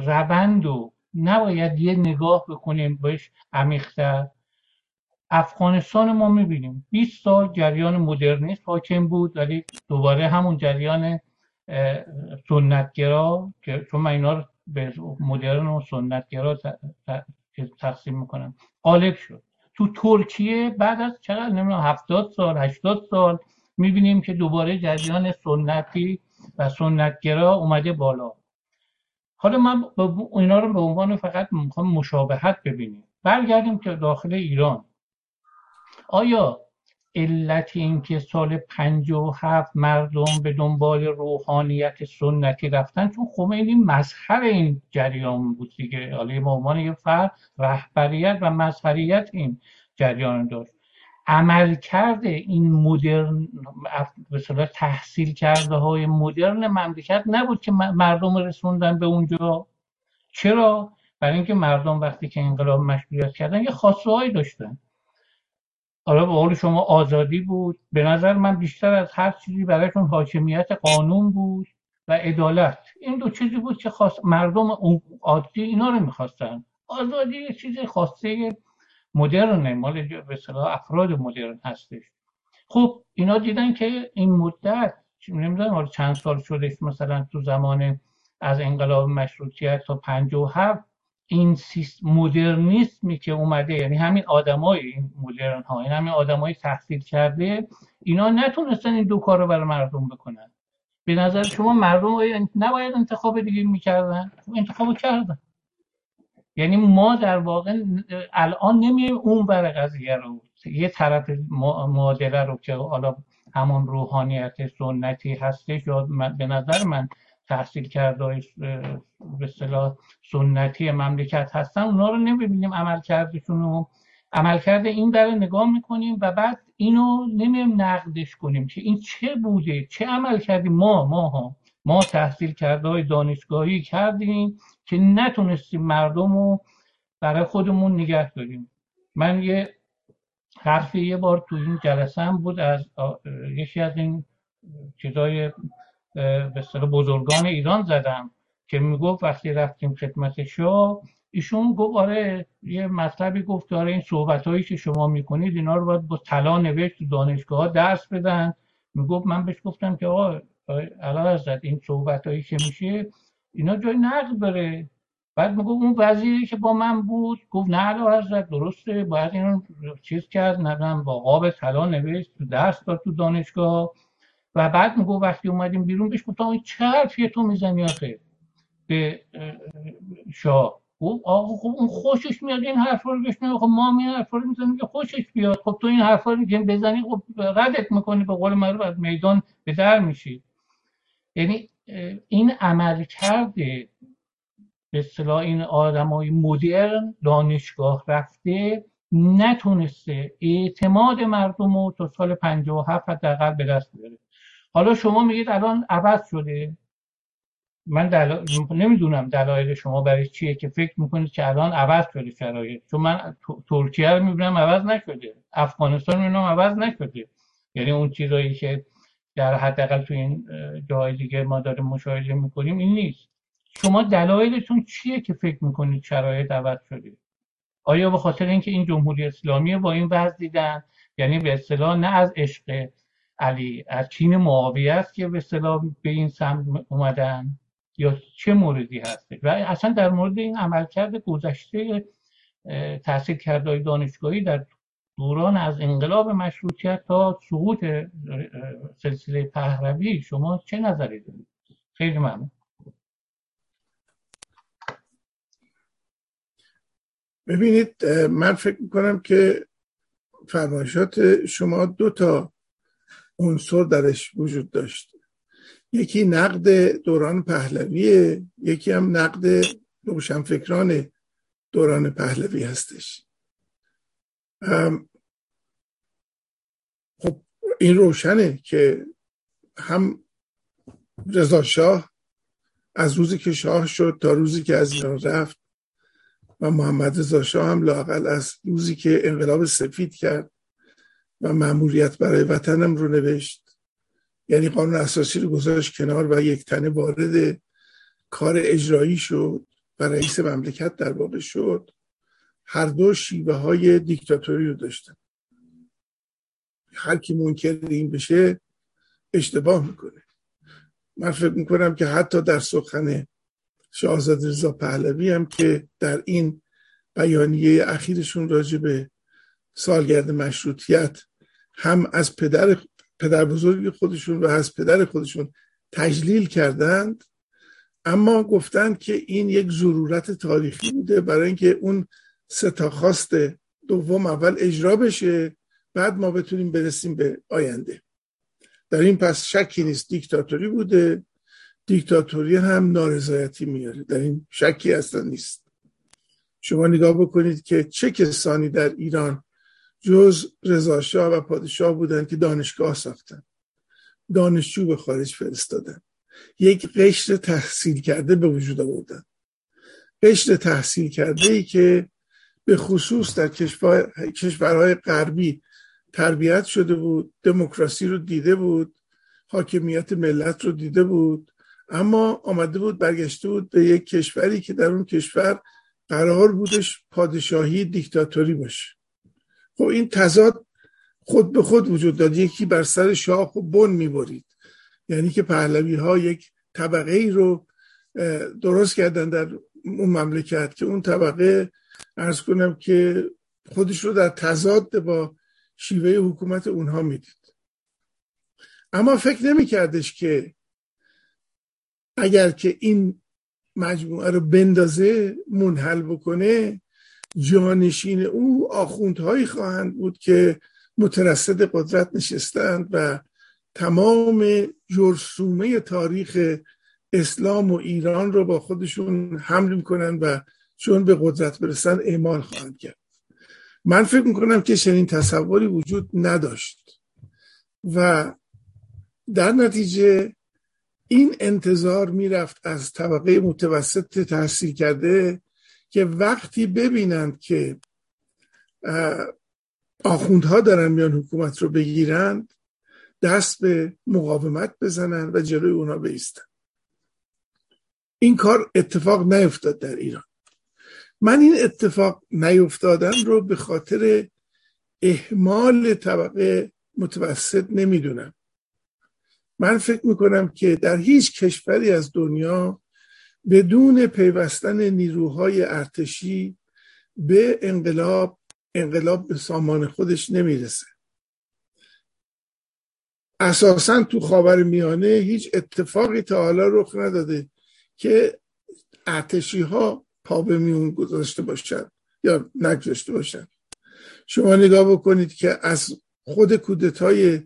روند رو نباید یه نگاه بکنیم بهش عمیقتر. افغانستان ما می‌بینیم. 20 سال جریان مدرنیست حاکم بود ولی دوباره همون جریان سنتگرا که چون من اینا رو به مدرن و سنتگرا تقسیم می‌کنم. غالب شد. تو ترکیه بعد از چقدر نمی‌دونم 70 سال 80 سال می‌بینیم که دوباره جریان سنتی و سنتگرا اومده بالا. حالا من اینا رو به عنوان فقط می‌خوام مشابهت ببینیم. برگردیم که داخل ایران. آیا علت اینکه سال 57 مردم به دنبال روحانیت سنتی رفتن؟ چون خمینی مظهر این جریان بود دیگه. حالا به عنوان یه فرد رهبریت و مظهریت این جریان داشت. عمل کرده این مدرن به تحصیل کرده های مدرن مملکت نبود که مردم رسوندن به اونجا. چرا؟ برای اینکه مردم وقتی که انقلاب مشروعیت کردن یه خاصه داشتن. حالا به قول شما آزادی بود. به نظر من بیشتر از هر چیزی برایشون حاکمیت قانون بود و عدالت. این دو چیزی بود که خواست مردم عادی اینا رو می‌خواستن. آزادی یه چیز خاصه مدرنه مال به افراد مدرن هستش. خب اینا دیدن که این مدت نمی‌دونم چند سال شدش مثلا تو زمان از انقلاب مشروطیت تا 57 این مدرنیسمی که اومده یعنی همین آدمای این مدرن ها این همین آدمای تحصیل کرده اینا نتونستن این دو کار رو برای مردم بکنن. به نظر شما مردم نباید انتخاب دیگه می‌کردن؟ خب انتخاب کردن. یعنی ما در واقع الان نمیایم اون بر قضیه رو. یه طرف معادله رو که حالا همون روحانیت سنتی هستش یا به نظر من تحصیل کرده به صلاح سنتی مملکت هستن اونا رو نمی‌بینیم عمل کردشون رو. عمل کرده این در نگاه می‌کنیم و بعد اینو نمیم نقدش کنیم که این چه بوده چه عمل کردیم ما ما ها ما تحصیل کرده های دانشگاهی کردیم که نتونستیم مردم رو برای خودمون نگه داریم. من یه حرفی یه بار تو این جلسه هم بود از یکی از این چیزای به بزرگان ایران زدم که می‌گفت وقتی رفتیم خدمت شاه ایشون گفت آره یه مطلبی گفت آره این صحبت هایی که شما می‌کنید اینا رو باید با طلا نوشت تو دانشگاه ها درس بدن. می‌گفت من بهش گفتم که آقا علا زد این صحبت هایی که میشه اینا جای نقد داره. بعد می‌گفت اون وزیری که با من بود گفت نه علا حضرت درسته باید اینو چیز کرد ندم با قاب طلا نوشت درس داد تو دانشگاه. و بعد می‌گفت وقتی اومدیم بیرون بهش گفتم چه حرفیه تو می‌زنی آخه؟ به شاه. خب آقا خب اون خوشش میاد این حرفا رو بشنوه خب ما این حرفا رو می‌زنیم که خوشش بیاد. خب تو این حرفا رو که بزنی خب ردت می‌کنی به قول معروف از میدان به در میشی. یعنی این عمل کرده به اصطلاح این آدمای مدرن دانشگاه رفته نتونسته اعتماد مردم رو تا سال 57 حداقل به دست بیاره. حالا شما میگید الان عوض شده. من دل... نمی‌دونم دلایل شما برای چیه که فکر می‌کنید که الان عوض شده شرایط. چون من ترکیه رو می‌بینم عوض نشده. افغانستان می‌بینم عوض نشده. یعنی اون چیزایی که در حداقل تو این جای دیگه ما داریم مشاهده می‌کنیم این نیست. شما دلایلتون چیه که فکر می‌کنید شرایط عوض شده؟ آیا به خاطر اینکه این جمهوری اسلامی با این وضع دیدن یعنی به اصطلاح نه از عشق علی از چین معاویه است که به اصطلاح به این سمت اومدن؟ یا چه موردی هست و اصلا در مورد این عملکرد گذشته تحصیل کرده دانشگاهی در دوران از انقلاب مشروطیت تا سقوط سلسله پهلوی شما چه نظری دارید؟ خیلی ممنون. ببینید من فکر می‌کنم که فرمایشات شما دو تا عنصر درش وجود داشت. یکی نقد دوران پهلویه یکی هم نقد روشنفکران دوران پهلوی هستش. خب این روشنه که هم رضا شاه از روزی که شاه شد تا روزی که از ایران رفت و محمد رضا شاه هم لاقل از روزی که انقلاب سفید کرد و مأموریت برای وطنم رو نوشت. یعنی قانون اساسی رو گذاشت کنار و یک تنه وارد کار اجرایی شد و رئیس مملکت در واقع شد. هر دو شیوه های دیکتاتوری رو داشتن هر کی منکر این بشه اشتباه می‌کنه. من فکر می‌کنم که حتی در سخن شاهزاده رضا پهلوی هم که در این بیانیه اخیرشون راجع به سالگرد مشروطیت هم از پدر پدر بزرگ خودشون و از پدر خودشون تجلیل کردند اما گفتند که این یک ضرورت تاریخی بوده برای اینکه اون خواست دوم اول اجرا بشه بعد ما بتونیم برسیم به آینده. در این پس شکی نیست دیکتاتوری بوده دیکتاتوری هم نارضایتی میاره. در این شکی اصلا نیست. شما نگاه بکنید که چه کسانی در ایران جز رضاشاه و پادشاه بودن که دانشگاه ساختن دانشجو به خارج فرستادن. یک قشر تحصیل کرده به وجود آوردن. قشر تحصیل کرده ای که به خصوص در کشور، کشورهای غربی تربیت شده بود دموکراسی رو دیده بود حاکمیت ملت رو دیده بود اما آمده بود برگشته بود به یک کشوری که در اون کشور قرار بودش پادشاهی دیکتاتوری باشه. خب این تضاد خود به خود وجود داد. یکی بر سر شاخ و بن می‌برید. یعنی که پهلوی ها یک طبقه ای رو درست کردن در اون مملکت که اون طبقه ارز کنم که خودش رو در تضاد با شیوه حکومت اونها می‌دید. اما فکر نمیکردش که اگر که این مجموعه رو بندازه منحل بکنه جانشین او آخوندهایی خواهند بود که مترصد قدرت نشستند و تمام جرسومه تاریخ اسلام و ایران رو با خودشون حمل می‌کنن و چون به قدرت برسن اعمال خواهند کرد. من فکر می‌کنم که چنین تصوری وجود نداشت. و در نتیجه این انتظار می‌رفت از طبقه متوسط تحصیل کرده که وقتی ببینند که آخوندها دارن میان حکومت رو بگیرند دست به مقاومت بزنن و جلوی اونا بیستن این کار اتفاق نیفتاد در ایران. من این اتفاق نیفتادن رو به خاطر احمال طبقه متوسط نمی‌دونم. من فکر می‌کنم که در هیچ کشوری از دنیا بدون پیوستن نیروهای ارتشی به انقلاب انقلاب به سامان خودش نمی‌رسه. اساسا تو خاور میانه هیچ اتفاقی تا حالا رخ نداده که ارتشی ها پا به میون گذاشته باشند یا نگذاشته باشند شما نگاه بکنید که از خود کودتای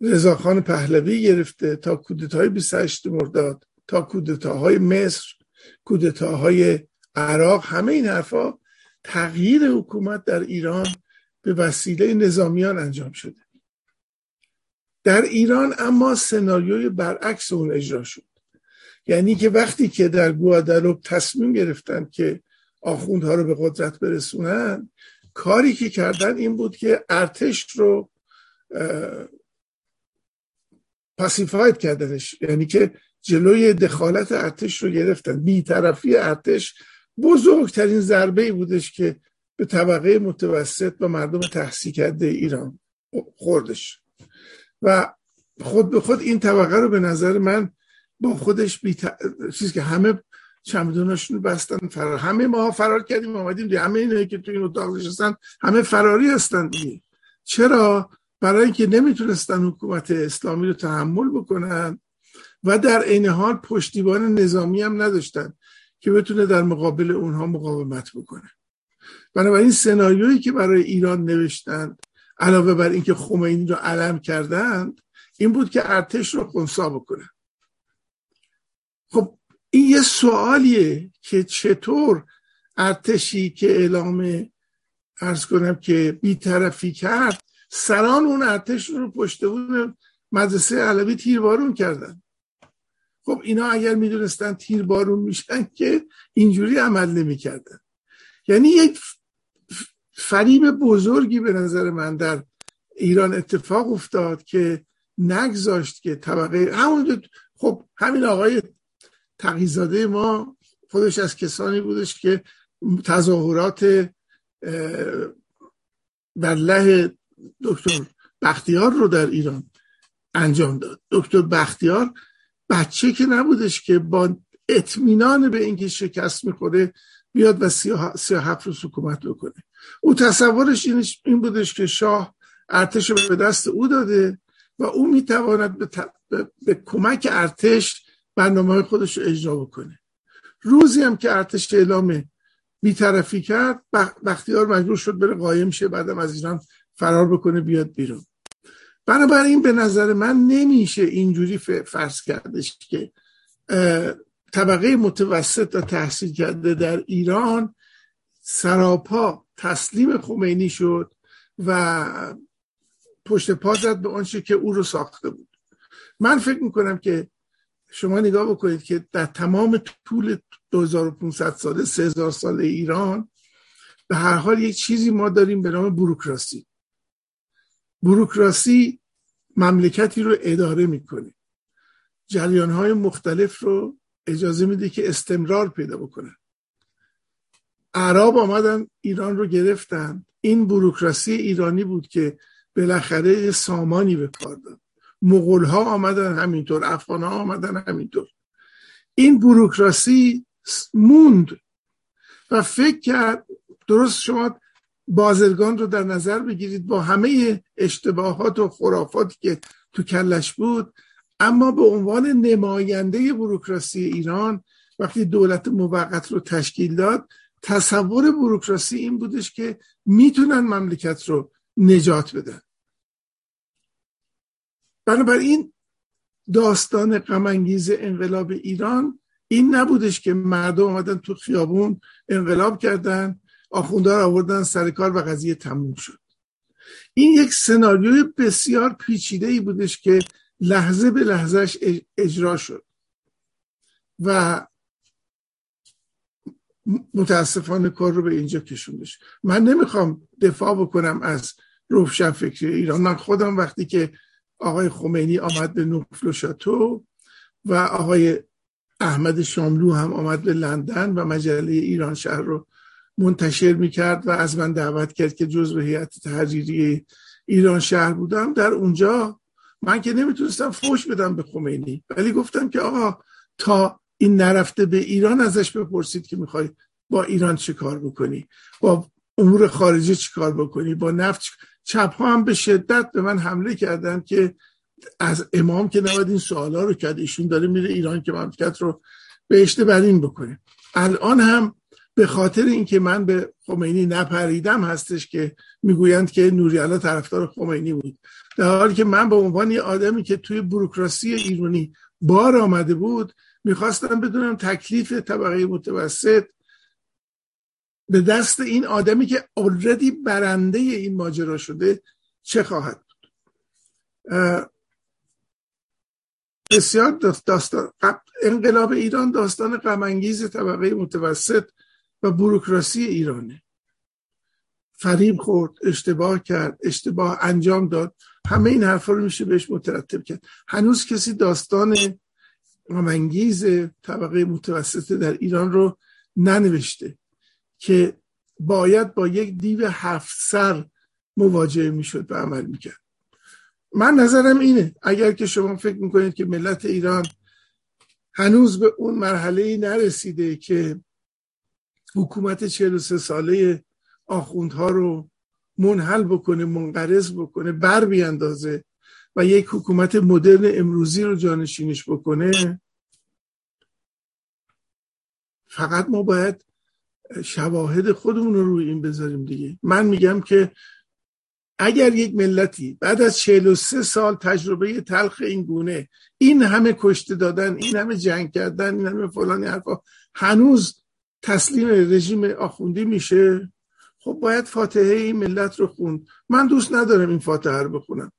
رضاخان پهلوی گرفته تا کودتای 28 مرداد تا کودتاهای مصر کودتاهای عراق همه این حرفا تغییر حکومت در ایران به وسیله نظامیان انجام شده. در ایران اما سناریوی برعکس اون اجرا شد. یعنی که وقتی که در گوادلوپ تصمیم گرفتن که آخوندها رو به قدرت برسونن کاری که کردن این بود که ارتش رو پاسیفاید کردنش. یعنی که جلوی دخالت ارتش رو گرفتن. بیطرفی ارتش بزرگترین ضربه ای بودش که به طبقه متوسط و مردم تحصیل کرده ایران خوردش. و خود به خود این طبقه رو به نظر من با خودش بی چیز که همه چمدوناشون بستن فرار. همه ما فرار کردیم آمدیم دی همه اینه که تو این اتاق نشستن همه فراری هستن دیگه. چرا؟ برای اینکه نمی‌تونستن حکومت اسلامی رو تحمل بکنن و در عین حال پشتیبان نظامی هم نداشتن که بتونه در مقابل اونها مقاومت بکنه. بنابراین سناریویی که برای ایران نوشتند علاوه بر اینکه خمینی رو علم کردند این بود که ارتش رو خونسا بکنه این یه سوالیه که چطور ارتشی که اعلام ارز کنم که بیطرفی کرد سران اون ارتش رو پشت مدرسه علوی تیربارون کردن. خب اینا اگر می‌دونستن تیربارون میشن که اینجوری عمل نمی‌کردن. یعنی یک فریب بزرگی به نظر من در ایران اتفاق افتاد که نگذاشت که طبقه همون خب همین آقای تقیزاده ما خودش از کسانی بودش که تظاهرات بر دکتر بختیار رو در ایران انجام داد. دکتر بختیار بچه که نبودش که با اطمینان به اینکه شکست می‌خوره بیاد و سی و هفت روز حکومت بکنه. او تصورش این بودش که شاه ارتش رو به دست او داده و او می‌تواند به, به... کمک ارتش برنامه خودش رو اجرا بکنه. روزی هم که ارتش اعلام بیطرفی کرد بختیار مجبور شد بره قایم شه بعدم از ایران فرار بکنه بیاد بیرون. بنابراین به نظر من نمیشه اینجوری فرض کردش که طبقه متوسط و تحصیل کرده در ایران سراپا تسلیم خمینی شد و پشت پا زد به آنچه که او رو ساخته بود. من فکر می‌کنم که شما نگاه بکنید که در تمام طول 2500 ساله 3000 ساله ایران به هر حال یک چیزی ما داریم به نام بروکراسی. بروکراسی مملکتی رو اداره می‌کنه. جریان های مختلف رو اجازه میده که استمرار پیدا بکنن. عرب آمدن ایران رو گرفتن. این بروکراسی ایرانی بود که بالاخره سامانی به کار داد. مغول ها آمدن همینطور افغان ها آمدن همینطور. این بروکراسی موند و فکر کرد درست شما بازرگان رو در نظر بگیرید با همه اشتباهات و خرافاتی که تو کلش بود اما به عنوان نماینده بروکراسی ایران وقتی دولت موقت رو تشکیل داد تصور بروکراسی این بودش که می‌تونن مملکت رو نجات بدن. بنابراین داستان غمانگیز انقلاب ایران این نبودش که مردم آمدن تو خیابون انقلاب کردن آخوندار آوردن سر کار و قضیه تموم شد. این یک سناریوی بسیار پیچیده ای بودش که لحظه به لحظهش اجرا شد. و متاسفانه کار رو به اینجا کشوندش. من نمی‌خوام دفاع بکنم از روشن فکری ایران. من خودم وقتی که آقای خمینی آمد به نوفل و شاتو و آقای احمد شاملو هم آمد به لندن و مجله ایران شهر رو منتشر می‌کرد و از من دعوت کرد که جزو هیئت تحریری ایران شهر بودم. در اونجا من که نمی‌تونستم فوش بدم به خمینی ولی گفتم که آقا تا این نرفته به ایران ازش بپرسید که می‌خوای با ایران چه کار بکنی؟ با امور خارجه چه کار بکنی؟ با نفت چپ ها هم به شدت به من حمله کردن که از امام که نباید این سوالا رو کرد ایشون داره میره ایران که مملکت رو بهشت برین بکنه. الان هم به خاطر اینکه من به خمینی نپریدم هستش که می‌گویند که نوری طرفدار خمینی بود. در حالی که من به عنوان یه آدمی که توی بروکراسی ایرانی بار آمده بود می‌خواستم بدونم تکلیف طبقه متوسط به دست این آدمی که اوردی برنده این ماجرا شده چه خواهد بود؟ بسیار داستان انقلاب ایران داستان غمانگیز طبقه متوسط و بروکراسی ایرانه. فریب خورد اشتباه کرد اشتباه انجام داد. همه این حرفا رو میشه بهش مترتب کرد. هنوز کسی داستان غمانگیز طبقه متوسطه در ایران رو ننوشته. که باید با یک دیو هفت سر مواجهه می‌شد و عمل می‌کرد. من نظرم اینه اگر که شما فکر می‌کنید که ملت ایران هنوز به اون مرحله نرسیده که حکومت 43 ساله آخوندها رو منحل بکنه منقرض بکنه بر بیاندازه و یک حکومت مدرن امروزی رو جانشینش بکنه فقط ما باید شواهد خودمون رو روی این بذاریم دیگه. من میگم که اگر یک ملتی بعد از 43 سال تجربه تلخ این گونه این همه کشته دادن این همه جنگ کردن این همه فلانی حرفا هنوز تسلیم رژیم آخوندی میشه؟ خب باید فاتحه این ملت رو خوند. من دوست ندارم این فاتحه رو بخونم.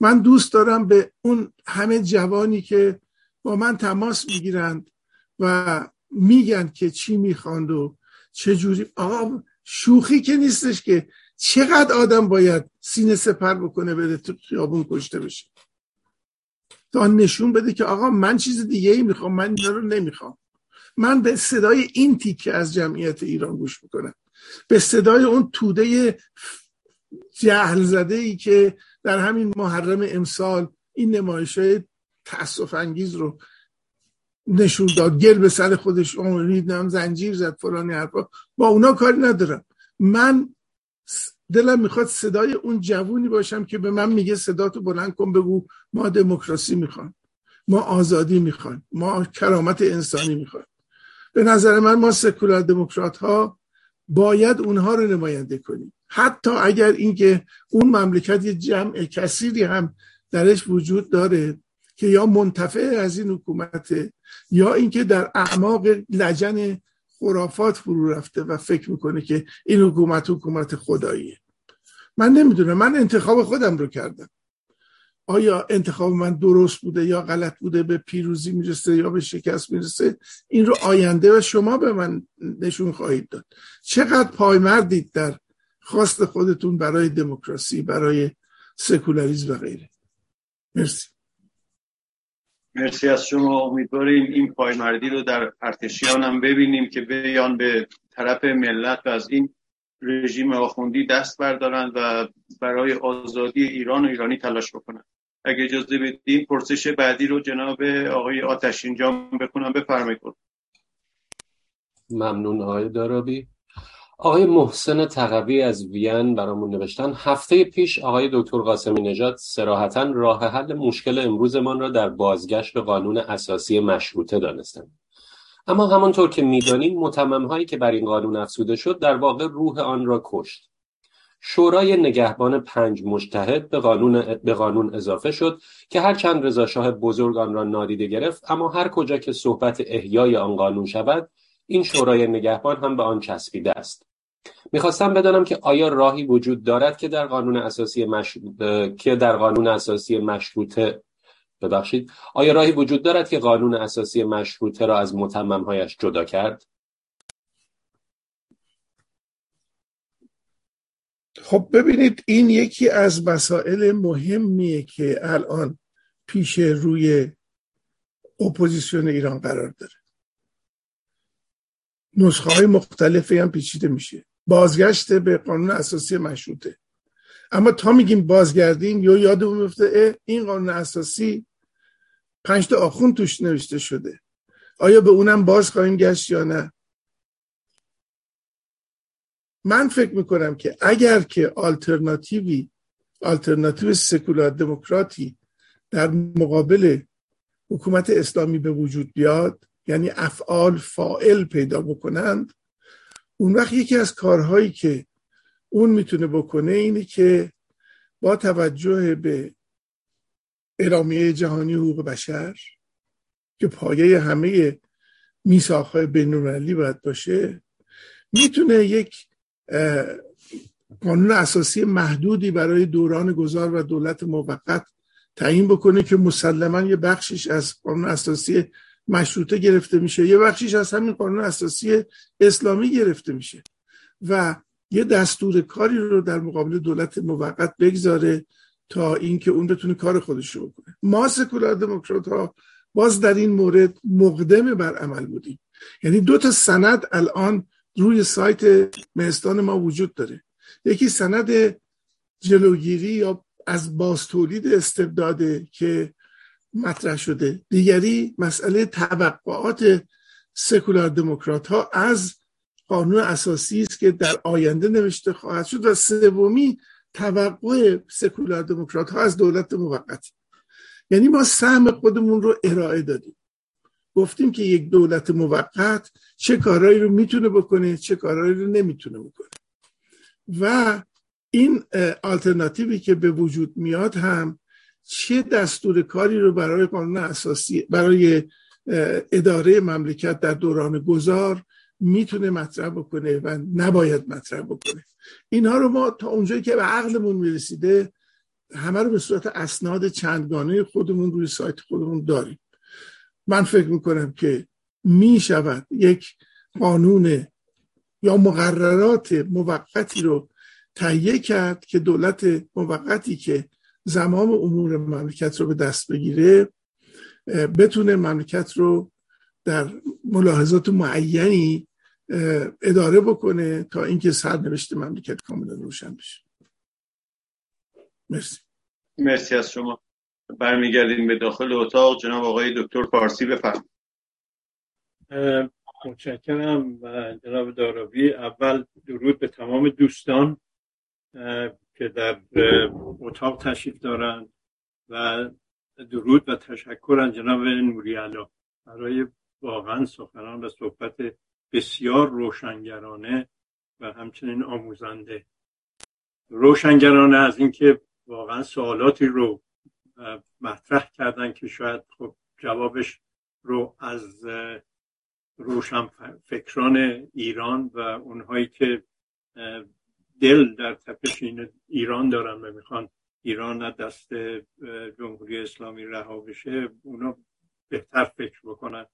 من دوست دارم به اون همه جوانی که با من تماس می‌گیرند و میگن که چی می‌خواند و چه جوری آقا شوخی که نیستش که چقدر آدم باید سینه سپر بکنه بره تو خیابون کشته بشه. تا نشون بده که آقا من چیز دیگه ای می‌خوام من اینا رو نمی‌خوام. من به صدای این تیکه از جمعیت ایران گوش می‌کنم. به صدای اون توده جهل زده ای که در همین محرم امسال این نمایش های انگیز رو نشون داد گل به سر خودش نم زنجیر زد فلانی حرفا. با اونا کاری ندارم. من دلم می‌خواد صدای اون جوونی باشم که به من میگه صداتو بلند کن بگو ما دموکراسی می‌خوان ما آزادی می‌خوان ما کرامت انسانی می‌خوان به نظر من ما سکولار دموکرات ها باید اونها رو نماینده کنیم. حتی اگر اینکه اون مملکت یه جمع کثیری هم درش وجود داره که یا منتفع از این حکومت یا اینکه در اعماق لجن خرافات فرو رفته و فکر می‌کنه که این حکومت حکومت خداییه. من نمی‌دونم من انتخاب خودم رو کردم. آیا انتخاب من درست بوده یا غلط بوده؟ به پیروزی می‌رسه یا به شکست می‌رسه؟ این رو آینده و شما به من نشون خواهید داد. چقدر پایمردید در خواست خودتون برای دموکراسی برای سکولاریزم و غیره. مرسی. مرسی از شما امیدواریم این پایمردی رو در ارتشیان هم ببینیم که بیان به طرف ملت و از این رژیم آخوندی دست بردارند و برای آزادی ایران و ایرانی تلاش بکنند اگه اجازه بدین پرسش بعدی رو جناب آقای آتشین جام بکنم. بفرمایید. ممنون آقای دارابی. آقای محسن تقوی از وین برامون نوشتن. هفته پیش آقای دکتر قاسمی نژاد سراحتا راه حل مشکل امروزمان را در بازگشت به قانون اساسی مشروطه دانستند اما همانطور که می‌دانیم متمم هایی که بر این قانون افزوده شد در واقع روح آن را کشت. شورای نگهبان پنج مجتهد به قانون, به قانون اضافه شد که هر چند رضاشاه بزرگ آن را نادیده گرفت اما هر کجا که صحبت احیای آن قانون شود این شورای نگهبان هم به آن چسبیده است. می‌خواستم بدانم که آیا راهی وجود دارد که در قانون اساسی مش... که در قانون اساسی مشروطه ببخشید. آیا راهی وجود دارد که قانون اساسی مشروطه را از متممهایش جدا کرد؟ خب ببینید این یکی از مسائل مهمیه که الان پیش روی اپوزیسیون ایران قرار داره. نسخه های مختلفی هم پیچیده میشه. بازگشت به قانون اساسی مشروطه. اما تا میگیم بازگردیم یا یادمون میفته این قانون اساسی پنج تا آخون توش نوشته شده. آیا به اونم باز خواهیم گشت یا نه؟ من فکر می‌کنم که اگر که آلترناتیوی آلترناتیو سکولار دموکراتی در مقابل حکومت اسلامی به وجود بیاد یعنی افعال فائل پیدا بکنند اون وقت یکی از کارهایی که اون می‌تونه بکنه اینه که با توجه به اعلامیه جهانی حقوق بشر که پایه همه میساخهای بینالمللی باید باشه می‌تونه یک قانون اساسی محدودی برای دوران گذار و دولت موقت تعیین بکنه که مسلما یه بخشش از قانون اساسی مشروطه گرفته میشه. یه بخشیش از همین قانون اساسی اسلامی گرفته میشه. و یه دستور کاری رو در مقابل دولت موقت بگذاره تا اینکه اون بتونه کار خودش رو بکنه. ما سکولار دموکرات ها باز در این مورد مقدم بر عمل بودیم. یعنی دو تا سند الان روی سایت مهستان ما وجود داره. یکی سند جلوگیری یا از باز تولید استبداده که مطرح شده. دیگری مسئله توقعات سکولار دموکرات ها از قانون اساسی است که در آینده نوشته خواهد شد و سومی توقع سکولار دموکرات ها از دولت موقت. یعنی ما سهم خودمون رو ارائه دادیم. گفتیم که یک دولت موقت چه کارهایی رو می‌تونه بکنه چه کارهایی رو نمی‌تونه بکنه. و این آلترناتیوی که به وجود میاد هم چه دستور کاری رو برای قانون اساسی برای اداره مملکت در دوران گذار می‌تونه مطرح بکنه و نباید مطرح بکنه؟ اینها رو ما تا اونجایی که به عقلمون می‌رسیده همه رو به صورت اسناد چندگانه خودمون روی سایت خودمون داریم. من فکر می‌کنم که می‌شود یک قانون یا مقررات موقتی رو تهیه کرد که دولت موقتی که زمام امور مملکت رو به دست بگیره بتونه مملکت رو در ملاحظات معینی اداره بکنه تا اینکه سرنوشت مملکت کاملا روشن بشه. مرسی. مرسی از شما. برمیگردیم به داخل اتاق. جناب آقای دکتر فارسی بفرمایید. متشکرم جناب داراوی اول درود به تمام دوستان. که در اتاق تشریف دارند و درود و تشکر از جناب نوری علا برای واقعا سخنان و صحبت بسیار روشنگرانه و همچنین آموزنده. روشنگرانه از اینکه واقعا سوالاتی رو مطرح کردن که شاید خب جوابش رو از روشن فکران ایران و اونهایی که دل در تپش ایران دارن و می‌خوان ایران از دست جمهوری اسلامی رها بشه اونا بهتر فکر بکنن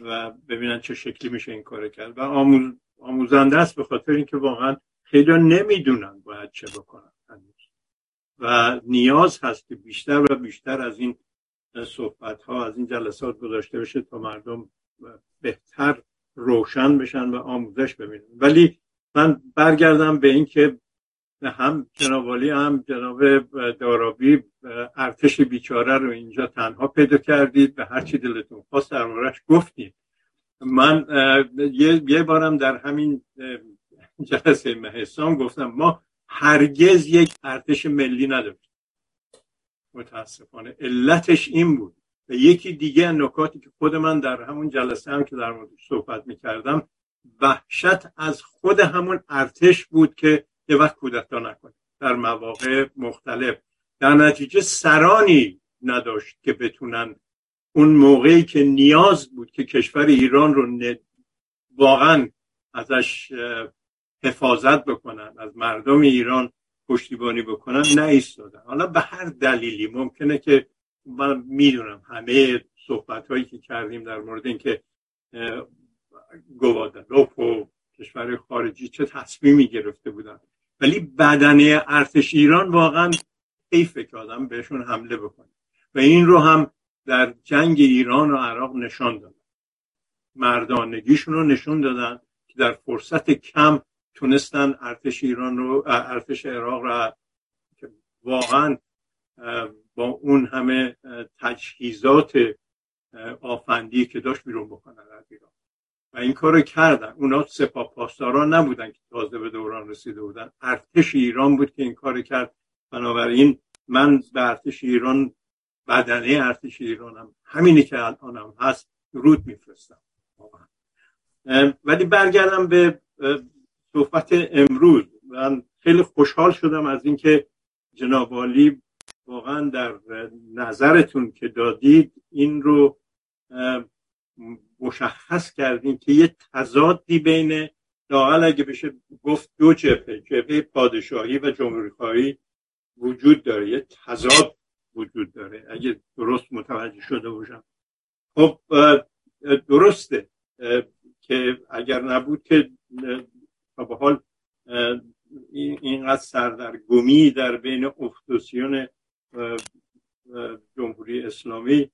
و ببینن چه شکلی میشه این کار کرد. و آموز... آموزنده است به خاطر اینکه واقعا خیلی نمی‌دونن باید چه بکنن و نیاز هست که بیشتر و بیشتر از این صحبت ها از این جلسات گذاشته بشه تا مردم بهتر روشن بشن و آموزش ببینن. ولی من برگردم به اینکه هم جناب هم جناب دارابی ارتش بیچاره رو اینجا تنها پیدا کردید به هر چی دلتون خواست در گفتید. من یه, بارم در همین جلسه مهستان گفتم ما هرگز یک ارتش ملی نداریم. متاسفانه علتش این بود. و یکی دیگه نکاتی که خود من در همون جلسه هم که در مورد صحبت می‌کردم وحشت از خود همون ارتش بود که یه وقت کودتا نکنه. در مواقع مختلف. در نتیجه سرانی نداشت که بتونن اون موقعی که نیاز بود که کشور ایران رو واقعا ازش حفاظت بکنن از مردم ایران پشتیبانی بکنن نایستادن حالا به هر دلیلی ممکنه که من می‌دونم همه صحبت هایی که کردیم در مورد اینکه گوادلوپ و کشور خارجی چه تصمیمی گرفته بودن؟ ولی بدنه ارتش ایران واقعا حیفه که آدم بهشون حمله بکنه. و این رو هم در جنگ ایران و عراق نشان دادن. مردانگیشون رو نشون دادن که در فرصت کم تونستن ارتش ایران رو ارتش عراق رو که واقعا با اون همه تجهیزات آفندی که داشت بیرون بکنن از ایران. و این کار کردن. اونا سپاه پاسداران نبودن که تازه به دوران رسیده بودن. ارتش ایران بود که این کار کرد. بنابراین من به ارتش ایران بدنه ارتش ایرانم همینی که الانم هست رود میفرستم. ولی برگردم به صحبت امروز. من خیلی خوشحال شدم از اینکه جناب عالی واقعا در نظرتون که دادید این رو مشخص کردیم که یه تضادی بین لاقل اگه بشه گفت دو جبهه جبهه پادشاهی و جمهوری وجود داره. یه تضاد وجود داره. اگه درست متوجه شده باشم. خب درسته که اگر نبود که به حال اینقدر سردرگمی در بین افتوسیون جمهوری اسلامی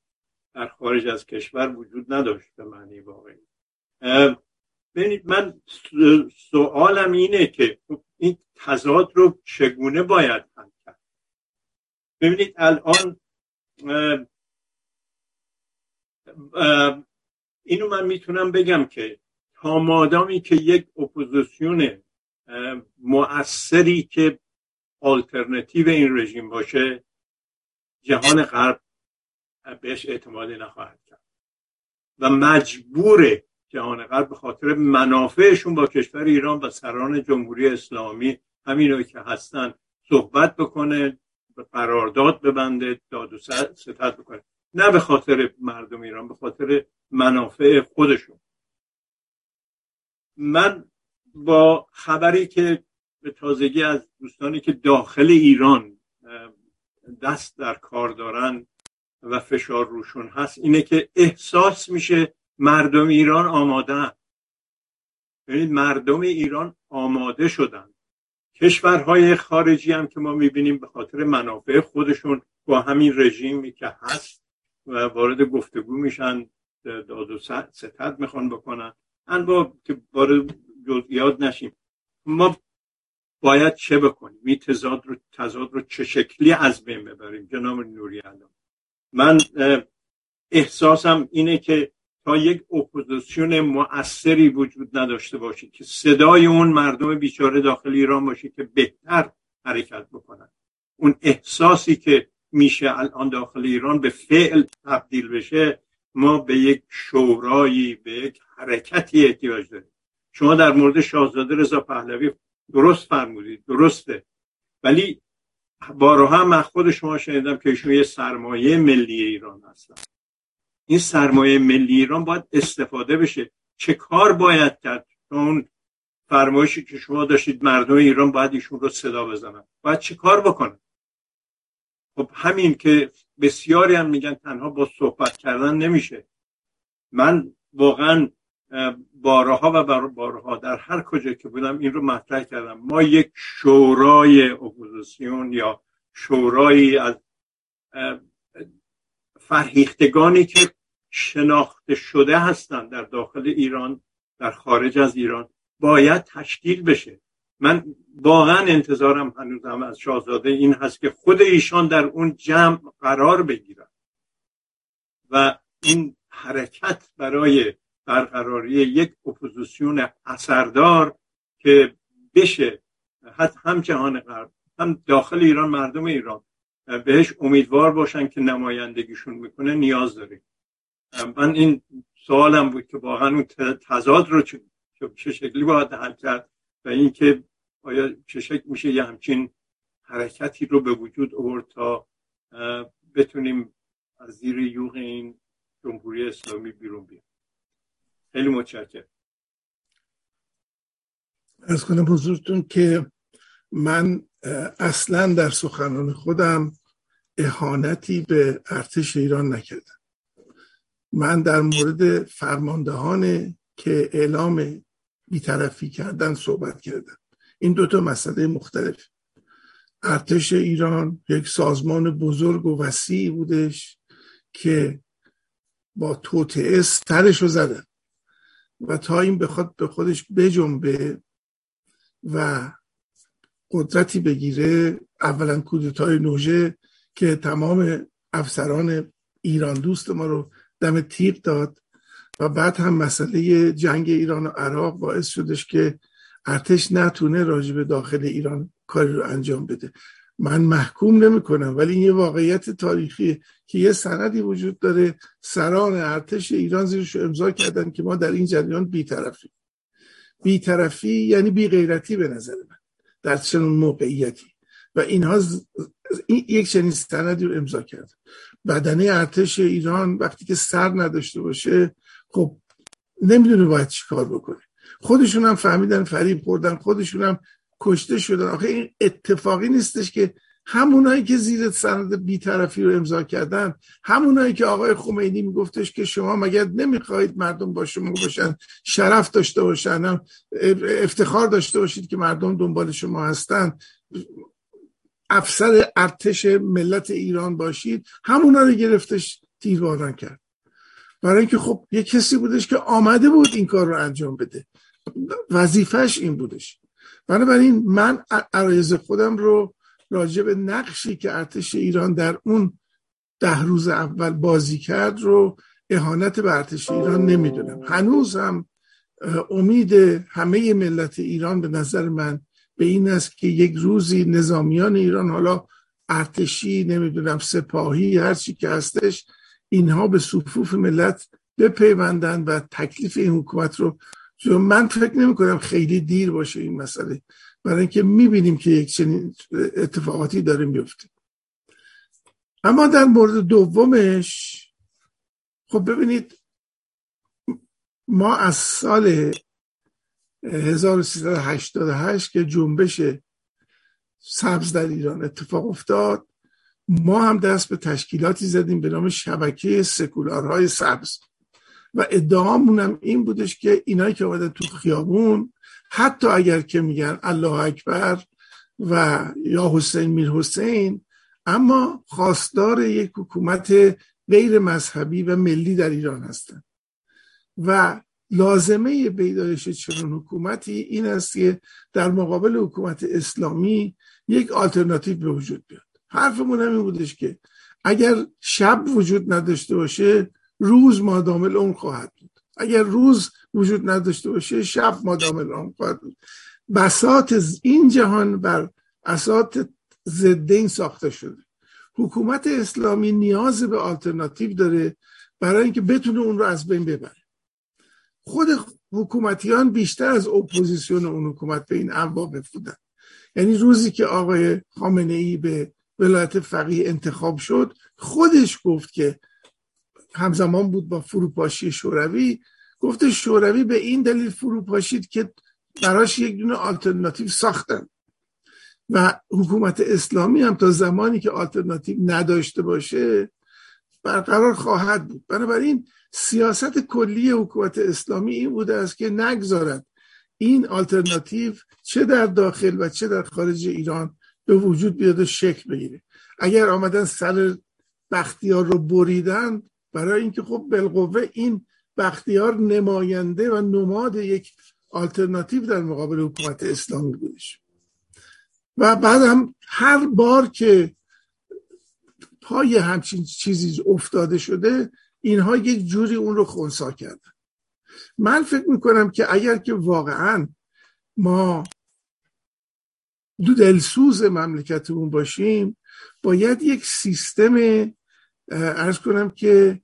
در خارج از کشور وجود نداشت به معنی واقعی. ببینید من سوالم اینه که این تضاد رو چگونه باید حل کرد؟ ببینید الان اینو من می‌تونم بگم که تا مادامی که یک اپوزیسیون مؤثری که آلترناتیو این رژیم باشه جهان غرب بهش اعتمادی نخواهد کرد. و مجبور جهان غرب به خاطر منافعشون با کشور ایران و سران جمهوری اسلامی همین که هستن صحبت بکنه قرارداد ببنده داد و ستت بکنه. نه به خاطر مردم ایران به خاطر منافع خودشون. من با خبری که به تازگی از دوستانی که داخل ایران دست در کار دارن و فشار روشون هست اینه که احساس میشه مردم ایران آماده ببینید مردم ایران آماده شدن. کشورهای خارجی هم که ما می‌بینیم به خاطر منافع خودشون با همین رژیمی که هست و وارد گفتگو میشن داد و ستد می‌خوان بکنن. با که وارد جزئیات نشیم. ما باید چه بکنیم؟ این تضاد رو تضاد رو چه شکلی از بین ببریم؟ جناب نوری الان من احساسم اینه که تا یک اپوزیسیون مؤثری وجود نداشته باشه که صدای اون مردم بیچاره داخل ایران باشه که بهتر حرکت بکنن. اون احساسی که میشه الان داخل ایران به فعل تبدیل بشه ما به یک شورایی به یک حرکتی احتیاج داریم. شما در مورد شاهزاده رضا پهلوی درست فرمودید درسته. ولی بارها من خود شما شنیدم که ایشون یه سرمایه ملی ایران هستن. این سرمایه ملی ایران باید استفاده بشه. چه کار باید کرد؟ اون فرمایشی که شما داشتید مردم ایران باید ایشون رو صدا بزنن. باید چه کار بکنن؟ خب همین که بسیاری هم میگن تنها با صحبت کردن نمیشه. من واقعا بارها و بارها در هر کجا که بودم این رو مطرح کردم. ما یک شورای اپوزیسیون یا شورایی از فرهیختگانی که شناخته شده هستند در داخل ایران در خارج از ایران باید تشکیل بشه. من واقعا انتظارم هنوزم از شاهزاده این هست که خود ایشان در اون جمع قرار بگیرن. و این حرکت برای برقراری یک اپوزیسیون اثردار که بشه هم جهان غرب هم داخل ایران مردم ایران بهش امیدوار باشن که نمایندگیشون می‌کنه نیاز داریم من این سوالم بود که واقعا اون تضاد رو چه شکلی باید حل کرد و اینکه آیا چه شکل میشه یه همچین حرکتی رو به وجود آورد تا بتونیم از زیر یوغ این جمهوری اسلامی بیرون بیایم. خیلی متشکرم. از کنم حضورتون که من اصلا در سخنان خودم اهانتی به ارتش ایران نکردم. من در مورد فرماندهان که اعلام بیطرفی کردن صحبت کردم. این دوتا مسئله مختلف. ارتش ایران یک سازمان بزرگ و وسیعی بودش که با توطعه ترش رو زدن. و تا این بخواد به خودش بجنبه و قدرتی بگیره اولا کودتای نوژه که تمام افسران ایران دوست ما رو دم تیغ داد و بعد هم مسئله جنگ ایران و عراق باعث شدش که ارتش نتونه راجب داخل ایران کاری رو انجام بده. من محکوم نمی کنم ولی این یه واقعیت تاریخی که یه سندی وجود داره سران ارتش ایران زیرش امضا کردن که ما در این جریان بیطرفی بیطرفی یعنی بی غیرتی به نظر من در چنون موقعیتی. و اینها این یک چنین سندی رو امضا کرد. بدنه ارتش ایران وقتی که سر نداشته باشه خب نمی‌دونه باید چی کار بکنه. خودشون هم فهمیدن فریب خوردن خودشون هم کشته شدن. آخه این اتفاقی نیستش که همونایی که زیر سند بیطرفی رو امضا کردن همونایی که آقای خمینی میگفتش که شما مگر نمی‌خواهید مردم با شما باشن شرف داشته باشن افتخار داشته باشید که مردم دنبال شما هستن. افسر ارتش ملت ایران باشید. همونا رو گرفتش تیرباران کرد. برای اینکه خب یه کسی بودش که آمده بود این کار رو انجام بده. وظیفش این بودش. بنابراین من عرایز خودم رو راجع به نقشی که ارتش ایران در اون ده روز اول بازی کرد رو اهانت به ارتش ایران نمی‌دونم. هنوز هم امید همه ملت ایران به نظر من به این است که یک روزی نظامیان ایران حالا ارتشی نمی‌دونم سپاهی هر چی که هستش اینها به صفوف ملت بپیوندن و تکلیف این حکومت رو من فکر نمی کنم خیلی دیر باشه این مسئله. برای اینکه می‌بینیم که یک چنین اتفاقاتی داره میفته اما در مورد دومش خب ببینید ما از سال 1388 که جنبش سبز در ایران اتفاق افتاد ما هم دست به تشکیلاتی زدیم به نام شبکه سکولارهای سبز. و ادعامون هم این بودش که اینایی که آمدن تو خیابون حتی اگر که میگن الله اکبر و یا حسین میر حسین اما خواستار یک حکومت غیر مذهبی و ملی در ایران هستند و لازمه بیدایش چنین حکومتی این است که در مقابل حکومت اسلامی یک آلترناتیو به وجود بیاد. حرفمون همین بودش که اگر شب وجود نداشته باشه روز مادامل اون خواهد بود. اگر روز وجود نداشته باشه شب مادامل اون خواهد بود. بسات این جهان بر اسات ضد این ساخته شده. حکومت اسلامی نیاز به آلترناتیو داره برای اینکه بتونه اون رو از بین ببره. خود حکومتیان بیشتر از اپوزیسیون اون حکومت به این واقف بودن یعنی روزی که آقای خامنه ای به ولایت فقیه انتخاب شد خودش گفت که همزمان بود با فروپاشی شوروی. گفته شوروی به این دلیل فروپاشید که براش یک دونه آلترناتیو ساختن. و حکومت اسلامی هم تا زمانی که آلترناتیو نداشته باشه برقرار خواهد بود. بنابراین سیاست کلی حکومت اسلامی این بوده است که نگذارد این آلترناتیو چه در داخل و چه در خارج ایران به وجود بیاد و شکل بگیره. اگر آمدن سر بختیار رو بریدن برای اینکه خب بالقوه این بختیار نماینده و نماد یک آلترناتیو در مقابل حکومت اسلامی بودش. و بعد هم هر بار که پای همچین چیزی افتاده شده اینها یک جوری اون رو خونسا کردن. من فکر می‌کنم که اگر که واقعا ما دو دلسوز مملکتمون باشیم باید یک سیستم عرض کنم که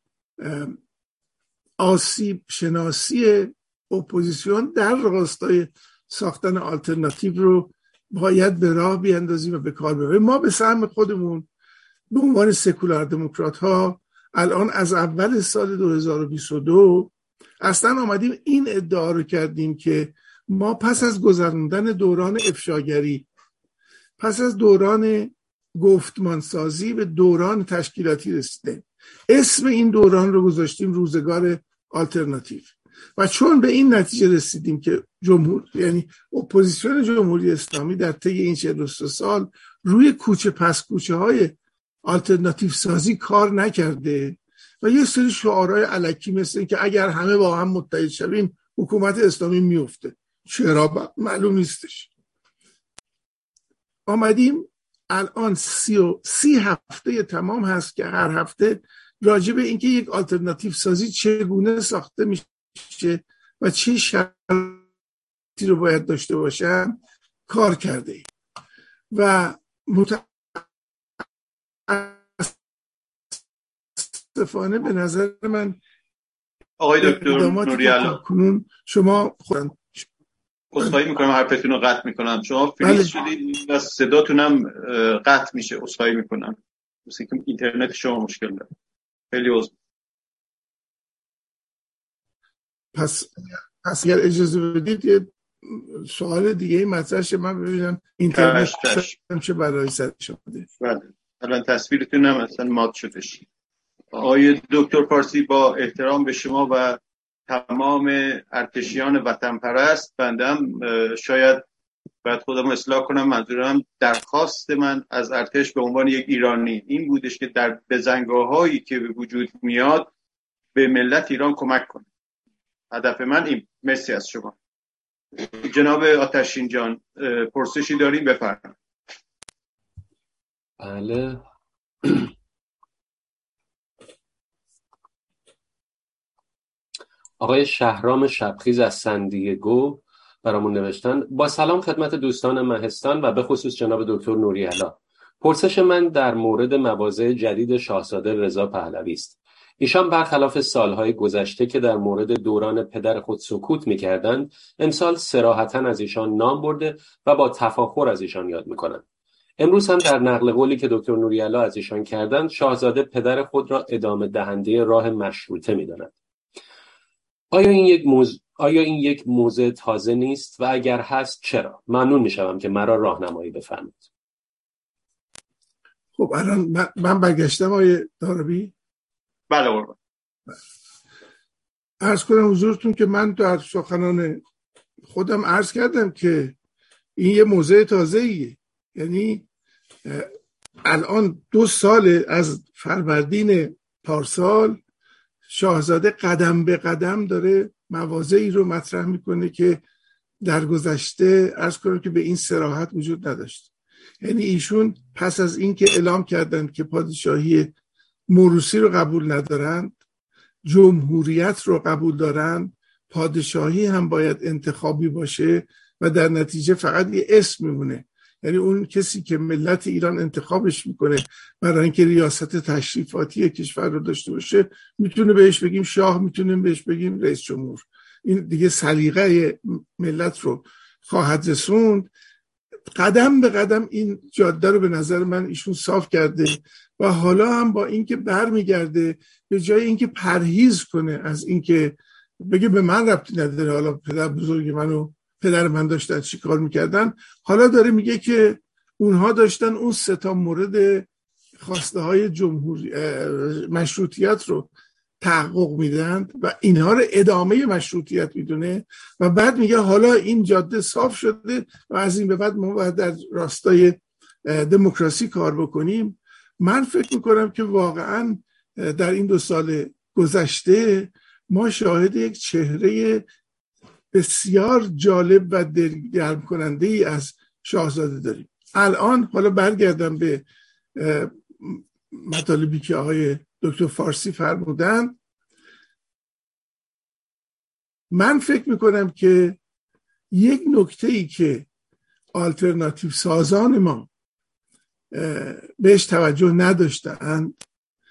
آسیب شناسی اپوزیسیون در راستای ساختن آلترناتیو رو باید به راه بیاندازیم و به کار ببریم. ما به سهم خودمون به عنوان سکولار دموکرات ها الان از اول سال 2022 اصلا آمدیم این ادعا رو کردیم که ما پس از گذراندن دوران افشاگری پس از دوران گفتمانسازی به دوران تشکیلاتی رسیده. اسم این دوران رو گذاشتیم روزگار آلترناتیو. و چون به این نتیجه رسیدیم که جمهور یعنی اپوزیسیون جمهوری اسلامی در طی این 43 سال روی کوچه پس کوچه های آلترناتیو سازی کار نکرده و یه سری شعارهای الکی مثل که اگر همه با هم متحد شویم حکومت اسلامی میفته چرا؟ معلوم نیستش. آمدیم الان سی, و سی هفته تمام هست که هر هفته راجع به اینکه یک آلترناتیو سازی چگونه ساخته میشه و چه شرطی رو باید داشته باشن کار کرده ایم. و متاسفانه به نظر من آقای دکتر نوریالا کنون شما خودن اصخایی می‌کنم حرفتون رو قطع می‌کنم. شما فریز بله. شدید و صداتونم قطع میشه اصخایی می‌کنم. مثل که اینترنت شما مشکل داره. خیلی عضو پس پس اگر اجازه بدید یه سوال دیگه مطرح من ببینم اینترنت چه برای سر شده بله. الان تصویرتون هم اصلا مات شدش آقای دکتر پارسی با احترام به شما و تمام ارتشیان وطن پرست بندم شاید باید خودم اصلاح کنم منظورم درخواست من از ارتش به عنوان یک ایرانی این بودش که در بزنگاه هایی که به وجود میاد به ملت ایران کمک کنه. هدف من این. مرسی از شما. جناب آتشین جان پرسشی داریم؟ بفرمایید. بله. آقای شهرام شبخیز از سندیگو برامون نوشتن. با سلام خدمت دوستان مهستان و به خصوص جناب دکتر نوری علا. پرسش من در مورد مواضع جدید شاهزاده رضا پهلوی است. ایشان برخلاف سالهای گذشته که در مورد دوران پدر خود سکوت می‌کردند امسال سراحتا از ایشان نام برده و با تفاخر از ایشان یاد می‌کنند. امروز هم در نقل قولی که دکتر نوریالا از ایشان کردند شاهزاده پدر خود را ادامه دهنده راه مشروطه می‌دانند آیا این یک موز... آیا این یک موضع تازه نیست؟ و اگر هست چرا؟ ممنون می‌شوم که مرا راهنمایی بفرمایید. خب الان من برگشتم آیه داربی بله قربان. ارز کنم حضورتون که من در سخنان خودم عرض کردم که این یه موضع تازه ایه یعنی الان دو سال از فروردین پارسال شاهزاده قدم به قدم داره موازهی رو مطرح می‌کنه که در گذشته ارز کنم که به این سراحت وجود نداشت. یعنی ایشون پس از اینکه اعلام کردند که پادشاهی موروسی رو قبول ندارند جمهوریت رو قبول دارند پادشاهی هم باید انتخابی باشه و در نتیجه فقط یه اسم میمونه. یعنی اون کسی که ملت ایران انتخابش می‌کنه برای اینکه ریاست تشریفاتی کشور رو داشته باشه می‌تونه بهش بگیم شاه می‌تونیم بهش بگیم رئیس جمهور. این دیگه سلیقه ملت رو خواهد رسوند. قدم به قدم این جاده رو به نظر من ایشون صاف کرده و حالا هم با اینکه برمیگرده به جای اینکه پرهیز کنه از اینکه بگه به من ربطی نداره حالا پدر بزرگ منو پدر من داشتن چی کار می‌کردن؟ حالا داره میگه که اونها داشتن اون ستا مورد خواسته های جمهوری مشروطیت رو تحقق میدن و اینها رو ادامه مشروطیت می‌دونه و بعد میگه حالا این جاده صاف شده و از این به بعد ما باید در راستای دموکراسی کار بکنیم. من فکر می‌کنم که واقعا در این دو سال گذشته ما شاهد یک چهره بسیار جالب و دلگرم کننده ای از شاهزاده داریم. الان حالا برگردم به مطالبی که آقای دکتر فارسی فرمودن. من فکر می‌کنم که یک نکته ای که آلترناتیو سازان ما بهش توجه نداشتند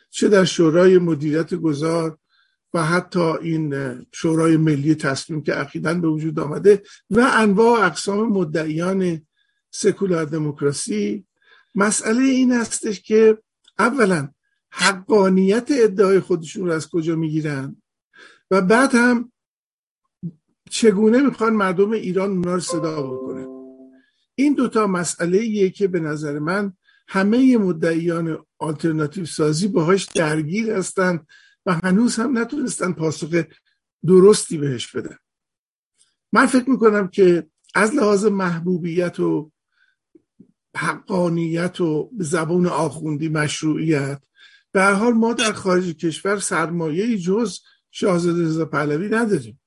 چه در شورای مدیریت گذار و حتی این شورای ملی تصمیم که اخیرا به وجود آمده و انواع اقسام مدعیان سکولار دموکراسی. مسئله این هستش که اولا حقانیت ادعای خودشون رو از کجا می‌گیرن و بعد هم چگونه می‌خوان مردم ایران اونا رو صدا بکنن. این دوتا مسئله ایه که به نظر من همه مدعیان آلترناتیو سازی باهاش درگیر هستند و هنوز هم نتونستن پاسخ درستی بهش بدن. من فکر می‌کنم که از لحاظ محبوبیت و حقانیت و زبان آخوندی مشروعیت به هر حال ما در خارج کشور سرمایه جز شاهزاده رضا پهلوی نداریم.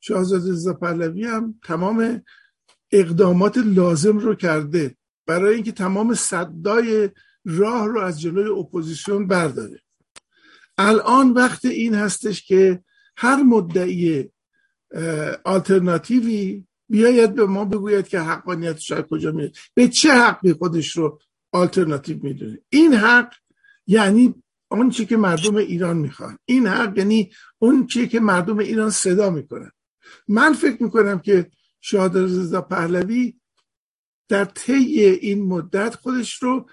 شاهزاده رضا پهلوی هم تمام اقدامات لازم رو کرده برای اینکه تمام صدای راه رو از جلوی اپوزیسیون برداره. الان وقت این هستش که هر مدعی آلترناتیوی بیاید به ما بگوید که حقانیتش از کجا میاد. به چه حقی خودش رو آلترناتیو می‌دونه؟ این حق یعنی اون چی که مردم ایران می‌خوان. این حق یعنی اون چی که مردم ایران صدا می‌کنن. من فکر می‌کنم که شاهزاده رضا پهلوی در طی این مدت خودش رو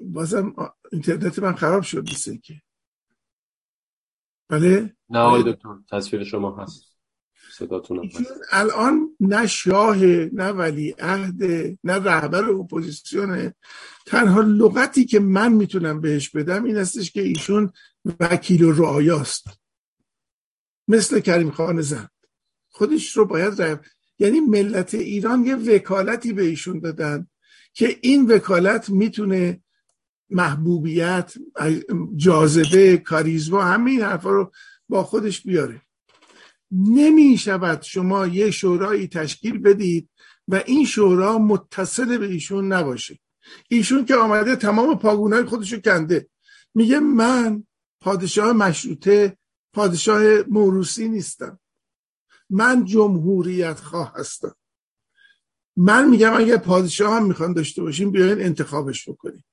بازم اینترنت من خراب شد مثل که بله؟ نه آقای دکتر تصویر شما هست. صداتون الان نه شاه نه ولی عهد نه رهبر اپوزیسیونه تنها لغتی که من می‌تونم بهش بدم این هستش که ایشون وکیل و رعایاست. مثل کریم خان زند. خودش رو باید رهب... یعنی ملت ایران یه وکالتی به ایشون دادن که این وکالت می‌تونه محبوبیت جاذبه کاریزما همه این حرفا رو با خودش بیاره. نمی شود شما یه شورایی تشکیل بدید و این شورا متصل به ایشون نباشه. ایشون که آمده تمام پاگونای خودشو کنده. میگه من پادشاه مشروطه پادشاه موروسی نیستم. من جمهوریت خواه هستم. من میگم اگر پادشاه هم می‌خوان داشته باشیم بیاین انتخابش بکنیم.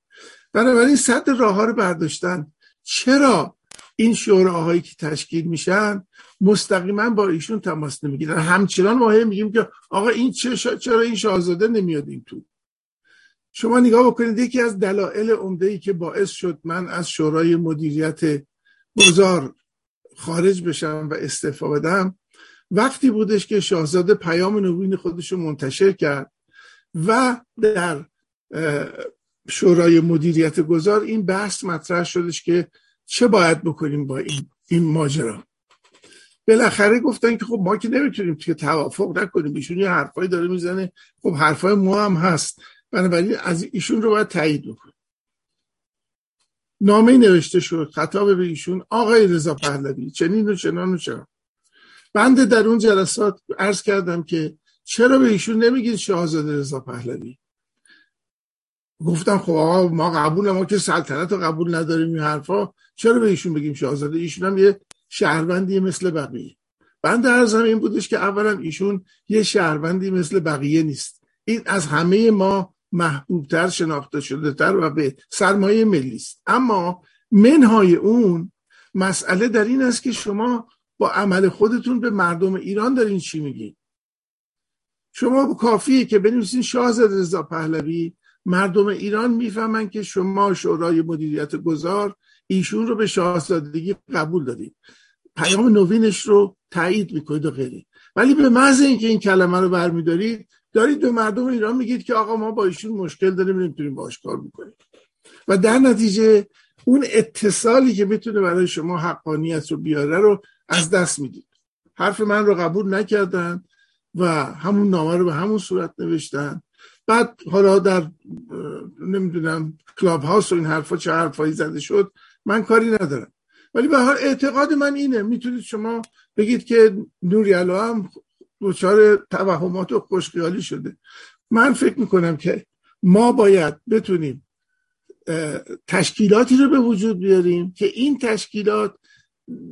بنابراین صد راه ها رو برداشتن. چرا این شوراهایی که تشکیل میشن مستقیما با ایشون تماس نمی‌گیرن؟ همچنان ما میگیم که آقا این چرا این شاهزاده نمیاد این تو؟ شما نگاه بکنید یکی از دلایل عمده ای که باعث شد من از شورای مدیریت گذار خارج بشم و استعفا بدم وقتی بودش که شاهزاده پیام نوین خودش رو منتشر کرد و در شورای مدیریت گذار این بحث مطرح شدش که چه باید بکنیم با این, این ماجرا. بالاخره گفتن که خب ما که نمی‌تونیم که توافق نکنیم. ایشون یه حرفایی داره می‌زنه. خب حرفای ما هم هست. بنابراین از ایشون رو باید تایید بکنیم. نامه نوشته شد. خطاب به ایشون. آقای رضا پهلوی. چنین و چنان و چنان. بنده در اون جلسات عرض کردم که چرا به ایشون نمیگید شاهزاده رضا پهلوی؟ گفتم خب آقا ما قبول ما که سلطنت رو قبول نداریم این حرفا چرا به ایشون بگیم شاهزاده؟ ایشون هم یه شهروندی مثل بقیه. بنده ارزم این بودش که اولا ایشون یه شهروندی مثل بقیه نیست. این از همه ما محبوبتر شناخته شده تر و به سرمایه ملی است. اما منهای اون مسئله در این است که شما با عمل خودتون به مردم ایران دارین چی میگین؟ شما کافیه که بنویسین شاهزاده رضا پهلوی مردم ایران می‌فهمن که شما شورای مدیریت گذار ایشون رو به شاهزادگی قبول دارید. پیام نوینش رو تایید می‌کنید و غیره. ولی به محض اینکه این کلمه رو برمیدارید دارید به مردم ایران میگید که آقا ما با ایشون مشکل داریم نمی‌تونیم باش کار می‌کنیم و در نتیجه اون اتصالی که می‌تونه برای شما حقانیت رو بیاره رو از دست می‌دید. حرف من رو قبول نکردن و همون نامه رو به همون صورت نوشتن. بعد حالا در نمی‌دونم کلاب هاوس و این حرفا چه حرفایی زده شد من کاری ندارم. ولی به هر اعتقاد من اینه. می‌تونید شما بگید که نوری هم دچار توهمات و خوشخیالی شده. من فکر می‌کنم که ما باید بتونیم تشکیلاتی رو به وجود بیاریم که این تشکیلات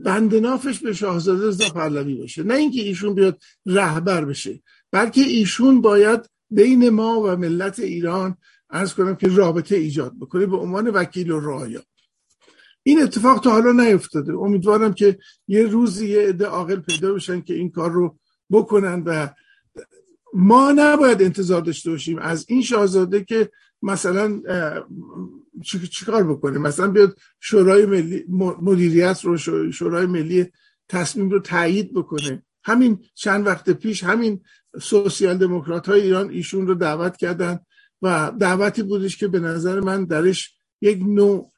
بندنافش به شاهزاده رضا پهلوی باشه. نه اینکه ایشون بیاد رهبر بشه بلکه ایشون باید بین ما و ملت ایران ارز کنم که رابطه ایجاد بکنه به عنوان وکیل و رایا این اتفاق تا حالا نیفتاده. امیدوارم که یه روزی یه عده عاقل پیدا بشن که این کار رو بکنن و ما نباید انتظار داشته باشیم از این شاهزاده که مثلا چیکار بکنه؟ مثلا بیاد شورای ملی مدیریت رو شورای ملی تصمیم رو تایید بکنه. همین چند وقت پیش همین سوسیال دموکرات های ایران ایشون رو دعوت کردن و دعوتی بودش که به نظر من درش یک نوع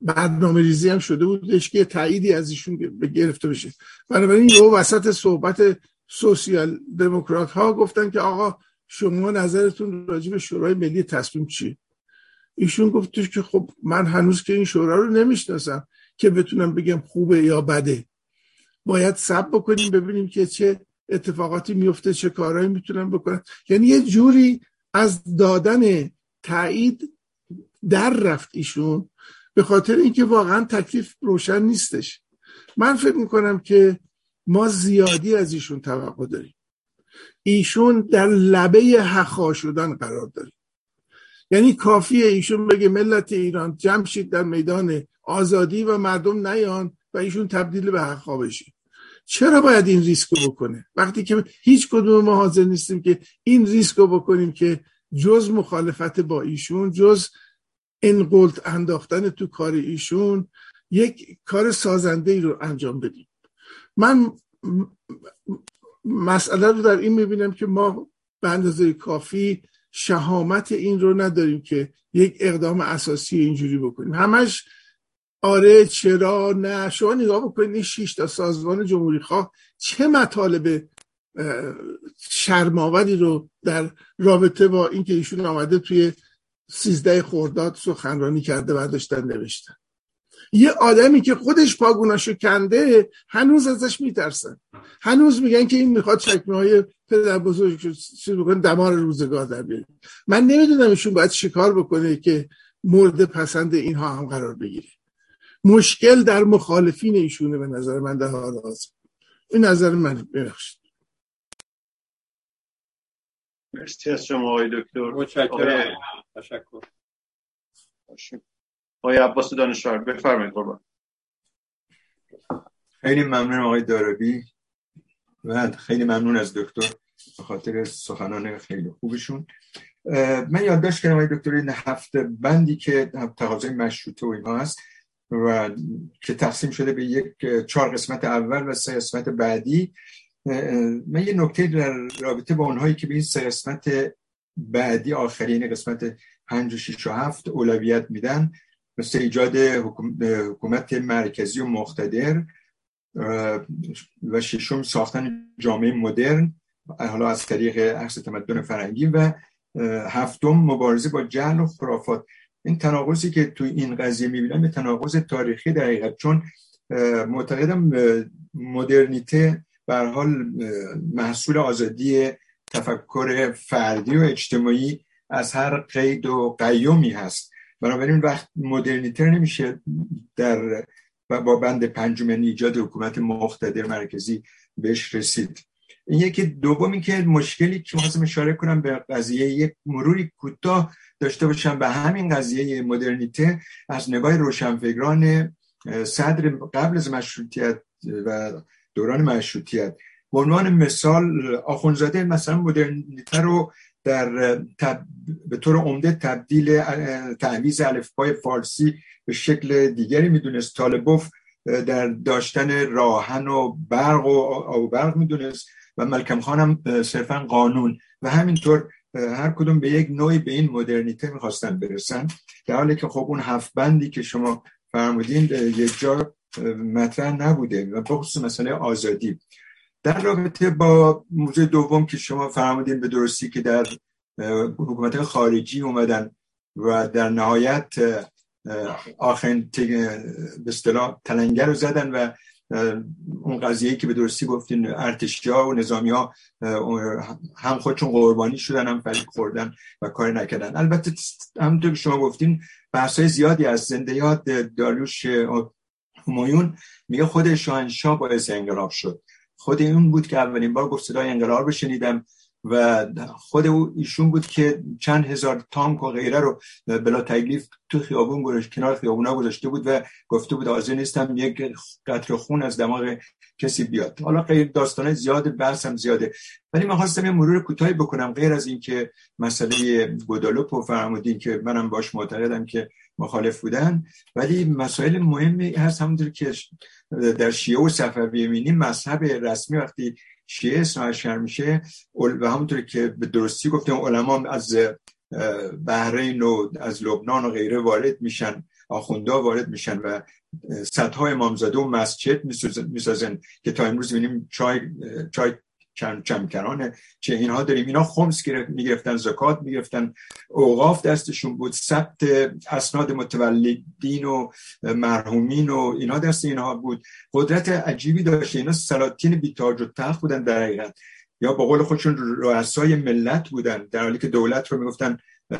برنامه ریزی هم شده بودش که تاییدی از ایشون گرفته بشه. بنابراین یه وسط صحبت سوسیال دموکرات ها گفتن که آقا شما نظرتون راجع به شورای ملی تصمیم چی ایشون گفتش که خب من هنوز که این شورا رو نمی‌شناسم که بتونم بگم خوبه یا بده. باید سب بکنیم ببینیم که چه اتفاقاتی میفته چه کارهایی می‌تونن بکنن. یعنی یه جوری از دادن تایید در رفت ایشون به خاطر اینکه واقعا تکلیف روشن نیستش. من فکر می‌کنم که ما زیادی از ایشون توقع داریم. ایشون در لبه حقا شدن قرار داریم. یعنی کافیه ایشون بگه ملت ایران جمع شید در میدان آزادی و مردم نیان و ایشون تبدیل به هخا بشه چرا باید این ریسکو بکنه؟ وقتی که هیچ کدوم ما حاضر نیستیم که این ریسکو بکنیم که جز مخالفت با ایشون جز ان‌قلت انداختن تو کار ایشون یک کار سازنده ای رو انجام بدیم. من مسئله رو در این می‌بینم که ما به اندازه کافی شهامت این رو نداریم که یک اقدام اساسی اینجوری بکنیم. همش آره چرا نه؟ شما نگاه بکنید این شیش تا سازمان جمهوری خواه چه مطالب شرماوری رو در رابطه با اینکه ایشون آمده توی سیزده خورداد سخنرانی کرده و داشتن نوشتن. یه آدمی که خودش پاگوناشو کنده هنوز ازش میترسن. هنوز میگن که این می‌خواد چکمه های پدر بزرگ بکنه دمار روزگار در بیاره. من نمی‌دونم ایشون باید شکار بکنه که مورد پسند اینها هم قرار بگیره. مشکل در مخالفین ایشونه به نظر من در حال حاضر. این نظر من ببخشید. مرسی از شما آقای دکتر. متشکرم. تشکر. آقای عباس دانشور بفرمایید قربان. خیلی ممنون آقای دارابی و خیلی ممنون از دکتر به خاطر سخنان خیلی خوبشون. من یادداشت کردم آقای دکتر این هفته بندی که تقاضای مشروطه و اینها هست و که تقسیم شده به یک چهار قسمت اول و سه قسمت بعدی. من یه نکته در رابطه با اونهایی که به این سه قسمت بعدی آخرین قسمت پنج و شیش و هفت اولویت میدن مثل ایجاد حکومت مرکزی و مقتدر و ششم ساختن جامعه مدرن حالا از طریق عکس تمدن فرنگی و هفتم مبارزه با جهل و خرافات. این تناقضی که تو این قضیه می‌بینم یه تناقض تاریخی در چون معتقدم مدرنیته به حال محصول آزادی تفکر فردی و اجتماعی از هر قید و قیومی هست. بنابراین وقت مدرنیته نمیشه در با بند پنجم یعنی ایجاد حکومت مقتدر مرکزی بهش رسید. این یکی دومی که مشکلی که خواستم اشاره کنم به قضیه یک مروری کوتاه داشته باشم به همین قضیه مدرنیته از نگاه روشنفکران صدر قبل از مشروطیت و دوران مشروطیت. به عنوان مثال آخونزاده مثلا مدرنیته رو در به طور عمده تبدیل تعویز الفبای فارسی به شکل دیگری می‌دونست. طالبوف در داشتن راهن و برق و آب برق می‌دونست و ملکم خانم صرفا قانون. و همینطور هر کدوم به یک نوعی به این مدرنیته می‌خواستن برسن. در حالی که خب اون هفت بندی که شما فرمودین یک جا مطرح نبوده و بخصوص مسئله آزادی. در رابطه با موضوع دوم که شما فرمودین به درستی که در حکومت خارجی اومدن و در نهایت آخرین به اصطلاح تلنگر رو زدن و اون قضیه که به درستی گفتین ارتشی ها و نظامی ها هم خودشون قربانی شدن هم فریق خوردن و کار نکردن. البته همونطور که شما گفتین بحث زیادی از زنده یاد داریوش همایون میگه خود شاهنشاه باعث انقلاب شد. خود اون بود که اولین بار گفت صدای انقلاب رو شنیدم. و خود او ایشون بود که چند هزار تانک و غیره رو بلا تکلیف تو خیابون گذاشت کنار خیابونا گذاشته بود و گفته بود حاضر نیستم یک قطر خون از دماغ کسی بیاد. حالا غیر داستانه زیاد بحث هم زیاده. ولی من خواستم یه مرور کوتاهی بکنم غیر از اینکه مسئله گودالوپ و فرمودین که منم باش معتقدم که مخالف بودن. ولی مسائل مهمی هست همونطور که در شیعه و صفویه مینی مذهب رسمی وقتی شیعه اسم میشه. و همونطور که به درستی گفتم علما از بحرین و از لبنان و غیره وارد میشن آخوندا وارد میشن و صدها امامزاده و مسجد می‌سازن که تا امروز می‌بینیم چای چای چمکرانه چه اینها داریم. اینا خمس می‌گرفتن زکات می‌گرفتن. اوقاف دستشون بود. ثبت اسناد متولدین و مرحومین و اینا دست اینها بود. قدرت عجیبی داشته اینا سلاطین بیتاج و تخت بودن در حقیقت. یا با قول خودشون رؤسای ملت بودن. در حالی که دولت رو می‌گفتن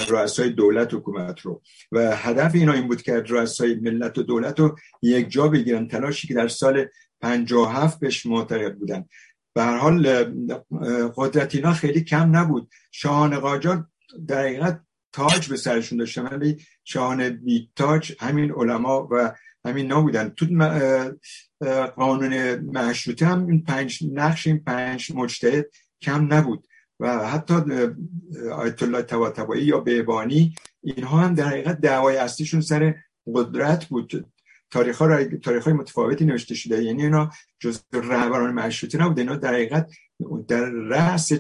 رؤسای دولت حکومت رو. و هدف اینا این بود که رؤسای ملت و دولت رو یک جا بگیرن. تلاشی که در سال 57 بهش معتقد بودن. به حال قدرت اینا خیلی کم نبود. شاهان قاجار در حقیقت تاج به سرشون داشتن ولی شاهان بی تاج همین علما و همین نبودن تو قانون مشروطه هم این پنج نقش این پنج مجتهد کم نبود. و حتی آیت الله طباطبایی یا بیبانی اینها هم در حقیقت دعوای اصلیشون سر قدرت بود. تاریخ ها تاریخ های متفاوتی نوشته شده. یعنی اینا جز رهبران مشروطه نبود. اینا در حقیقت در رأس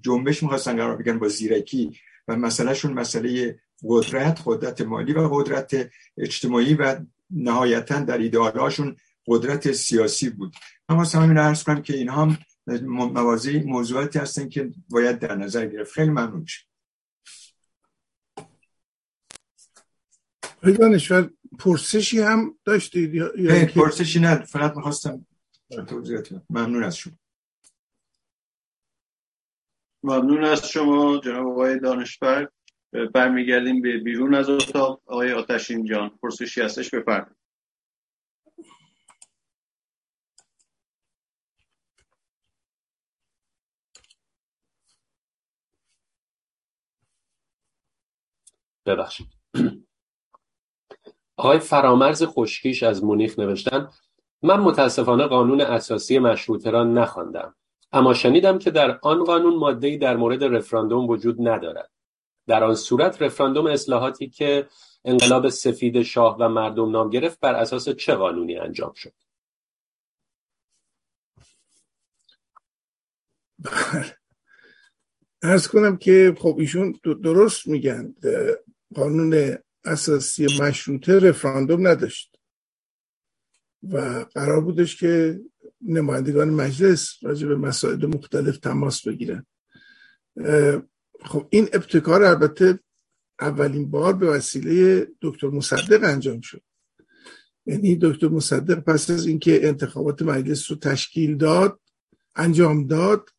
جنبش می‌خواستن قرار بگن با زیرکی و مسئلهشون مسئله قدرت قدرت مالی و قدرت اجتماعی و نهایتا در ایدئالهاشون قدرت سیاسی بود. اما همین عرض کنم که اینها هم موازی موضوعاتی هستن که باید در نظر گرفت. خیلی ممنون شد دانشور پرسشی هم داشتید یا پرسشی نه فقط می‌خواستم توضیحات ممنون از شما. ممنون از شما جناب آقای دانشور. برمیگردیم به بیرون از اتاق. آقای آتشین جان پرسشی هستش بفرمایید. ببخشید. آقای فرامرز خشکیش از مونیخ نوشتن من متاسفانه قانون اساسی مشروطه را نخواندم اما شنیدم که در آن قانون ماده‌ای در مورد رفراندوم وجود ندارد. در آن صورت رفراندوم اصلاحاتی که انقلاب سفید شاه و مردم نام گرفت بر اساس چه قانونی انجام شد؟ ارز کنم که خب ایشون درست میگن قانون اساسی مشروطه رفراندوم نداشت و قرار بودش که نمایندگان مجلس راجع به مسائل مختلف تماس بگیرن. خب این ابتکار البته اولین بار به وسیله دکتر مصدق انجام شد. یعنی دکتر مصدق پس از اینکه انتخابات مجلس رو تشکیل داد انجام داد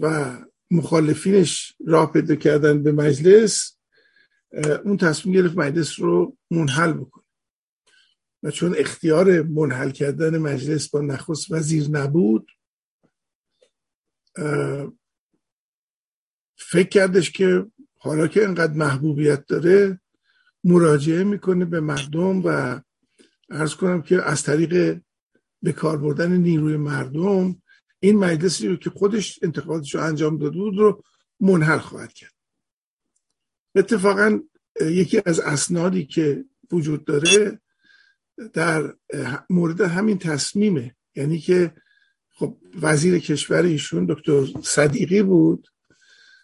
و مخالفینش راه پیدا کردن به مجلس اون تصمیم گرفت مجلس رو منحل بکنه. و چون اختیار منحل کردن مجلس با نخست وزیر نبود فکر کردش که حالا که انقدر محبوبیت داره مراجعه می‌کنه به مردم و ارز کنم که از طریق به کار بردن نیروی مردم این مجلسی رو که خودش انتخاباتش رو انجام داده بود رو منحل خواهد کرد. اتفاقا یکی از اسنادی که وجود داره در مورد همین تصمیمه. یعنی که خب وزیر کشور ایشون دکتر صدیقی بود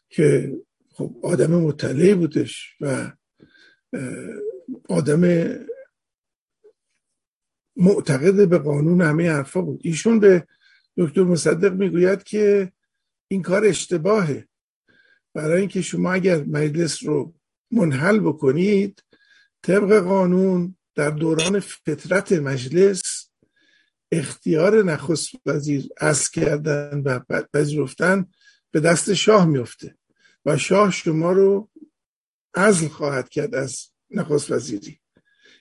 که خب آدم مطلعی بودش و آدم معتقد به قانون همه حرفا بود. ایشون به دکتر مصدق می‌گوید که این کار اشتباهه. برای اینکه شما اگر مجلس رو منحل بکنید طبق قانون در دوران فطرت مجلس اختیار نخست وزیر از کردن و پذیرفتن به دست شاه میفته و شاه شما رو عزل خواهد کرد از نخست وزیری.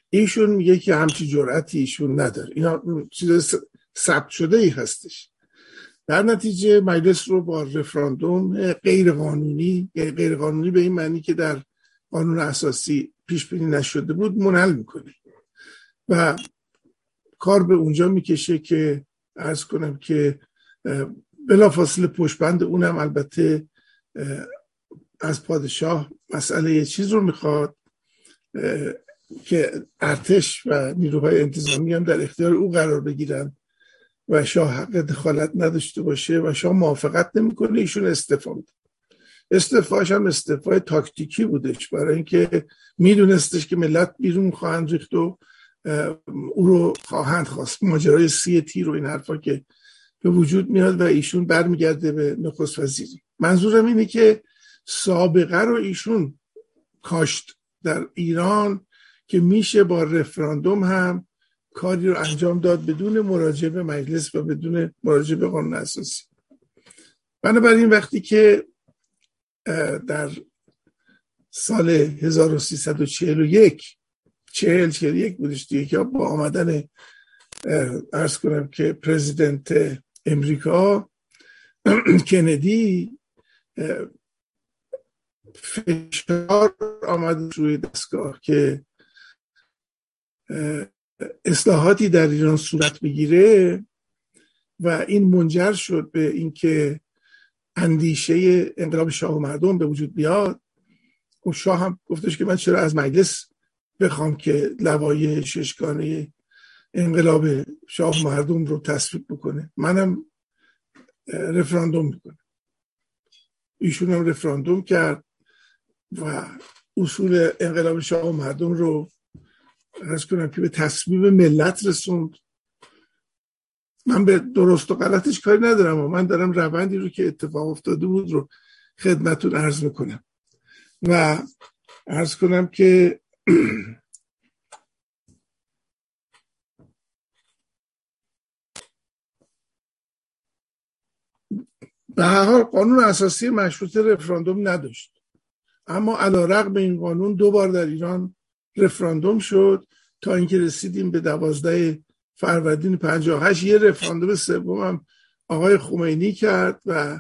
ایشون میگه که همچی جرأتی ایشون نداره. اینا چیز ثبت شده ای هستش. در نتیجه مجلس رو با رفراندوم غیر قانونی یعنی غیر قانونی به این معنی که در قانون اساسی پیش بینی نشده بود منحل می‌کنه. و کار به اونجا می‌کشه که ارز کنم که بلافاصله پشبند اونم البته از پادشاه مسئله یه چیز رو می‌خواد که ارتش و نیروهای انتظامی هم در اختیار او قرار بگیرن. و شاه حق دخالت نداشته باشه و شاه موافقت نمی‌کنه ایشون استفا میده. استفاش هم استفای تاکتیکی بودش. برای اینکه میدونستش که ملت بیرون خواهند ریخت و او رو خواهند خواست. ماجرای سی تیر و این حرفا که به وجود میاد و ایشون برمیگرده به نخست وزیری منظورم اینه که سابقه رو ایشون کاشت در ایران که میشه با رفراندوم هم کاری رو انجام داد بدون مراجعه به مجلس و بدون مراجعه به قانون اساسی. بنابراین وقتی که در سال 1341 چهل چهل یک بودش دیگه که با آمدن ارز کنم که پرزیدنت امریکا کندی فشار آمد روی دستگاه که اصلاحاتی در ایران صورت بگیره و این منجر شد به اینکه اندیشه انقلاب شاه و مردم به وجود بیاد. و شاه هم گفتش که من چرا از مجلس بخوام که لوای ششگانه انقلاب شاه و مردم رو تصویب بکنه؟ منم رفراندوم می‌کنه ایشون هم رفراندوم کرد و اصول انقلاب شاه و مردم رو ارز کنم که به تصویب ملت رسوند. من به درست و غلطش کاری ندارم و من دارم روندی رو که اتفاق افتاده بود رو خدمتون عرض می‌کنم. و عرض کنم که به هر حال قانون اساسی مشروط رفراندوم نداشت. اما علا رقم این قانون دو بار در ایران رفراندوم شد تا اینکه رسیدیم به دوازده فروردین 58 یه رفراندوم سوم هم آقای خمینی کرد و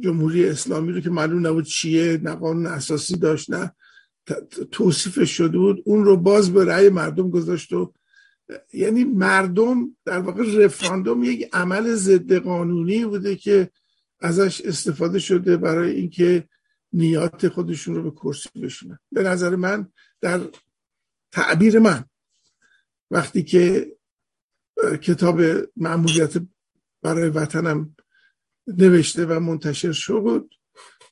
جمهوری اسلامی رو که معلوم نبود چیه نه قانون اساسی داشت نه توصیفش شده بود. اون رو باز به رأی مردم گذاشت و یعنی مردم در واقع رفراندوم یک عمل ضد قانونی بوده که ازش استفاده شده برای اینکه نیات خودشون رو به کرسی بشونن. به نظر من در تعبیر من. وقتی که کتاب معمولیت برای وطنم نوشته و منتشر شد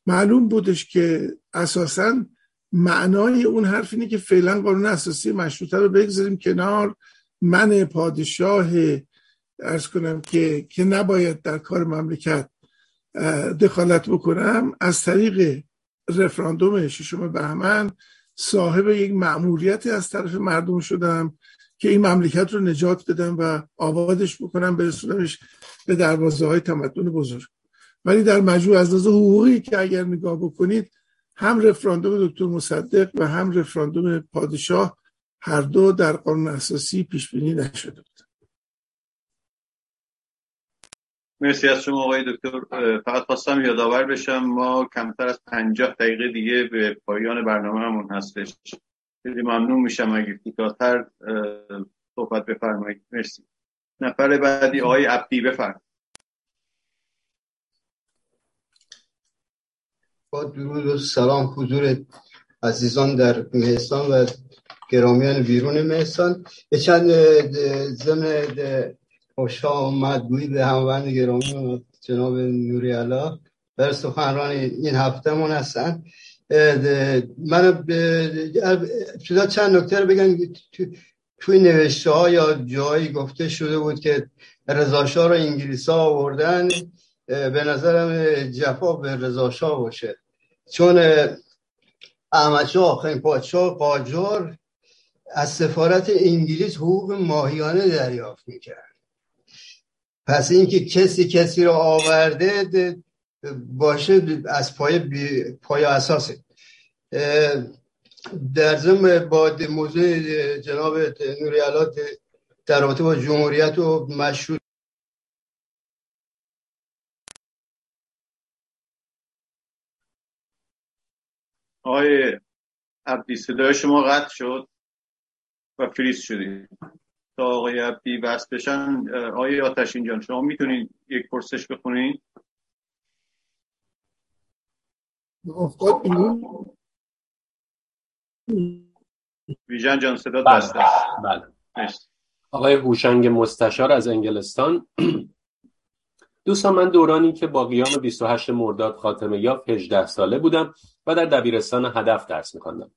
معلوم بودش که اساسا معنای اون حرف اینه که فعلا قانون اساسی مشروطه رو بگذاریم کنار. من پادشاه ارز کنم که که نباید در کار مملکت دخالت بکنم. از طریق رفراندوم ششم بهمن صاحب یک معمولیتی از طرف مردم شدم که این مملکت رو نجات بدم و آبادش بکنم برسونمش به دروازه های تمدن بزرگ. ولی در مجموع از نظر حقوقی که اگر نگاه بکنید هم رفراندوم دکتر مصدق و هم رفراندوم پادشاه هر دو در قانون اساسی پیش بینی نشده بود مرسی از شما آقای دکتر. فقط خواستم یادآور بشم ما کمتر از پنجاه دقیقه دیگه به پایان برنامه همون هستش. خیلی ممنون میشم اگه کوتاهتر صحبت بفرمایید. مرسی. نفر بعدی آقای عبدی بفرم با درود و سلام حضور عزیزان در مهستان و گرامیان بیرون مهستان. چند ضمن خوش آمدگویی به هموند گرامی جناب نوری علا. بر سخنران این هفته من هستن من ابتدا چند نکته رو بگم. توی نوشته ها یا جایی گفته شده بود که رضاشاه رو انگلیس ها آوردن به نظرم جفا به رضاشاه باشه. چون احمد شاه آخرین پادشاه قاجار از سفارت انگلیس حقوق ماهیانه دریافت می‌کرد. پس اینکه کسی کسی رو آورده باشه از پای, بی... پای اساسه. در ضمن با موضوع جناب نوریالات در رابطه با جمهوریت و مشروط آقای عبدی صدای شما قطع شد و فریز شدید. تا آقای عبدی بست بشن آقای آتشین جان شما می‌تونید یک پرسش بخونید ویژن جان صدا بسته بله. آقای هوشنگ مستشار از انگلستان. دوستان من دورانی که با قیام 28 مرداد خاتمه یافت 18 ساله بودم و در دبیرستان هدف درس میخواندم.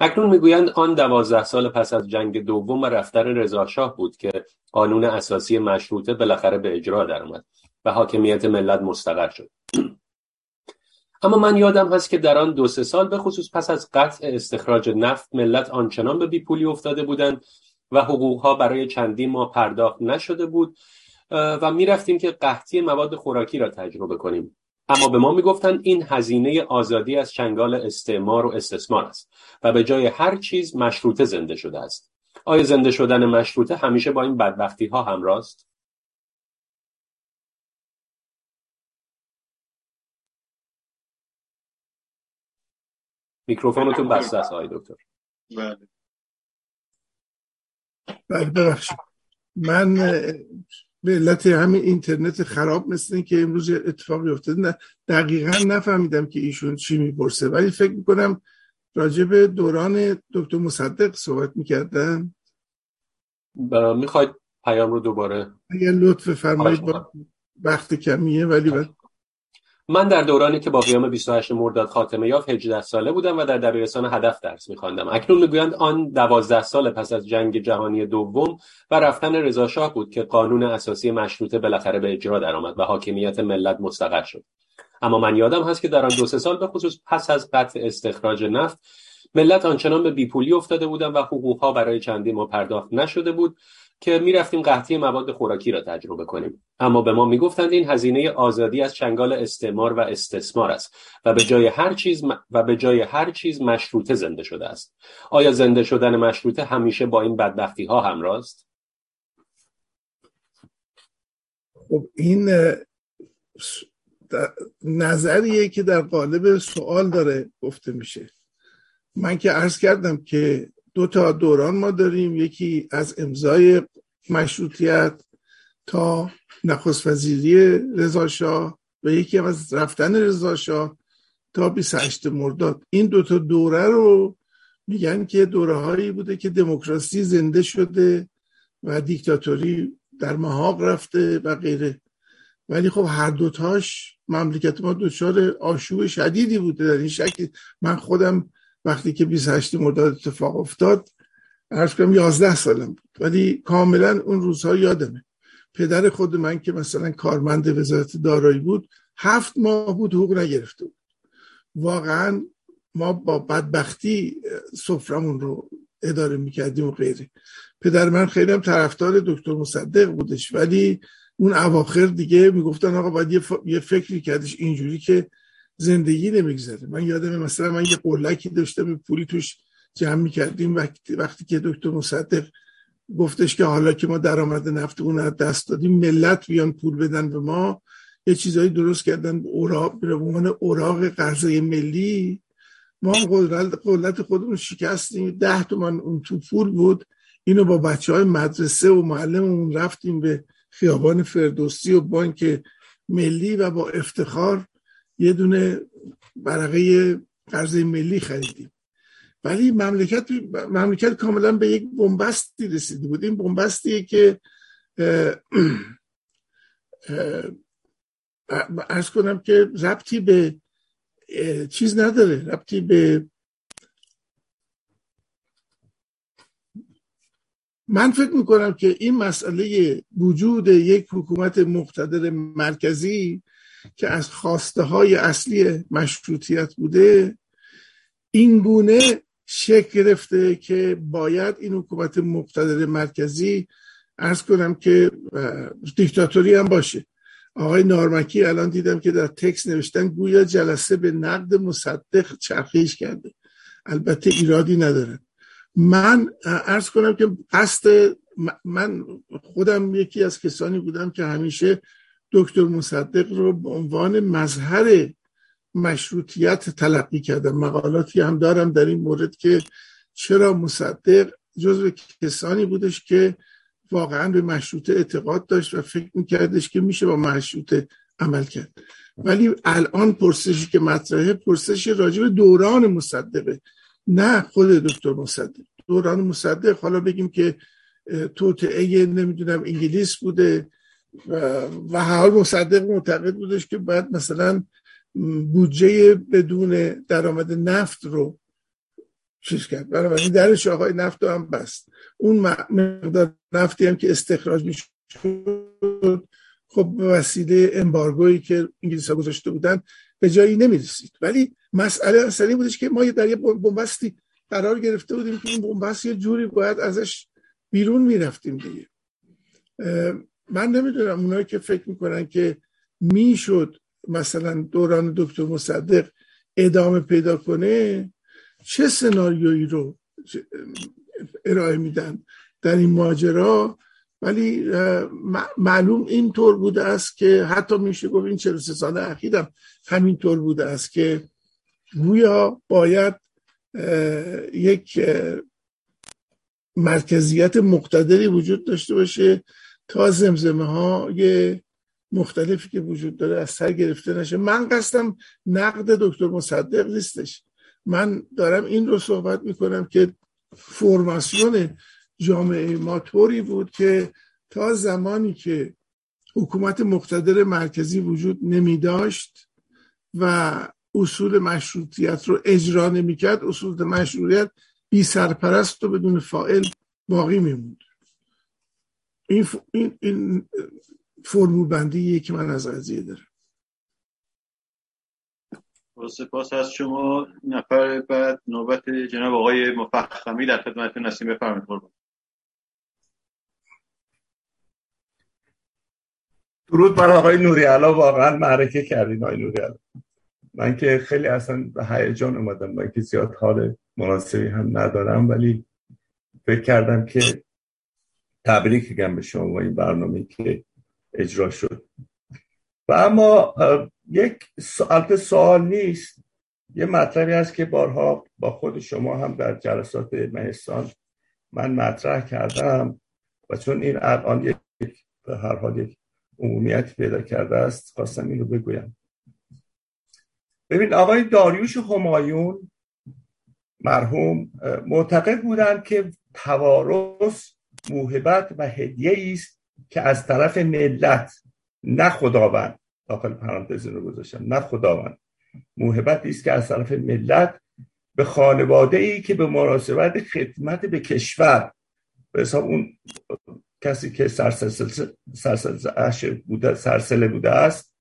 اکنون می‌گویند آن دوازده سال پس از جنگ دوم و رفتن رضاشاه بود که قانون اساسی مشروطه بالاخره به اجرا درآمد و حاکمیت ملت مستقر شد. اما من یادم هست که در آن دو سه سال به خصوص پس از قطع استخراج نفت ملت آنچنان به بیپولی افتاده بودند و حقوقها برای چندین ماه پرداخت نشده بود و می‌رفتیم که قحطی مواد خوراکی را تجربه کنیم. اما به ما می‌گفتند این هزینه آزادی از چنگال استعمار و استثمار است و به جای هر چیز مشروطه زنده شده است. آیا زنده شدن مشروطه همیشه با این بدبختی ها همراه است میکروفونتون بسته است آقای دکتر. بله. بله من به علت همین اینترنت خراب مثل این که امروز اتفاقی افتاده. نه دقیقا نفهمیدم که ایشون چی می‌پرسه ولی فکر می‌کنم راجع به دوران دکتر مصدق صحبت می‌کردن. می‌خواید پیام رو دوباره اگر لطف فرمایید با وقت کمیه ولی من در دورانی که با قیام 28 مرداد خاتمه یافت 18 ساله بودم و در دبیرستان هدف درس میخواندم. اکنون می‌گویند آن 12 سال پس از جنگ جهانی دوم و رفتن رضا شاه بود که قانون اساسی مشروطه بالاخره به اجرا درآمد و حاکمیت ملت مستقر شد. اما من یادم هست که در آن دو سه سال به خصوص پس از قطع استخراج نفت ملت آنچنان به بیپولی افتاده بودن و حقوقها برای چندین ما پرداخت نشده بود. که می‌رفتیم قحطی مواد خوراکی را تجربه کنیم. اما به ما می‌گفتند این هزینه آزادی از چنگال استعمار و استثمار است و به جای هر چیز و به جای هر چیز مشروطه زنده شده است. آیا زنده شدن مشروطه همیشه با این بدبختی ها همراه است خب این نظریه که در قالب سوال داره گفته میشه. من که عرض کردم که دو تا دوران ما داریم. یکی از امضای مشروطیت تا نخست وزیری رضاشاه و یکی از رفتن رضاشاه تا 28 مرداد. این دوتا دوره رو میگن که دوره هایی بوده که دموکراسی زنده شده و دیکتاتوری در محاق رفته و غیره. ولی خب هر دوتاش مملکت ما دچار آشوب شدیدی بوده. در این شکل من خودم وقتی که 28 مرداد اتفاق افتاد عرض کنم 11 سالم بود. ولی کاملا اون روزها یادمه. پدر خود من که مثلا کارمند وزارت دارایی بود هفت ماه بود حقوق نگرفته بود. واقعا ما با بدبختی سفرمون رو اداره می‌کردیم و غیره. پدر من خیلی هم طرفدار دکتر مصدق بودش ولی اون اواخر دیگه می‌گفتن آقا باید یه, فکری کردش اینجوری که زندگی نمیگذره. من یادم مثلا من یه قلکی داشتم پولی توش جمع می‌کردیم. وقتی, وقتی که دکتر مصدق گفتش که حالا که ما درآمد نفت اون دست دادیم ملت بیان پول بدن به ما. یه چیزایی درست کردن. اوراق به عنوان اوراق قرضه ملی ما قلت خودمون شکستیم. ده تومن اون تو پول بود. اینو با بچه های مدرسه و معلممون رفتیم به خیابان فردوسی و بانک ملی و با افتخار یه دونه برقه قرضه ملی خریدیم. ولی مملکت مملکت کاملا به یک بنبستی رسیده بود. این بنبستیه که ارز کنم که ربطی به چیز نداره. ربطی به من فکر می‌کنم که این مسئله وجود یک حکومت مقتدر مرکزی که از خواسته های اصلی مشروطیت بوده این گونه شکل گرفته که باید این حکومت مقتدر مرکزی ارز کنم که دیکتاتوری هم باشه. آقای نارمکی الان دیدم که در تکس نوشتن گویا جلسه به نقد مصدق چرخیش کرده. البته ایرادی نداره. من ارز کنم که قصد من خودم یکی از کسانی بودم که همیشه دکتر مصدق رو به عنوان مظهر مشروطیت تلقی کردن. مقالاتی هم دارم در این مورد که چرا مصدق جزو کسانی بودش که واقعا به مشروطه اعتقاد داشت و فکر میکردش که میشه با مشروطه عمل کرد. ولی الان پرسشی که مطرحه پرسشی راجع دوران مصدقه. نه خود دکتر مصدق. دوران مصدق حالا بگیم که توطعه نمی‌دونم انگلیس بوده. و حال مصدق معتقد بودش که باید مثلا بودجه بدون درآمد نفت رو چیز کرد. بنابراین درش آقای نفت رو هم بست. اون مقدار نفتی هم که استخراج می‌شد خب به وسیله امبارگویی که انگلیس ها گذاشته بودن به جایی نمی‌رسید. ولی مسئله اصلی بودش که ما در یه بنبستی قرار گرفته بودیم که این بنبست یه جوری باید ازش بیرون می‌رفتیم دیگه. من نمی‌دونم اونایی که فکر می‌کنن که می‌شد مثلا دوران دکتر مصدق ادامه پیدا کنه چه سناریویی رو ارائه میدن در این ماجرا؟ ولی معلوم این طور بوده است که حتی میشه گفت این 43 سال اخیرم همین طور بوده است که گویا باید یک مرکزیت مقتدری وجود داشته باشه تا زمزمه های مختلفی که وجود داره از سر گرفته نشه. من قصدم نقد دکتر مصدق نیستش. من دارم این رو صحبت می‌کنم که فرماسیون جامعه ما طوری بود که تا زمانی که حکومت مقتدر مرکزی وجود نمی داشت و اصول مشروطیت رو اجرا نمی کرد اصول مشروطیت بی سرپرست و بدون فائل باقی میموند. این, این, این فرمول بندی که من از قضیه دارم سپاس از شما. نفر بعد نوبت جناب آقای مفخمی در خدمتتون هستیم بفرمایید قربان. درود بر آقای نوری علا. واقعا معرکه کردین آقای نوری علا. من که خیلی اصلا به هیجان اومدم. با اینکه زیاد حال مناسبی هم ندارم ولی فکر کردم که تبریک بگم به شما این برنامه که اجرا شد. و اما یک سوال سوال نیست. یه مطلبی هست که بارها با خود شما هم در جلسات مهستان من مطرح کردم و چون این الان یک به هر حال یک عمومیت پیدا کرده است خواستم این رو بگویم. ببین آقای داریوش همایون مرحوم معتقد بودند که توارث موهبت و هدیه است که از طرف ملت نه خداوند. داخل پرانتز رو گذاشتم. نه خداوند. موهبت است که از طرف ملت به خانواده ای که به مناسبت خدمت به کشور به حساب اون کسی که سرسله بوده, سرسله بوده است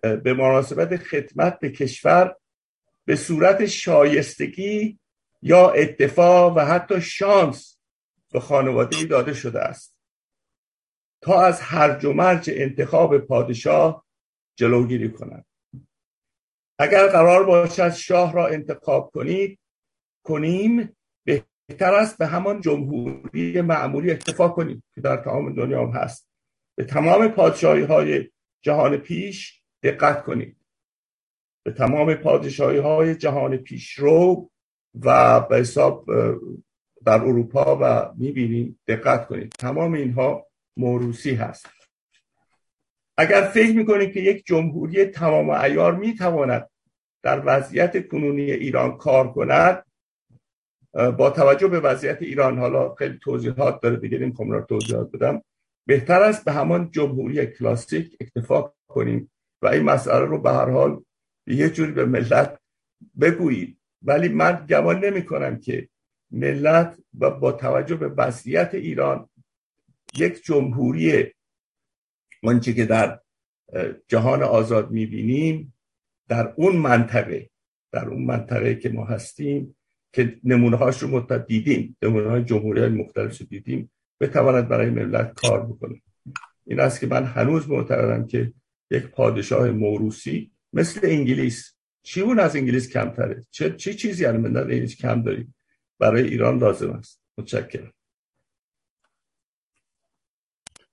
به مناسبت خدمت به کشور به صورت شایستگی یا اتفاق و حتی شانس به خانواده داده شده است. تا از هرج و مرج انتخاب پادشاه جلوگیری کنند اگر قرار باشد شاه را انتخاب کنید کنیم بهتر است به همان جمهوری معمولی اکتفا کنیم که در تمام دنیا هم هست. به تمام پادشاهی های جهان پیش دقت کنید. به تمام پادشاهی های جهان پیشرو و به حساب در اروپا و می‌بینیم دقت کنید. تمام اینها موروسی هست. اگر فکر می‌کنید که یک جمهوری تمام ایار می‌تواند در وضعیت کنونی ایران کار کند با توجه به وضعیت ایران حالا خیلی توضیحات داره دیگه نمی‌خوام را توضیحات بدم. بهتر است به همان جمهوری کلاسیک اکتفا کنیم و این مسئله رو به هر حال یه جوری به ملت بگویید ولی من گمان نمی کنم که ملت و با توجه به وضعیت ایران یک جمهوری آنچه که در جهان آزاد می‌بینیم در اون منطقه در اون منطقه که ما هستیم که نمونه هاش رو متد دیدیم نمونه های جمهوری های مختلف رو دیدیم بتواند برای ملت کار بکنه. این است که من هنوز معتقدم که یک پادشاه موروسی مثل انگلیس چی اون از انگلیس کمتره. چه چی چیزی یعنی من انگلیس کم داریم؟ برای ایران لازم است. متشکرم.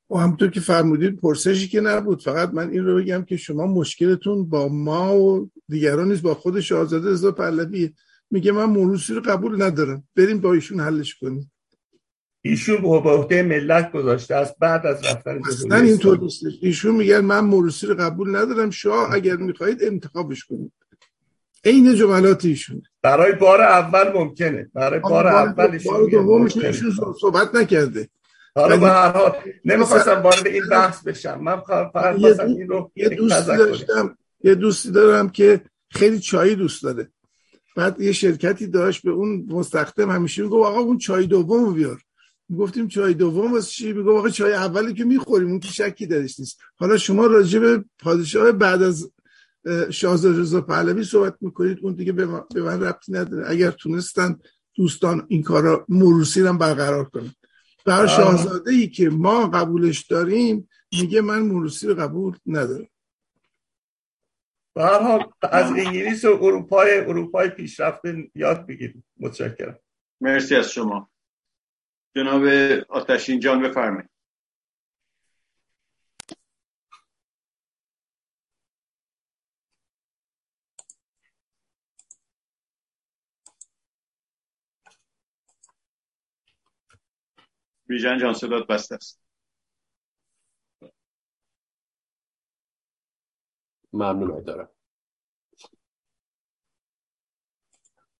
و همطور که فرمودید پرسشی که نبود. فقط من این رو بگم که شما مشکلتون با ما و دیگران نیست با خود شاهزاده رضا پهلوی میگه من موروسی رو قبول ندارم. بریم با ایشون حلش کنیم. ایشون به عهده ملت گذاشته است. بعد از رفتن اصلا اینطور نیست ایشون میگن من موروسی رو قبول ندارم. شاه اگر می‌خواهید انتخابش کنید. عین جملات ایشون برای بار اول ممکنه. برای بار اول ایشون دومش ایشون صحبت نکرده. حالا به هر حال نمی‌خواستم وارد این بحث بشم. من فقط این رو یه دوستی داشتم. یه دوستی دارم که خیلی چای دوست داره. بعد یه شرکتی داشت به اون مستخدم همیشه میگو آقا اون چای دوم بیار. گفتیم چای دوم واسه چی؟ میگه آقا چای اولی که می‌خوریم اون که شکی درش نیست. حالا شما راجع به پادشاه بعد از شاهزاده رضا پهلوی صحبت می‌کنید اون دیگه به من ربطی نداره. اگر تونستن دوستان این کارا موروسی هم برقرار کنن. بر شاهزاده ای که ما قبولش داریم میگه من موروسی رو قبول ندارم. به هر حال از انگلیس و اروپای اروپای پیشرفته یاد بگیرید. متشکرم. مرسی از شما. جناب آتشین جان بفرمایید. بیژن جان صدات بسته است. ممنون دارم.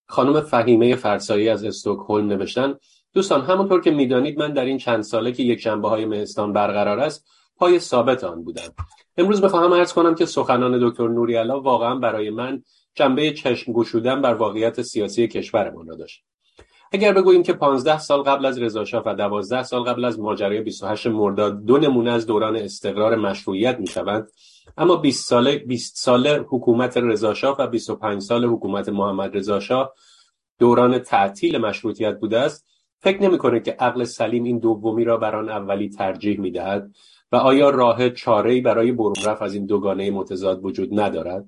خانم فهیمه فرسایی از استوکهلم نوشتن دوستان همونطور که می‌دانید من در این چند ساله که یک شنبه های مهستان برقرار است پای ثابت آن بودم. امروز بخواهم ارز کنم که سخنان دکتر نوریالا واقعا برای من جنبه چشم گشودن بر واقعیت سیاسی کشورمان را داشت. اگر بگوییم که 15 سال قبل از رضاشاه و 12 سال قبل از ماجرای 28 مرداد دو نمونه از دوران استقرار مشروعیت می‌شوند. اما 20 ساله 20 ساله حکومت رضاشاه و 25 سال حکومت محمد رضاشاه دوران تعطیل مشروطیت بوده است. فکر نمی‌کنه که عقل سلیم این دومی را بر آن اولی ترجیح می‌دهد و آیا راه چاره برای برون رفت از این دوگانه متضاد وجود ندارد؟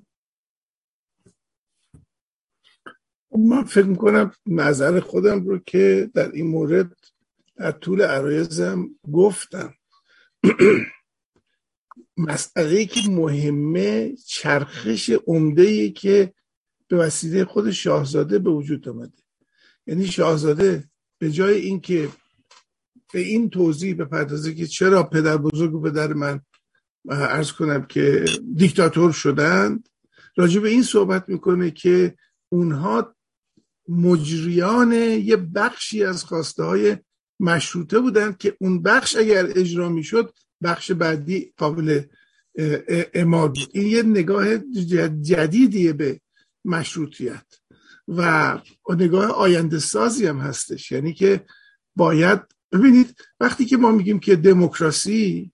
من فکر می‌کنم نظر خودم رو که در این مورد در طول عرایزم گفتم. مسئله که مهمه چرخش عمده که به وسیله خود شاهزاده به وجود آمده. یعنی شاهزاده به جای اینکه به این توضیح بپردازه که چرا پدر بزرگ و پدر من ارز کنم که دیکتاتور شدند راجع به این صحبت می‌کنه که اونها مجریان یه بخشی از خواسته های مشروطه بودند که اون بخش اگر اجرا می‌شد بخش بعدی قابل اماد این یه نگاه جدیدیه به مشروطیت و نگاه آینده سازی هم هستش. یعنی که باید ببینید وقتی که ما میگیم که دموکراسی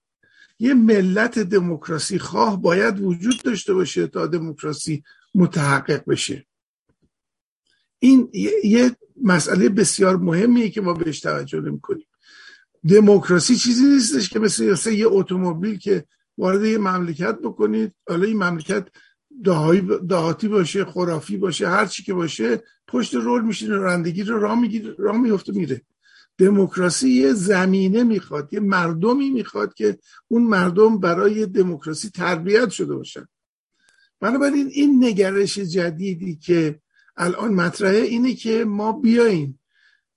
یه ملت دموکراسی خواه باید وجود داشته باشه تا دموکراسی متحقق بشه. این یه مسئله بسیار مهمیه که ما بهش توجه نمی کنیم دموکراسی چیزی نیستش که مثل یه اتومبیل که وارد یه مملکت بکنید حالا این مملکت دهاتی باشه خرافی باشه هر چی که باشه پشت رول میشینه رندگی رو راه می‌گیره راه میفته میره. دموکراسی یه زمینه می‌خواد یه مردمی می‌خواد که اون مردم برای دموکراسی تربیت شده باشن. بنابراین این نگرش جدیدی که الان مطرحه اینه که ما بیاییم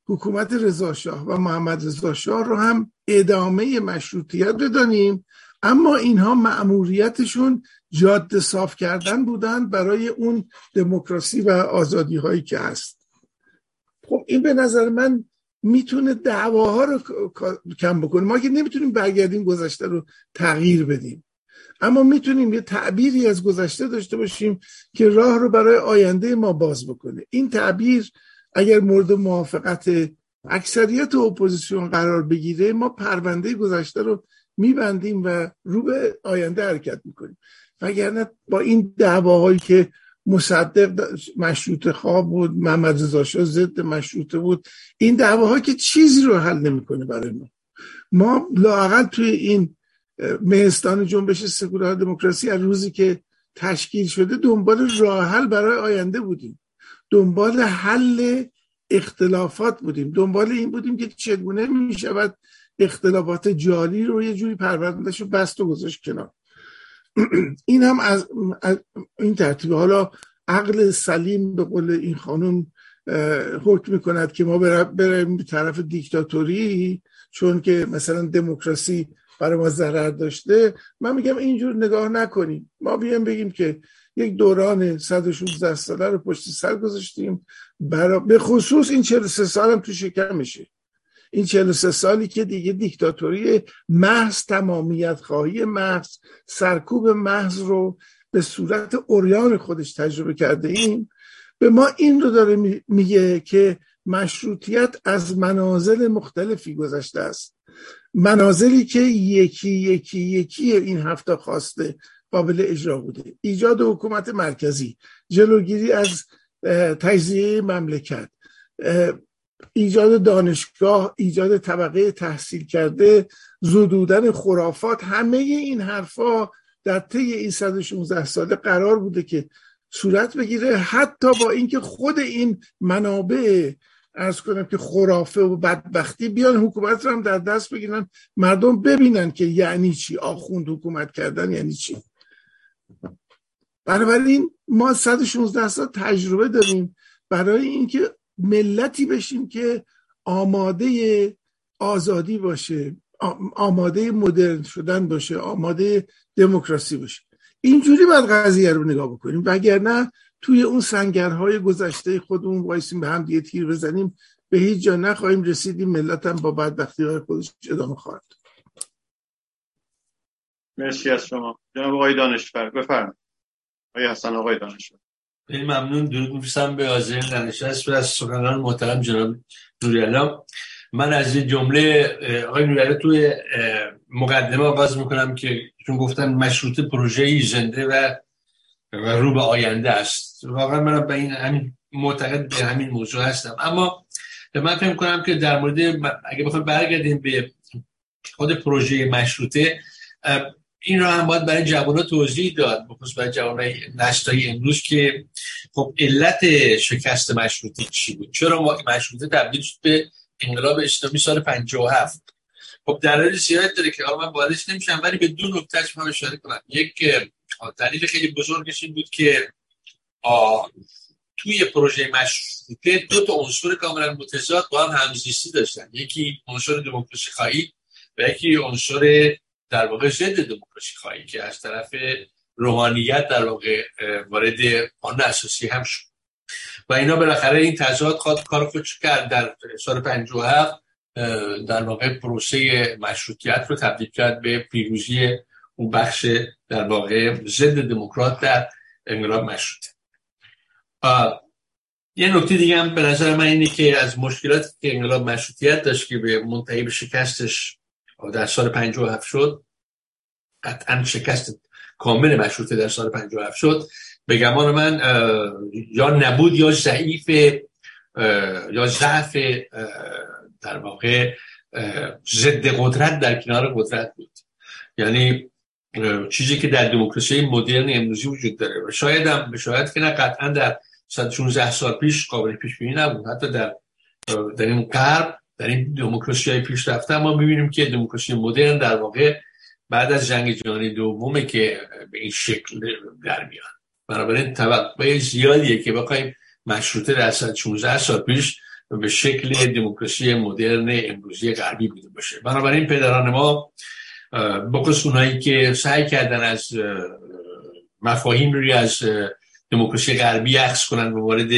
حکومت رضاشاه و محمد رضاشاه رو هم ادامه مشروطیت بدانیم. اما اینها مأموریتشون جاده صاف کردن بودن برای اون دموکراسی و آزادی هایی که هست. خب این به نظر من می‌تونه دعواها رو کم بکنه. ما که نمی‌تونیم برگردیم گذشته رو تغییر بدیم. اما می‌تونیم یه تعبیری از گذشته داشته باشیم که راه رو برای آینده ما باز بکنه. این تعبیر اگر مورد موافقت اکثریت اپوزیسیون قرار بگیره ما پرونده گذشته رو میبندیم و رو به آینده حرکت می‌کنیم. وگرنه با این دعواهایی که مصدق مشروط خواب بود محمد رضا ضد مشروطه بود این دعواها که چیزی رو حل نمی‌کنه برای ما. ما لاقل توی این مهستان جنبش سکولار دموکراسی از روزی که تشکیل شده دنبال راه حل برای آینده بودیم. دنبال حل اختلافات بودیم. دنبال این بودیم که چگونه می شود اختلافات جاری رو یه جوری پروندهش رو بست و گذاشت کنار. این هم از, این ترتیب حالا عقل سلیم به قول این خانم حکم می‌کند که ما بریم طرف دیکتاتوری چون که مثلا دموکراسی برای ما ضرر داشته من میگم اینجور نگاه نکنیم. ما بیایم بگیم که یک دوران 116 ساله رو پشت سر گذاشتیم برا... به خصوص این 43 سال هم تو شکمشه این 43 سالی که دیگه دیکتاتوری محض تمامیت خواهی محض سرکوب محض رو به صورت اوریان خودش تجربه کرده ایم. به ما این رو داره میگه که مشروطیت از منازل مختلفی گذشته است. منازلی که یکی یکی یکی این هفته خواسته قابل اجرا بوده. ایجاد حکومت مرکزی جلوگیری از تجزیه مملکت. ایجاد دانشگاه ایجاد طبقه تحصیل کرده زدودن خرافات همه این حرفا در طی این 116 ساله قرار بوده که صورت بگیره. حتی با اینکه خود این منابع ارز کنم که خرافه و بدبختی بیان حکومت رو هم در دست بگیرن. مردم ببینن که یعنی چی آخوند حکومت کردن یعنی چی. بنابراین ما 116 سال تجربه داریم برای اینکه ملتی بشیم که آماده آزادی باشه آماده مدرن شدن باشه آماده دموکراسی باشه. اینجوری باید قضیه رو نگاه بکنیم. وگرنه توی اون سنگرهای گذشته خودمون وایسیم به هم دیگه تیر بزنیم به هیچ جا نخواهیم رسیدیم ملت هم با بدبختی های خودش ادامه خواهد مرسی از شما. جناب آقای دانشور بفرمایید. آقای حسن آقای دانشور. خیلی ممنون. درود میفرستم به حاضرین دانشجو و از سخنران محترم جناب نوریالا. من از این جمله آقای نوریالا توی مقدمه آغاز می‌کنم که چون گفتن مشروط پروژه زنده و و رو به آینده است. واقعا من به این همین معتقد به همین موضوع هستم. اما من فکر کنم که در مورد اگه بخوایم برگردیم به خود پروژه مشروطه این را هم باید برای جوان توضیح داد. بخصوص برای جوان نشتایی امروز که خب علت شکست مشروطه چی بود؟ چرا مشروطه تبدیل شد به انقلاب اسلامی سال 57 خب دلایل زیاد داره که من باید نمیشم ولی به دو نکته من اشاره کنم. یک دلیل خیلی بزرگش این بود که توی پروژه مشروطه دو تا عنصر کاملا متضاد با هم همزیستی داشتن. یکی عنصر دموکراسی خواهی و یکی عنصر در واقع ضد دموکراسی خواهی که از طرف روحانیت در واقع وارد قانون اساسی هم شد. و اینا بالاخره این تضاد خواد کار خودش کرد. در سال 57 در واقع پروسه مشروطیت رو تبدیل کرد به پیروزی اون بخش در واقع ضد دموکرات در انقلاب مشروطه یه نکته دیگه هم به نظر من اینه که از مشکلاتی که انقلاب مشروطیت داشت که به منتهی به شکستش در سال 57 شد قطعا شکست کامل مشروطه در سال 57 شد. به گمان من یا نبود یا ضعیف یا ضعف در واقع ضد قدرت در کنار قدرت بود. یعنی چیزی که در دموکراسی مدرن امروزی وجود داره. و شاید هم شاید که نه قطعا در 116 سال پیش قابل پیش بینی نبود. حتی در در این غرب در این دموکراسی های پیشرفته ما می‌بینیم که دموکراسی مدرن در واقع بعد از جنگ جهانی دومه که به این شکل در میاد. بنابراین توقع زیادیه که بخوایم مشروطه در 116 سال پیش به شکل دموکراسی مدرن امروزی غربی بوده باشه. بنابراین پدران ما بخصوص اونایی که سعی کردن از مفاهیم روی از دموکراسی غربی عکس کنن و وارد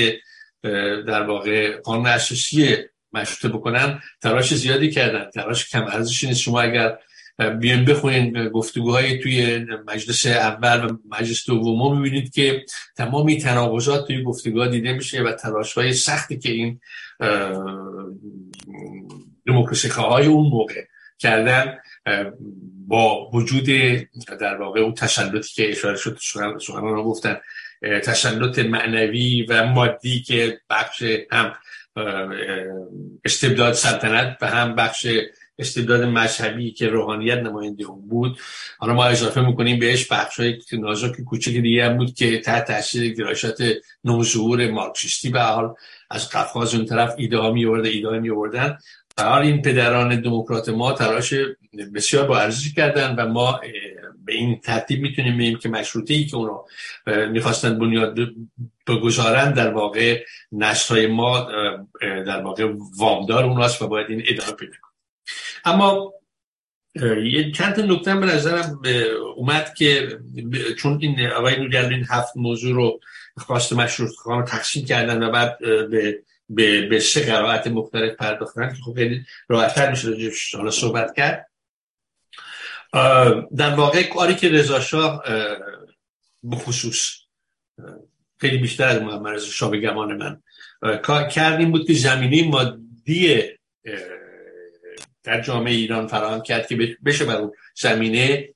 در واقع قانون اساسی مشروطه بکنن تلاش زیادی کردن. تلاش کم ارزشی نیست. شما اگر بیان بخونین گفتگوهای توی مجلس اول و مجلس دوم می‌بینید که تمامی تناقضات توی گفتگوها دیده میشه و تلاش های سختی که این دموکراسی های اون موقع کردن. با وجود در واقع اون تسلطی که اشاره شد سخنان گفتن تسلط معنوی و مادی که بخش هم استبداد سلطنت و هم بخش استبداد مذهبی که روحانیت نماینده اون بود. حالا ما اضافه می‌کنیم بهش بخش های نازک کوچک دیگه هم بود که تحت تاثیر گرایشات نوظهور مارکسیستی به حال از قفقاز اون طرف ایده ها می می حال این پدران دموکرات ما تلاش بسیار با ارزشی کردن و ما به این ترتیب می‌تونیم بگیم که مشروطه ای که اونا می‌خواستن بنیاد بگذارن در واقع نسلهای ما در واقع وامدار اوناست و باید این ادامه پیدا اما یه چند نکته به نظرم اومد که چون این آقای نوریال این هفت موضوع رو خواست مشروط رو تقسیم کردن و بعد به به, به سه قرائت مختلف پرداختن که خب خیلی راحتتر میشه حالا صحبت کرد. در واقع کاری که رضا شاه بخصوص خیلی بیشتر از محمد رضا شاه به گمان من کار کرد این بود که زمینه مادی در جامعه ایران فراهم کرد که بشه بر اون زمینه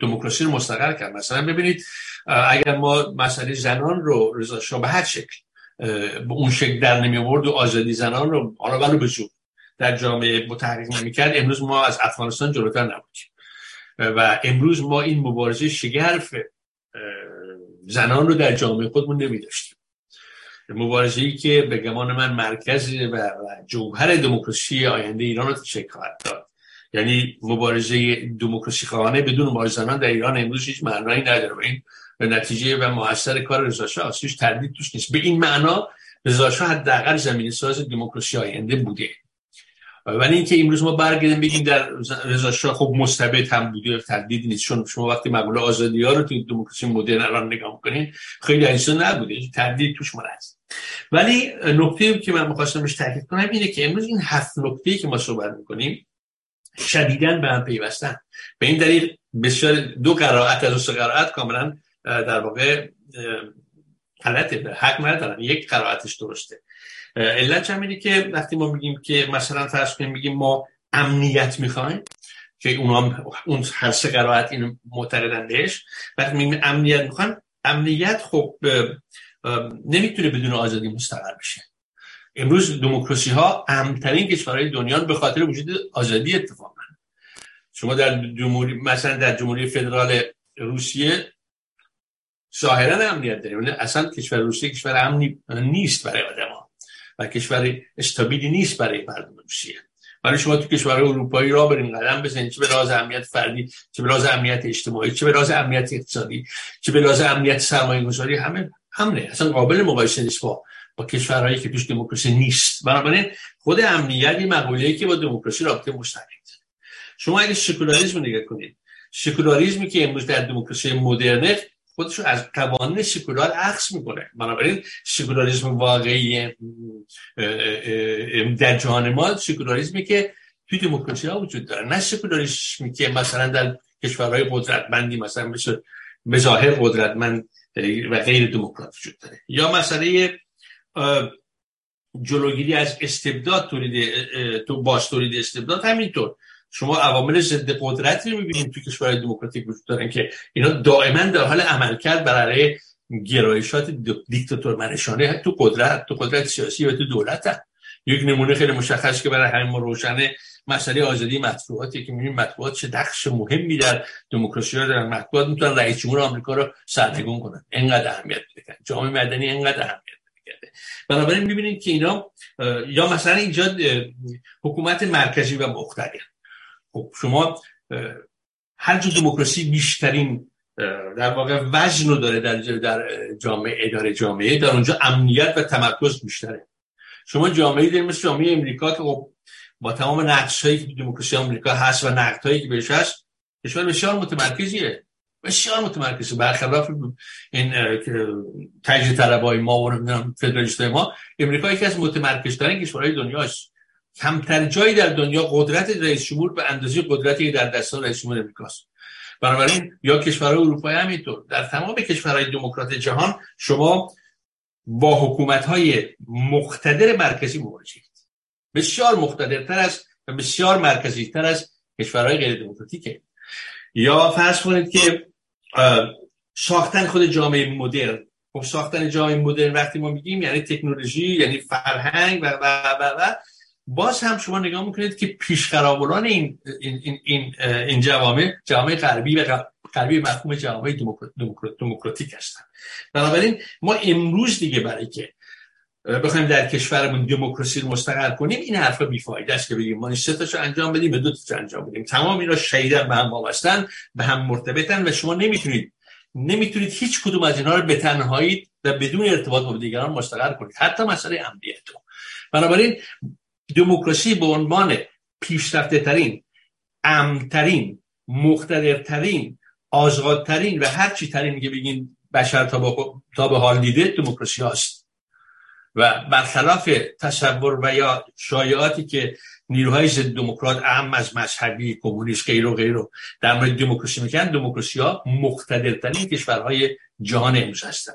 دموکراسی رو مستقر کرد. مثلا ببینید اگر ما مسئله زنان رو رضا شاه به هر شکل به اون شکل در نمی آورد و آزادی زنان رو حالا ولو به زور در جامعه متحرک نمی کرد امروز ما از افغانستان جلوتر نبودیم. و امروز ما این مبارزه شگرف زنان رو در جامعه خودمون نمی داشتیم مبارزه ای که به گمان من مرکز و جوهر دموکراسی آینده ایران رو تشکیل خواهد داد. یعنی مبارزه دموکراسی خواهانه بدون مبارزه زنان در ایران امروز هیچ معنایی نداره. این نتیجه و موثر کار رضا شاه هیچ تردید توش نیست. به این معنا رضا شاه حداقل زمینه ساز دموکراسی آینده بوده. ولی اینکه امروز ما برگردیم بگیم در رضا شاه خب مستبد هم بوده تردید نیست. چون شما وقتی مقوله آزادی ها رو توی دموکراسی مدرن الان نگاه می‌کنین خیلی اینسان نبوده. تردید توش هست. ولی نکته که من می‌خواستم بهش تاکید کنم اینه که امروز این هفت نکته که ما صحبت می‌کنیم شدیدن به هم پیوستن. به این دلیل بسیار دو قرائت از دو قرائت کاملا در واقع غلطه حق ندارن یک قرائتش درسته. علت هم که وقتی ما میگیم که مثلا فرض کنیم میگیم ما امنیت می‌خوایم که اونا اون هر سه قرائت این معتقدن بهش وقتی میگیم امنیت می‌خوایم امنیت خب نمی‌تونه بدون آزادی مستقر بشه. امروز دموکراسی ها امنترین کشورهای دنیا به خاطر وجود آزادی اتفاقا شما در جمهوری مثلا در جمهوری فدرال روسیه ظاهرا امنیت داریم. یعنی اصلا کشور روسیه کشور امنی نیست برای ها و کشور استابیلی نیست برای مردم روسیه. ولی شما تو کشور اروپایی را برین قدم بزنید چه به لحاظ امنیت فردی چه به لحاظ امنیت اجتماعی چه به لحاظ امنیت اقتصادی چه به لحاظ امنیت سرمایه گذاری همه همه اصلا قابل مقایسه نیست با با کشورهایی که توش دموکراسی نیست. بنابراین خود امنیت این مقوله‌ای که با دموکراسی رابطه مستقیم شما اگه سکولاریسم نگاه کنید سکولاریسمی که امروز در دموکراسی مدرن خودش از قوانین سکولار عکس می‌کنه. بنابراین سکولاریسم واقعی در جهان ما سکولاریسمی که توی دموکراسی ها وجود داره. نه سکولاریسمی که مثلا در کشورهای قدرتمندی مثلا مثل بظاهر قدرتمند و غیر دموکرات وجود داره. یا مسئله جلوگیری از استبداد تولید تو باز تولید استبداد همینطور. شما عوامل ضد قدرتی رو می‌بینید توی کشورهای دموکراتیک وجود دارن که اینا دائما در حال عمل کرد برای گرایشات دیکتاتور منشانه تو قدرت تو قدرت سیاسی و تو دولت هم. یک نمونه خیلی مشخص که برای همین روشنه مسئله آزادی مطبوعاتی که می‌بینیم مطبوعات چه نقش مهمی در دموکراسی ها دارن. مطبوعات می‌تونن رئیس جمهور آمریکا رو سرنگون کنن. انقدر اهمیت بده جامعه مدنی انقدر اهمیت بده بنابراین می‌بینید که اینا یا مثلا ایجاد حکومت مرکزی و مقتدر خب شما هر جو دموکراسی بیشترین در واقع وزن رو داره در در جامعه اداره جامعه در اونجا امنیت و تمرکز بیشتره. شما جامعه دارید مثل جامعه امریکا که خب با تمام هایی که دموکراسی آمریکا هست و نقد هایی که بهش هست کشور بسیار متمرکزیه. بسیار متمرکزه. برخلاف این تجزیه طلبای ما و فدرالیست ما امریکا یکی از متمرکزترین کشورهای دنیاست. کمتر جایی در دنیا قدرت رئیس جمهور به اندازه قدرتی در دستان رئیس جمهور امریکاست. بنابراین یا کشورهای اروپایی همینطور. در تمام کشورهای دموکرات جهان شما با حکومت های مقتدر مرکزی مواجهید بسیار مقتدرتر است و بسیار مرکزی تر از کشورهای غیر دموکراتیکه. یا فرض کنید که ساختن خود جامعه مدرن. خب ساختن جامعه مدرن وقتی ما میگیم یعنی تکنولوژی یعنی فرهنگ و و و, و باز هم شما نگاه می‌کنید که پیشخرابران این این این این, جوامع جوامع غربی و غربی مفهوم جوامع دموکراتیک هستن بنابراین ما امروز دیگه برای که بخوایم در کشورمون دموکراسی رو مستقر کنیم این حرفا بیفایده است که بگیم ما این سه تاشو انجام بدیم به دو تاشو انجام بدیم. تمام اینا شیدن به هم وابستن به هم مرتبطن و شما نمی‌تونید نمی‌تونید هیچ کدوم از اینها رو به تنهایی و بدون ارتباط با دیگران مستقر کنید. حتی مسئله امنیت بنابراین دموکراسی به عنوان پیشرفته ترین امترین مقتدرترین آزادترین و هر چی ترین که بگین بشر تا به حال دیده دموکراسی هاست. و برخلاف تصور و یا شایعاتی که نیروهای ضد دموکرات اهم از مذهبی کمونیست غیر و غیر در مورد دموکراسی می‌کنن دموکراسی ها مقتدرترین کشورهای جهان امروز هستن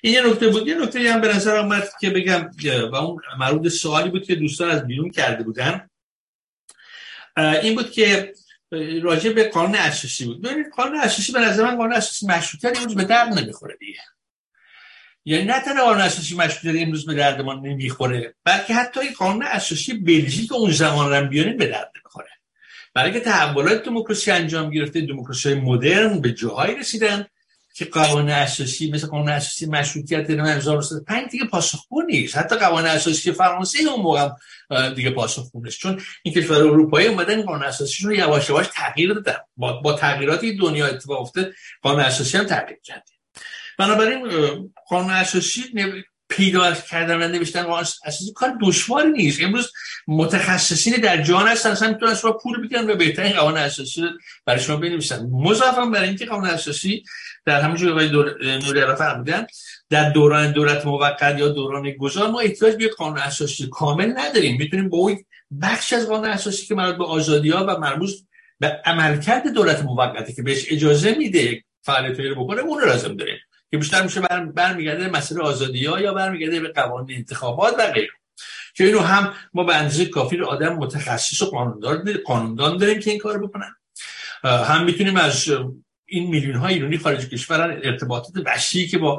این یه نکته بود. یه نکته هم به نظر آمد که بگم و اون مربوط سوالی بود که دوستان از بیرون کرده بودن. این بود که راجع به قانون اساسی بود. ببینید قانون اساسی به نظر من قانون اساسی مشروطیت امروز به درد نمی‌خوره دیگه. یعنی نه تنها قانون اساسی مشروطیت امروز به درد ما نمی‌خوره بلکه حتی این قانون اساسی بلژیک اون زمان رو بیاریم به درد نمی‌خوره. برای که تحولات دموکراسی انجام گرفته دموکراسی مدرن به جاهایی رسیدن که قوانین اساسی مثل قانون اساسی مشروطیت 1905 دیگه پاسخگو نیست. حتی قوانین اساسی فرانسه اون موقع دیگه پاسخگو نیست. چون این کشور اروپایی اومدن قانون اساسیشون رو یواش یواش تغییر دادن. با, با تغییراتی دنیا اتفاق افتاد قانون اساسی هم تغییر کرد بنابراین قانون اساسی پیدا کردن و نوشتن اساسی کار دشواری نیست. امروز متخصصین در جهان هستن اصلا می‌تونن شما پول بگیرن و بهترین قانون اساسی برای شما بنویسن. مضافا برای اینکه قانون اساسی در همون جور آقای نوری علا فرمودن در دوران دولت موقت یا دوران گذار ما احتیاج به قانون اساسی کامل نداریم. می‌تونیم با اون بخش از قانون اساسی که مربوط به آزادی ها و مربوط به عملکرد دولت موقتی که بهش اجازه میده فعالیت رو بکنه اون رو لازم داریم. که بیشتر میشه برمیگرده مسئله آزادی ها یا برمیگرده به قوانین انتخابات و غیره. که اینو هم ما به اندازه کافی رو آدم متخصص و قانوندان قانوندان داریم که این کار بکنن. هم می‌تونیم از این میلیون های ایرانی خارج کشورن ارتباطات وسیعی که با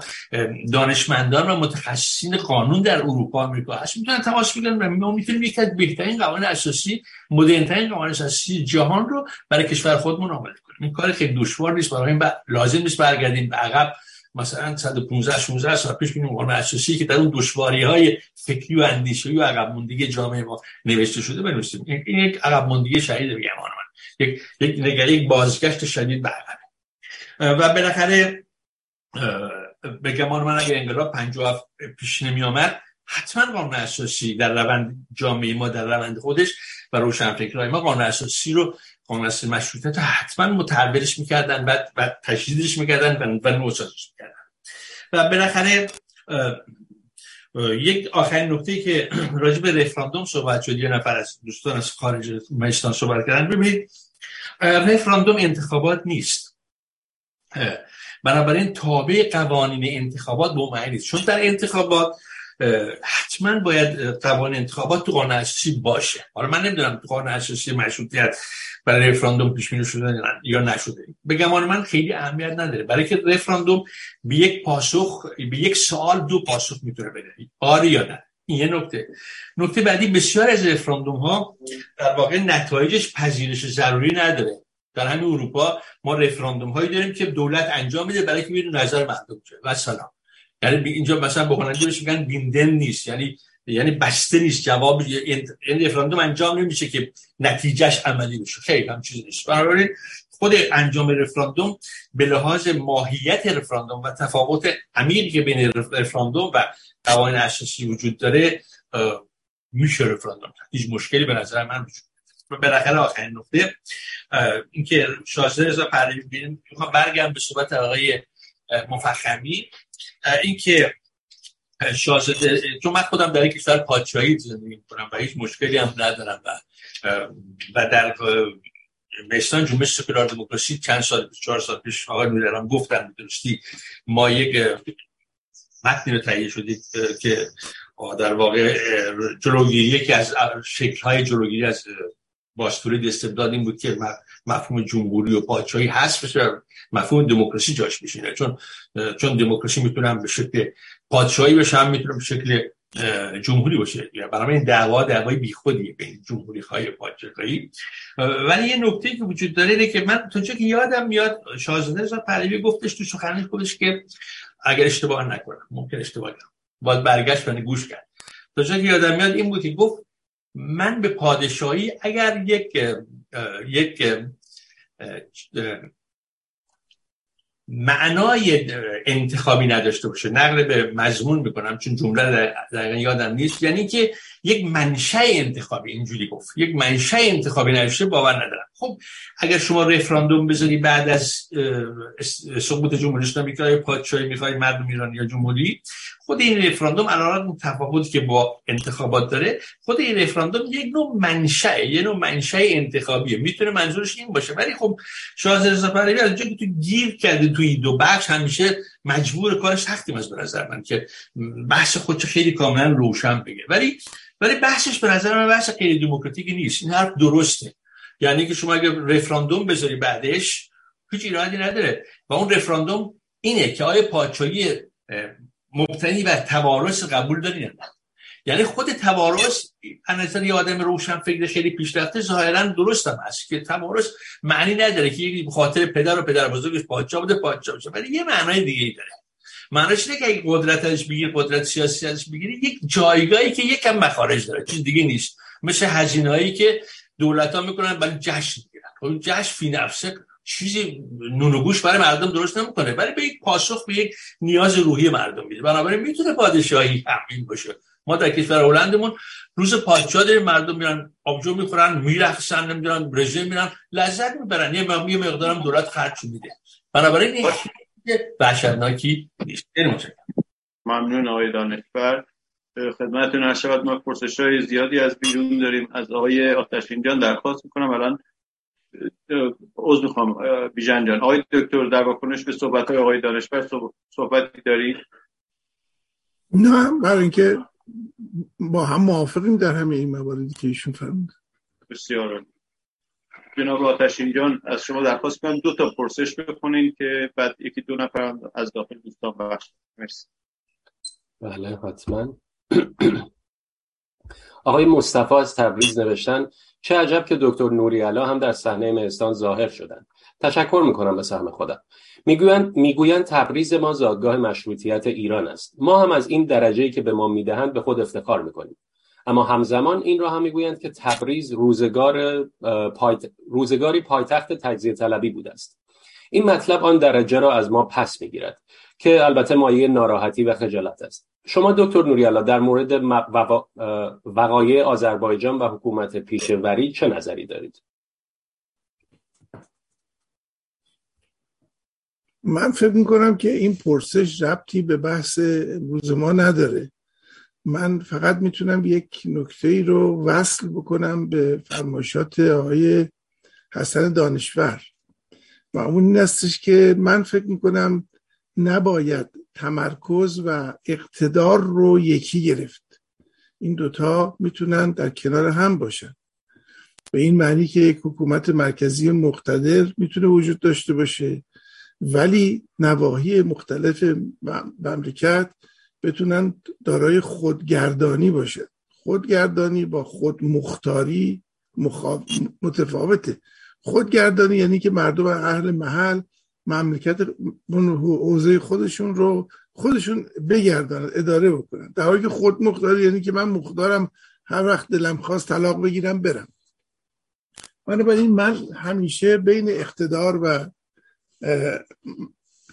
دانشمندان و متخصصین قانون در اروپا آمریکا هست می‌تونن تماس بگیرن و ما می‌تونیم یکی از بهترین قوانین اساسی مدرنترین قوانین اساسی جهان رو برای کشور خودمون آماده کنیم. این کار خیلی دشوار نیست برای این لازم نیست برگردیم به عقب. مثلا 115 16 سال پیش ببینیم قانون اساسی که در اون دشواری های فکری و اندیشه‌ای و عقب موندگی جامعه ما نوشته شده بنویسیم. این یک عقب موندگی شدید میگم من. یک یک یک بازگشت شدید به و بالاخره به گمان من اگر انقلاب 57 پیش نمی آمد حتما قانون اساسی در روند جامعه ما در روند خودش و روشنفکرهای ما قانون اساسی رو قانون اساسی مشروطیت حتما متحولش می‌کردن و, و تشدیدش می‌کردن و, و نوسازش می‌کردن. و بالاخره یک آخرین نکته که راجع به رفراندوم صحبت شد یه نفر از دوستان از خارج مجلسان صحبت کردن. ببینید رفراندوم انتخابات نیست. بنابراین تابع قوانین انتخابات به معنی نیست. چون در انتخابات حتما باید قوانین انتخابات تو قانون اساسی باشه. حالا من نمی‌دونم تو قانون اساسی مشروطیت برای رفراندوم پیش بینی شده یا نشده. به گمان من خیلی اهمیت نداره. برای که رفراندوم به یک پاسخ به یک سوال دو پاسخ می‌تونه بده. آره یا نه؟ این یه نکته. نکته بعدی بسیار از رفراندوم ها در واقع نتایجش پذیرش ضروری نداره. در همین اروپا ما رفراندوم هایی داریم که دولت انجام میده برای که ببینیم نظر مردم و سلام. یعنی اینجا مثلا به بهش میگن بیندن نیست. یعنی یعنی بسته نیست. جواب این رفراندوم انجام نمیشه که نتیجهش عملی بشه. خیلی هم چیزی نیست. بنابراین خود انجام رفراندوم به لحاظ ماهیت رفراندوم و تفاوت عمیقی که بین رفراندوم و قوانین اساسی وجود داره میشه رفراندوم هیچ مشکلی به نظر من وجود بالاخره آخرین نقطه اینکه شاهزاده رضا پهلوی می‌خوام برگردم به صحبت آقای مفخمی. اینکه شاهزاده چون من خودم در کشور پادشاهی زندگی می‌کنم و هیچ مشکلی هم ندارم و و در مستان جنبش سکولار دموکراسی چند سال پیش چهار سال پیش آقای میرم گفتن درستی ما یک متنی رو تهیه شدید که در واقع جلوگیری یکی از شکل‌های جلوگیری از باستوری استبداد این بود که مفهوم جمهوری و پادشاهی هست بشه مفهوم دموکراسی جاش بشینه چون چون دموکراسی می‌تونم به شکل پادشاهی بشه هم می‌تونم به شکل جمهوری باشه. برای این دعوا دعوای بیخودیه بین جمهوری های پادشاهی. ولی یه نکته که وجود داره اینه که من تو که یادم میاد شاهزاده رضا پهلوی گفتش تو سخنرانی خودش که اگر اشتباه نکنم ممکن اشتباه کنم باید برگشت و گوش کرد. تا که یادم میاد این بود که گفت من به پادشاهی اگر یک یک معنای انتخابی نداشته باشه نقل به مضمون می‌کنم چون جمله دقیقا یادم نیست. یعنی که یک منشه انتخابی اینجوری گفت. یک منشه انتخابی نداشته باور ندارم. خب اگر شما رفراندوم بذاری بعد از سقوط جمهوری اسلامی که پادشاهی می‌خوای مردم ایران یا جمهوری خود این رفراندوم علاوه تفاوتی که با انتخابات داره خود این رفراندوم یک نوع منشأ یه نوع منشأ انتخابیه. می‌تونه منظورش این باشه. ولی خب شاهزاده رضا پهلوی از که تو گیر کرده توی دو بخش همیشه مجبور کارش سختی از به نظر من که بحث خودش خیلی کاملا روشن بگه. ولی ولی بحثش به نظر من بحث خیلی دموکراتیکی نیست. این حرف درسته. یعنی که شما اگه رفراندوم بذاری بعدش هیچ ایرادی نداره. و اون رفراندوم اینه که آیا پادشاهی مبتنی بر توارث قبول داری نه. یعنی خود توارث نظر یه آدم روشن فکر خیلی پیشرفته ظاهرا درست هم هست که توارث معنی نداره که یکی خاطر پدر و پدر بزرگش پادشاه بوده پادشاه بشه ولی یه معنای دیگه ای داره. معنیش اینه که اگه قدرت ازش بگیری قدرت سیاسی ازش بگیری یک جایگاهی که یکم مخارج داره چیز دیگه نیست. مثل هزینه‌ای که دولت ها می‌کنن ولی جشن می‌گیرن. خب جشن فی نفسه چیزی نون و گوش برای مردم درست نمی‌کنه. ولی به یک پاسخ به یک نیاز روحی مردم میده. بنابراین می‌تونه پادشاهی همین باشه. ما در کشور هلندمون روز پادشاه داریم مردم میرن آبجو می‌خورن میرقصن نمی‌دونن رژه میرن لذت می‌برن. یه مقدارم دولت خرج میده. بنابراین این وحشتناکی نیست. ممنون آقای دانشور. خدمتتون هر شود ما پرسش های زیادی از بیرون داریم. از آقای آتشین جان درخواست می‌کنم. الان عوض می‌خوام بیژن جان. آقای دکتر در واکنش به صحبت های آقای دانشور صحبتی دارید؟ نه برای اینکه با هم موافقیم در همه این مواردی که ایشون فرمود. بسیار جناب آتشین جان از شما درخواست کنم دو تا پرسش بکنین که بعد یکی دو نفر از داخل دوستان بخش مرسی. بله حتما. آقای مصطفی از تبریز نوشتن چه عجب که دکتر نوری علا هم در صحنه مهستان ظاهر شدند تشکر می‌کنم به سهم خودم. می‌گویند می‌گویند تبریز ما زادگاه مشروطیت ایران است. ما هم از این درجه که به ما می‌دهند به خود افتخار می‌کنیم. اما همزمان این را هم می‌گویند که تبریز روزگار. روزگاری پایتخت تجزیه طلبی بوده است. این مطلب آن درجه را از ما پس می‌گیرد که البته مایه ناراحتی و خجالت است. شما دکتر نوریالا در مورد وقایع آذربایجان و حکومت پیشوری چه نظری دارید؟ من فکر می‌کنم که این پرسش ربطی به بحث امروز ما نداره. من فقط می‌تونم یک نکته ای رو وصل بکنم به فرمایشات آقای حسن دانشور. و اون این استش که من فکر می‌کنم نباید تمرکز و اقتدار رو یکی گرفت. این دوتا می‌تونن در کنار هم باشن. به این معنی که یک حکومت مرکزی مقتدر می‌تونه وجود داشته باشه. ولی نواحی مختلف مملکت بتونن دارای خودگردانی باشه. خودگردانی با خود مختاری متفاوته. خودگردانی یعنی که مردم اهل محل مملکت حوزه خودشون رو خودشون بگردن اداره بکنن. در حالی که خود مختار یعنی که من مختارم هر وقت دلم خواست طلاق بگیرم برم. بنابراین من همیشه بین اقتدار و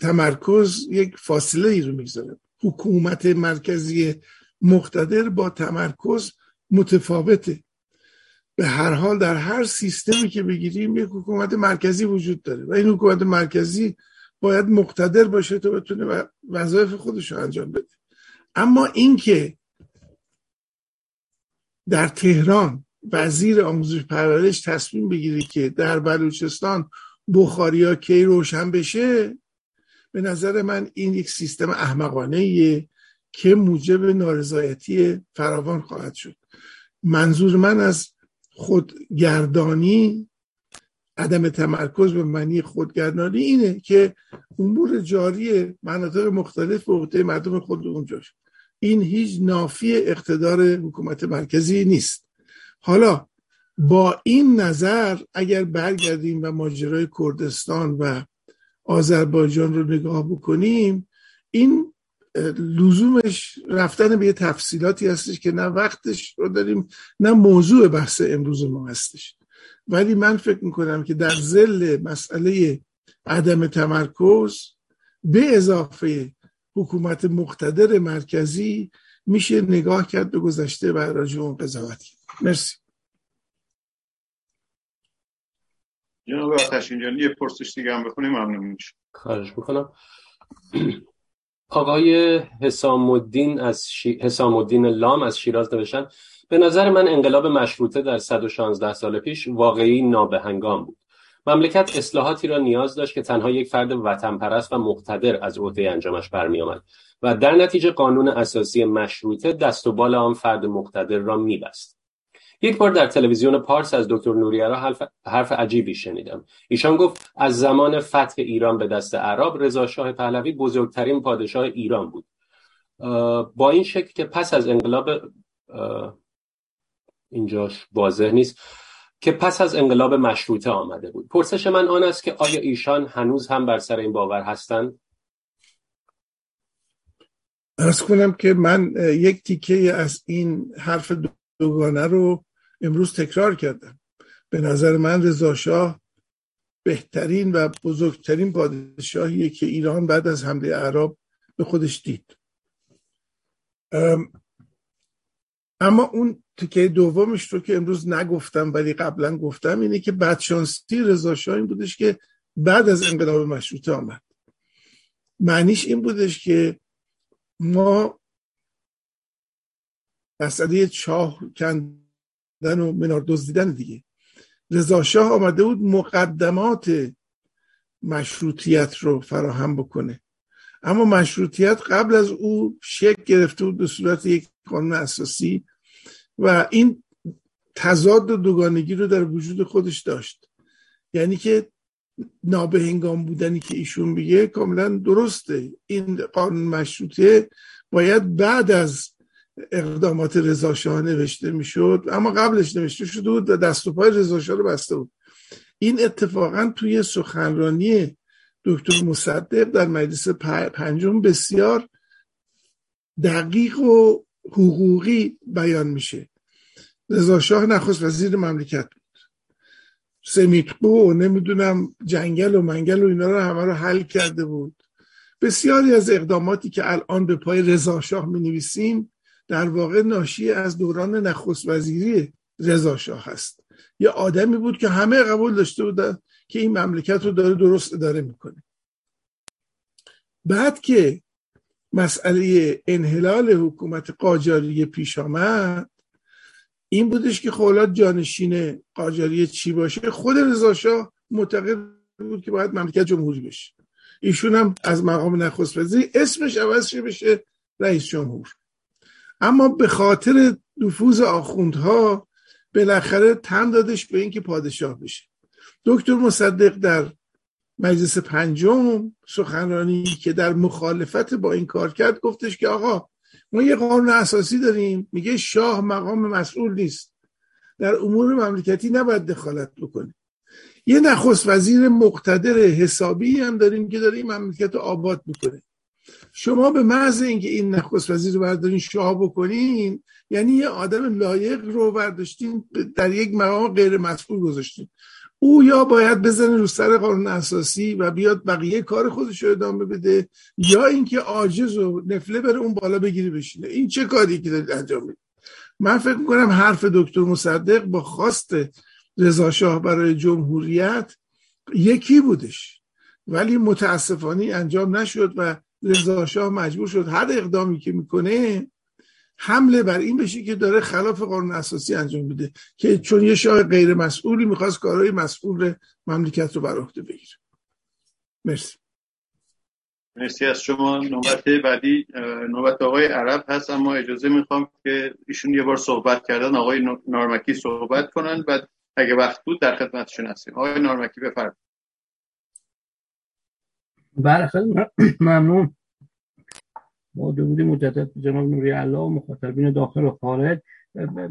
تمرکز یک فاصله ای رو می‌گذارم حکومت مرکزی مقتدر با تمرکز متفاوته. به هر حال در هر سیستمی که بگیریم یک حکومت مرکزی وجود داره و این حکومت مرکزی باید مقتدر باشه تا بتونه وظایف خودش رو انجام بده. اما اینکه در تهران وزیر آموزش پرورش تصمیم بگیره که در بلوچستان بخاریا کی روشن بشه به نظر من این یک سیستم احمقانه که موجب نارضایتی فراوان خواهد شد. منظور من از خودگردانی عدم تمرکز به معنی خودگردانی اینه که امور جاری مناطق مختلف به عهده مردم خود اونجاش این هیچ نافی اقتدار حکومت مرکزی نیست. حالا با این نظر اگر برگردیم و ماجرای کردستان و آذربایجان رو نگاه بکنیم این لزومش رفتن به یه تفصیلاتی هستش که نه وقتش رو داریم نه موضوع بحث امروز ما هستش. ولی من فکر می‌کنم که در زل مسئله عدم تمرکز به اضافه حکومت مقتدر مرکزی میشه نگاه کرد به گذشته و راجع اون مرسی. جناب آتشین جان یه پرسش دیگه هم بخونیم ممنون میشه خواهش می‌کنم. آقای حسام الدین از شی... حسام لام از شیراز نوشتن به نظر من انقلاب مشروطه در 116 سال پیش واقعی نابهنگام بود. مملکت اصلاحاتی را نیاز داشت که تنها یک فرد وطن پرست و مقتدر از عهده انجامش برمی آمد و در نتیجه قانون اساسی مشروطه دست و بال آن فرد مقتدر را میبست. یک بار در تلویزیون پارس از دکتر نوریرا حرف, حرف عجیبی شنیدم. ایشان گفت از زمان فتح ایران به دست عرب رضا شاه پهلوی بزرگترین پادشاه ایران بود. با این شکل که پس از انقلاب اینجاش واضح نیست که پس از انقلاب مشروطه آمده بود. پرسش من آن است که آیا ایشان هنوز هم بر سر این باور هستند؟ ارز کنم که من یک تیکه از این حرف دوگانه رو امروز تکرار کردم. به نظر من رضا شاه بهترین و بزرگترین پادشاهیه که ایران بعد از حمله عرب به خودش دید. اما اون تیکه دومش رو که امروز نگفتم ولی قبلا گفتم اینه که بدشانسی رضا شاه این بودش که بعد از انقلاب مشروطه آمد. معنیش این بودش که ما مسئله چاه کندن و منار دزدیدن دیگه. رضا شاه آمده بود مقدمات مشروطیت رو فراهم بکنه. اما مشروطیت قبل از او شکل گرفته بود به صورت یک قانون اساسی و این تضاد و دوگانگی رو در وجود خودش داشت. یعنی که نابهنگام بودنی که ایشون میگه کاملا درسته. این قانون مشروطه باید بعد از اقدامات رضا شاه نوشته می‌شد اما قبلش نوشته شده بود دست و پای رضا شاه رو بسته بود. این اتفاقا توی سخنرانی دکتر مصدق در مجلس پنجم بسیار دقیق و حقوقی بیان میشه. رضا شاه نخست وزیر مملکت بود. سمیتقو و نمی‌دونم جنگل و منگل و اینا رو همه رو حل کرده بود. بسیاری از اقداماتی که الان به پای رضا شاه می نویسیم در واقع ناشی از دوران نخست وزیری رضا شاه هست. یه آدمی بود که همه قبول داشته بودن که این مملکت رو داره درست اداره می‌کنه. بعد که مسئله انحلال حکومت قاجاری پیش آمد این بودش که خولاد جانشین قاجاری چی باشه؟ خود رضا شاه معتقد بود که باید مملکت جمهوری بشه. ایشون هم از مقام نخست وزیر اسمش عوض شه بشه رئیس جمهور. اما به خاطر نفوذ آخوندها بالاخره تن دادش به اینکه پادشاه بشه. دکتر مصدق در مجلس پنجم سخنرانی که در مخالفت با این کار کرد گفتش که آقا ما یه قانون اساسی داریم میگه شاه مقام مسئول نیست. در امور مملکتی نباید دخالت بکنه. یه نخست وزیر مقتدر حسابی هم داریم که داره مملکت رو آباد می‌کنه. شما به محض اینکه این نخست وزیر رو بردارین شاه بکنین یعنی یه آدم لایق رو برداشتین در یک مقام غیر مسئول گذاشتین. او یا باید بزنه رو سر قانون اساسی و بیاد بقیه کار خودش رو ادامه بده یا اینکه عاجز و نفله بره اون بالا بگیری بشینه. این چه کاری که دارید انجام میده من فکر می‌کنم حرف دکتر مصدق با خواست رضا شاه برای جمهوریت یکی بودش. ولی متاسفانه انجام نشد و رضا شاه مجبور شد. هر اقدامی که می‌کنه حمله بر این بشه که داره خلاف قانون اساسی انجام میده که چون یه شاه غیر مسئولی می‌خواست کارهای مسئول مملکت رو بر عهده بگیره. مرسی. مرسی از شما. نوبت بعدی نوبت آقای عرب هست اما اجازه می‌خوام که ایشون یه بار صحبت کردن. آقای نارمکی صحبت کنن. بعد اگه وقت بود در خدمتشون هستیم. آقای نارمکی بفرمایید. بله خیلی ممنون. با درود مجدد جناب نوری الله و مخاطبین داخل و خارج.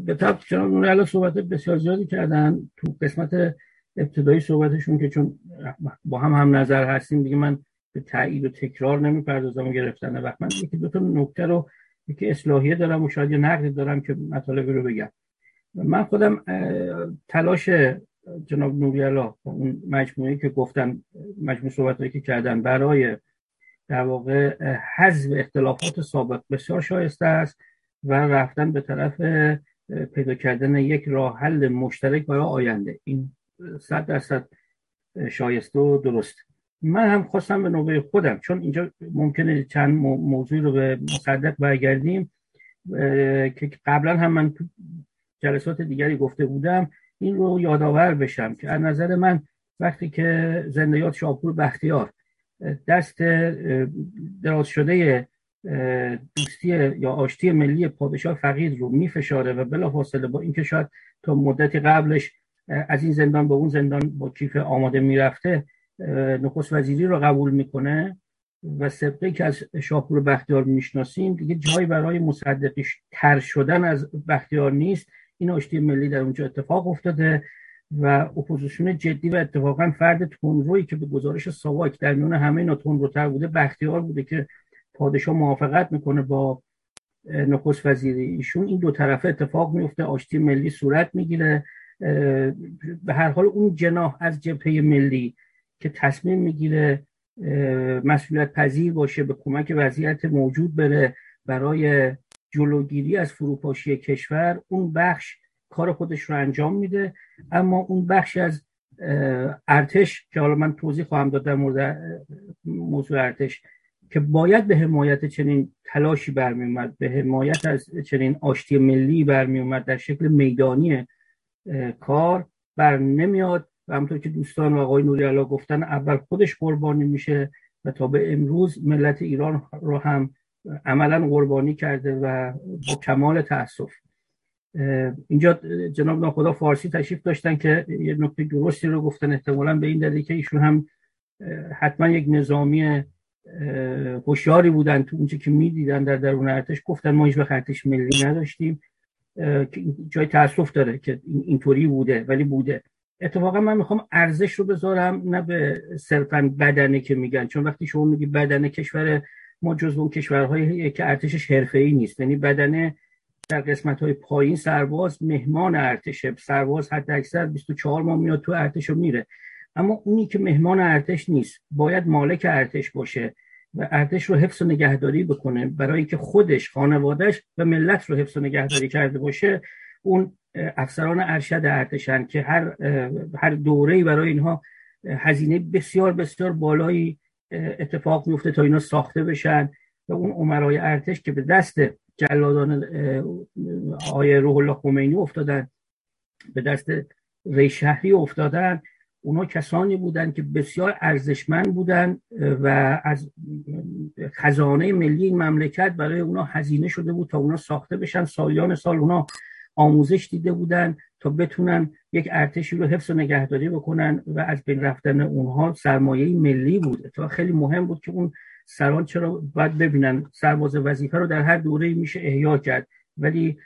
به طب جناب نوری الله صحبت بسیار زیادی کردن. تو قسمت ابتدایی صحبتشون که چون با هم هم نظر هستیم دیگه من به تایید و تکرار نمی‌پردازم و گرفتن وقت. من یکی دو تا نکته رو یکی اصلاحیه دارم و شاید یه نقدی دارم که مطالبی رو بگم. من خودم تلاش جناب نوریالا اون مجموعه که گفتن مجموعه صحبت که کردن برای در واقع حذف اختلافات سابق بسیار شایسته است و رفتن به طرف پیدا کردن یک راه حل مشترک برای آینده. این صد درصد شایسته و درست. من هم خواستم به نوبه خودم چون اینجا ممکنه چند موضوع رو به مصدق برگردیم که قبلا هم من تو جلسات دیگری گفته بودم این رو یادآور بشم که از نظر من وقتی که زندیات شاپور بختیار دست دراز شده دوستی یا آشتی ملی پادشاه فقید رو میفشاره و بلافاصله با اینکه شاید تا مدتی قبلش از این زندان به اون زندان با کیف آماده می‌رفته نخست وزیری رو قبول می‌کنه و سبقه‌ای که از شاپور بختیار می‌شناسیم دیگه جایی برای مصدقی تر شدن از بختیار نیست. این آشتی ملی در اونجا اتفاق افتاده و اپوزیسیون جدی و اتفاقا فرد تندرویی که به گزارش ساواک در میون همه اینا تندروتر بوده بختیار بوده که پادشاه موافقت می‌کنه با نخست وزیری ایشون. این دو طرفه اتفاق میفته آشتی ملی صورت می‌گیره به هر حال اون جناح از جبهه ملی که تصمیم می‌گیره مسئولیت پذیر باشه به کمک وضعیت موجود بره برای جلوگیری از فروپاشی کشور اون بخش کار خودش رو انجام میده. اما اون بخش از ارتش که حالا من توضیح خواهم داد در مورد موضوع ارتش که باید به حمایت چنین تلاشی برمی اومد به حمایت از چنین آشتی ملی برمی اومد در شکل میدانی کار بر نمیاد. و همطور که دوستان و آقای نوری گفتن اول خودش قربانی میشه و تا به امروز ملت ایران رو هم عملا قربانی کرده و با کمال تاسف اینجا جناب ناخدا فارسی تشریف داشتن که یه نکته درستی رو گفتن. احتمالا به این دلیل که ایشون هم حتما یک نظامی هوشیاری بودن تو اونچه که می‌دیدن در درون ارتش. گفتن ما هیچ ارتش ملی نداشتیم. جای تاسف داره که اینطوری بوده ولی بوده. اتفاقا من می‌خوام ارزش رو بذارم نه به صرفا بدنه که میگن. چون وقتی شما میگی بدنه کشور ما جزو اون کشورهایی که ارتشش ای نیست. یعنی بدنه در قسمت های پایین سرباز مهمان ارتشه سرباز حد اکثر 24 ماه میاد تو ارتش رو میره. اما اونی که مهمان ارتش نیست باید مالک ارتش باشه و ارتش رو حفظ و نگهداری بکنه. برای اینکه خودش خانوادهش و ملت رو حفظ و نگهداری کرده باشه اون افسران ارشد ارتشن که هر هر دوره‌ای برای اینها هزینه بسیار بسیار بالایی اتفاق میفته تا اینا ساخته بشن و اون عمرای ارتش که به دست جلادان آیه روح الله خمینی افتادن به دست ری شهری افتادن اونا کسانی بودند که بسیار ارزشمند بودند و از خزانه ملی این مملکت برای اونا هزینه شده بود تا اونا ساخته بشن. سالیان سال اونا آموزش دیده بودن تا بتونن یک ارتشی رو حفظ و نگهداری بکنن و از بین رفتن اونها سرمایه ملی بود. تا خیلی مهم بود که اون سران چرا باید ببینن سرباز وظیفه رو در هر دوره میشه احیا کرد. ولی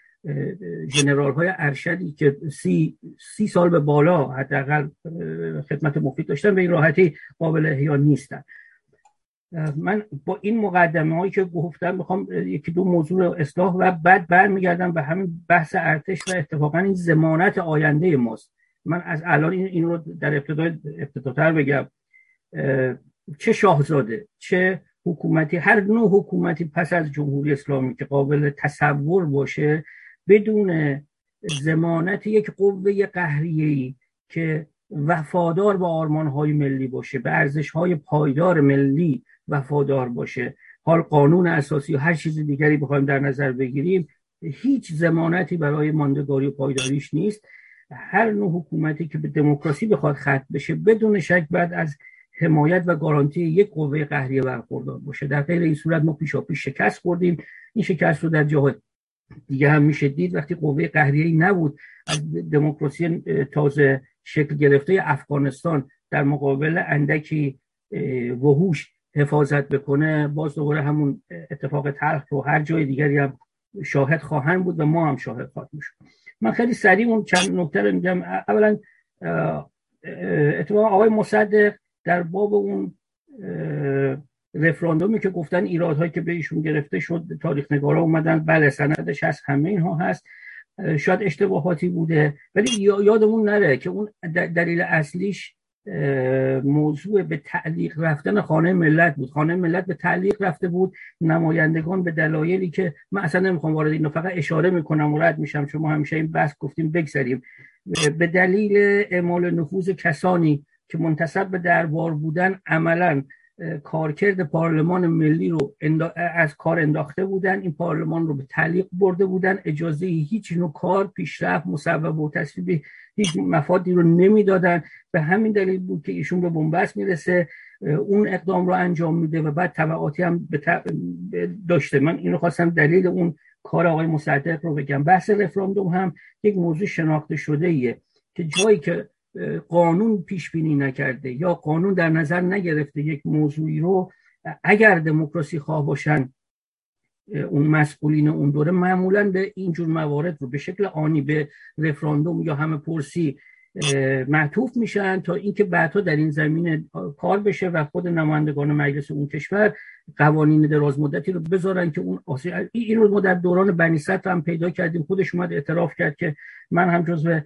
جنرال های ارشدی که سی, سی سال به بالا حداقل خدمت مفید داشتن به این راحتی قابل احیا نیستن. من با این مقدمه هایی که گفتم می‌خوام یکی دو موضوع اصلاح و بعد برمیگردم به همین بحث ارتش و اتفاقا این زمانت آینده ماست. من از الان این, رو در ابتدای ابتداتر بگم. چه شاهزاده چه حکومتی هر نوع حکومتی پس از جمهوری اسلامی که قابل تصور باشه بدون زمانت یک قوه قهریه‌ای که وفادار به آرمانهای ملی باشه به ارزشهای پایدار ملی وفادار باشه. حال قانون اساسی و هر چیز دیگری بخوایم در نظر بگیریم هیچ زمانتی برای ماندگاری و پایداریش نیست. هر نوع حکومتی که به دموکراسی بخواد ختم بشه بدون شک بعد از حمایت و گارانتی یک قوه قهریه برخوردار باشه. در غیر این صورت ما پیشا پیش شکست خوردیم. این شکست رو در جاهای دیگه هم میشه دید. وقتی قوه قهریه نبود از دموکراسی تازه شکل گرفته افغانستان در مقابل اندکی وحوش حفاظت بکنه باز دوباره همون اتفاق تلخ رو هر جای دیگری هم شاهد خواهند بود و ما هم شاهد خواهیم شد. من خیلی سریع اون چند نکته رو میگم. اولا اتفاق آقای مصدق در باب اون رفراندومی که گفتن ایرادهایی که به ایشون گرفته شد تاریخ نگارا اومدن بله سندش هست همه اینها هست. شاید اشتباهاتی بوده ولی یادمون نره که اون دلیل اصلیش موضوع به تعلیق رفتن خانه ملت بود. خانه ملت به تعلیق رفته بود. نمایندگان به دلایلی که من اصلا نمی‌خوام وارد اینو فقط اشاره می‌کنم و رد میشم. شما همیشه این بحث گفتیم بگذاریم به دلیل اعمال نفوذ کسانی که منتصب به دربار بودن عملا کارکرد پارلمان ملی رو از کار انداخته بودن این پارلمان رو به تعلیق برده بودن. اجازه هیچ نوع کار پیشرفت مصوب و تصویب هیچ مفادی رو نمی‌دادن. به همین دلیل بود که ایشون به بنبست می‌رسه. اون اقدام رو انجام میده و بعد طبعاتی هم داشته. من اینو خواستم دلیل اون کار آقای مصدق رو بگم. بحث رفراندوم هم یک موضوع شناخته شده ایه که جایی که قانون پیش بینی نکرده یا قانون در نظر نگرفته یک موضوعی رو اگر دموکراسی خواه باشن اون مسئولین اون دوره معمولا به اینجور موارد رو به شکل آنی به رفراندوم یا همه پرسی معطوف میشن تا اینکه بعدها در این زمینه کار بشه و خود نمایندگان مجلس اون کشور قوانین دراز مدتی رو بذارن که اون این رو ما در دوران بنی هم پیدا کردیم. خودش اومد اعتراف کرد که من هم جزو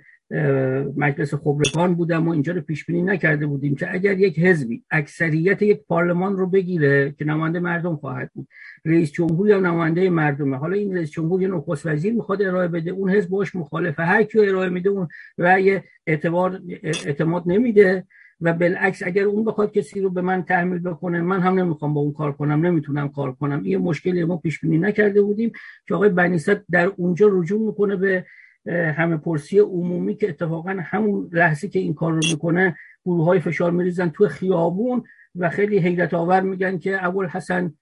مجلس خبرگان بودم و اینجا رو پیش بینی نکرده بودیم که اگر یک حزبی اکثریت یک پارلمان رو بگیره که نماینده مردم خواهد بود. رئیس جمهور یا نماینده مردمه. حالا این رئیس جمهور یا نخست وزیر می‌خواد ارائه بده. اون حزب باش مخالفه. هر کی ارائه میده اون رأی اعتبار اعتماد نمیده و بالعکس اگر اون بخواد کسی رو به من تحمیل بکنه من هم نمی‌خوام با اون کار کنم نمی‌تونم کار کنم. این مشکلی ما پیش بینی نکرده بودیم که آقای بنیست در اونجا رجوع می‌کنه به همه پرسی عمومی که اتفاقا همون لحظه که این کار رو می‌کنه گروه های فشار میریزن تو خیابون و خیلی حیرت آور میگن که اول حسن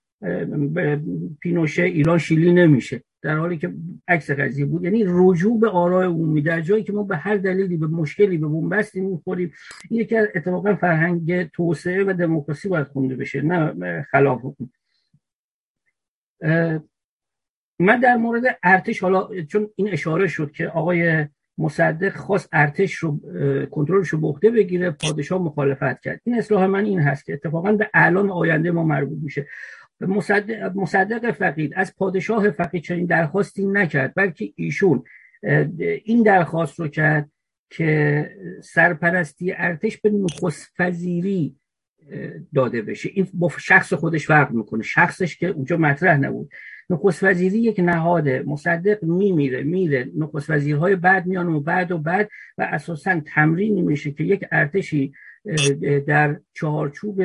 پینوشه ایران شیلی نمیشه. در حالی که عکس قضیه بود. یعنی رجوع به آرای عمومی در جایی که ما به هر دلیلی به مشکلی به بنبستی می‌خوریم این یکی از اتفاقا فرهنگ توسعه و دموکراسی باید خونده بشه نه خلاف من در مورد ارتش حالا چون این اشاره شد که آقای مصدق خواست ارتش رو کنترلش رو به بگیره پادشاه مخالفت کرد. این اصلاح من این هست که اتفاقا به اعلان آینده ما مربوط میشه. مصدق, مصدق فقید از پادشاه فقید چنین درخواستی نکرد بلکه ایشون این درخواست رو کرد که سرپرستی ارتش به نخست فضیری داده بشه. این با شخص خودش فرق می‌کنه. شخصش که اونجا مطرح نبود. نخست وزیری یک نهاد مصدق میمیره میره. نخست وزیرهای بعد میان و بعد و بعد و اساسا تمرین میشه که یک ارتشی در چهارچوب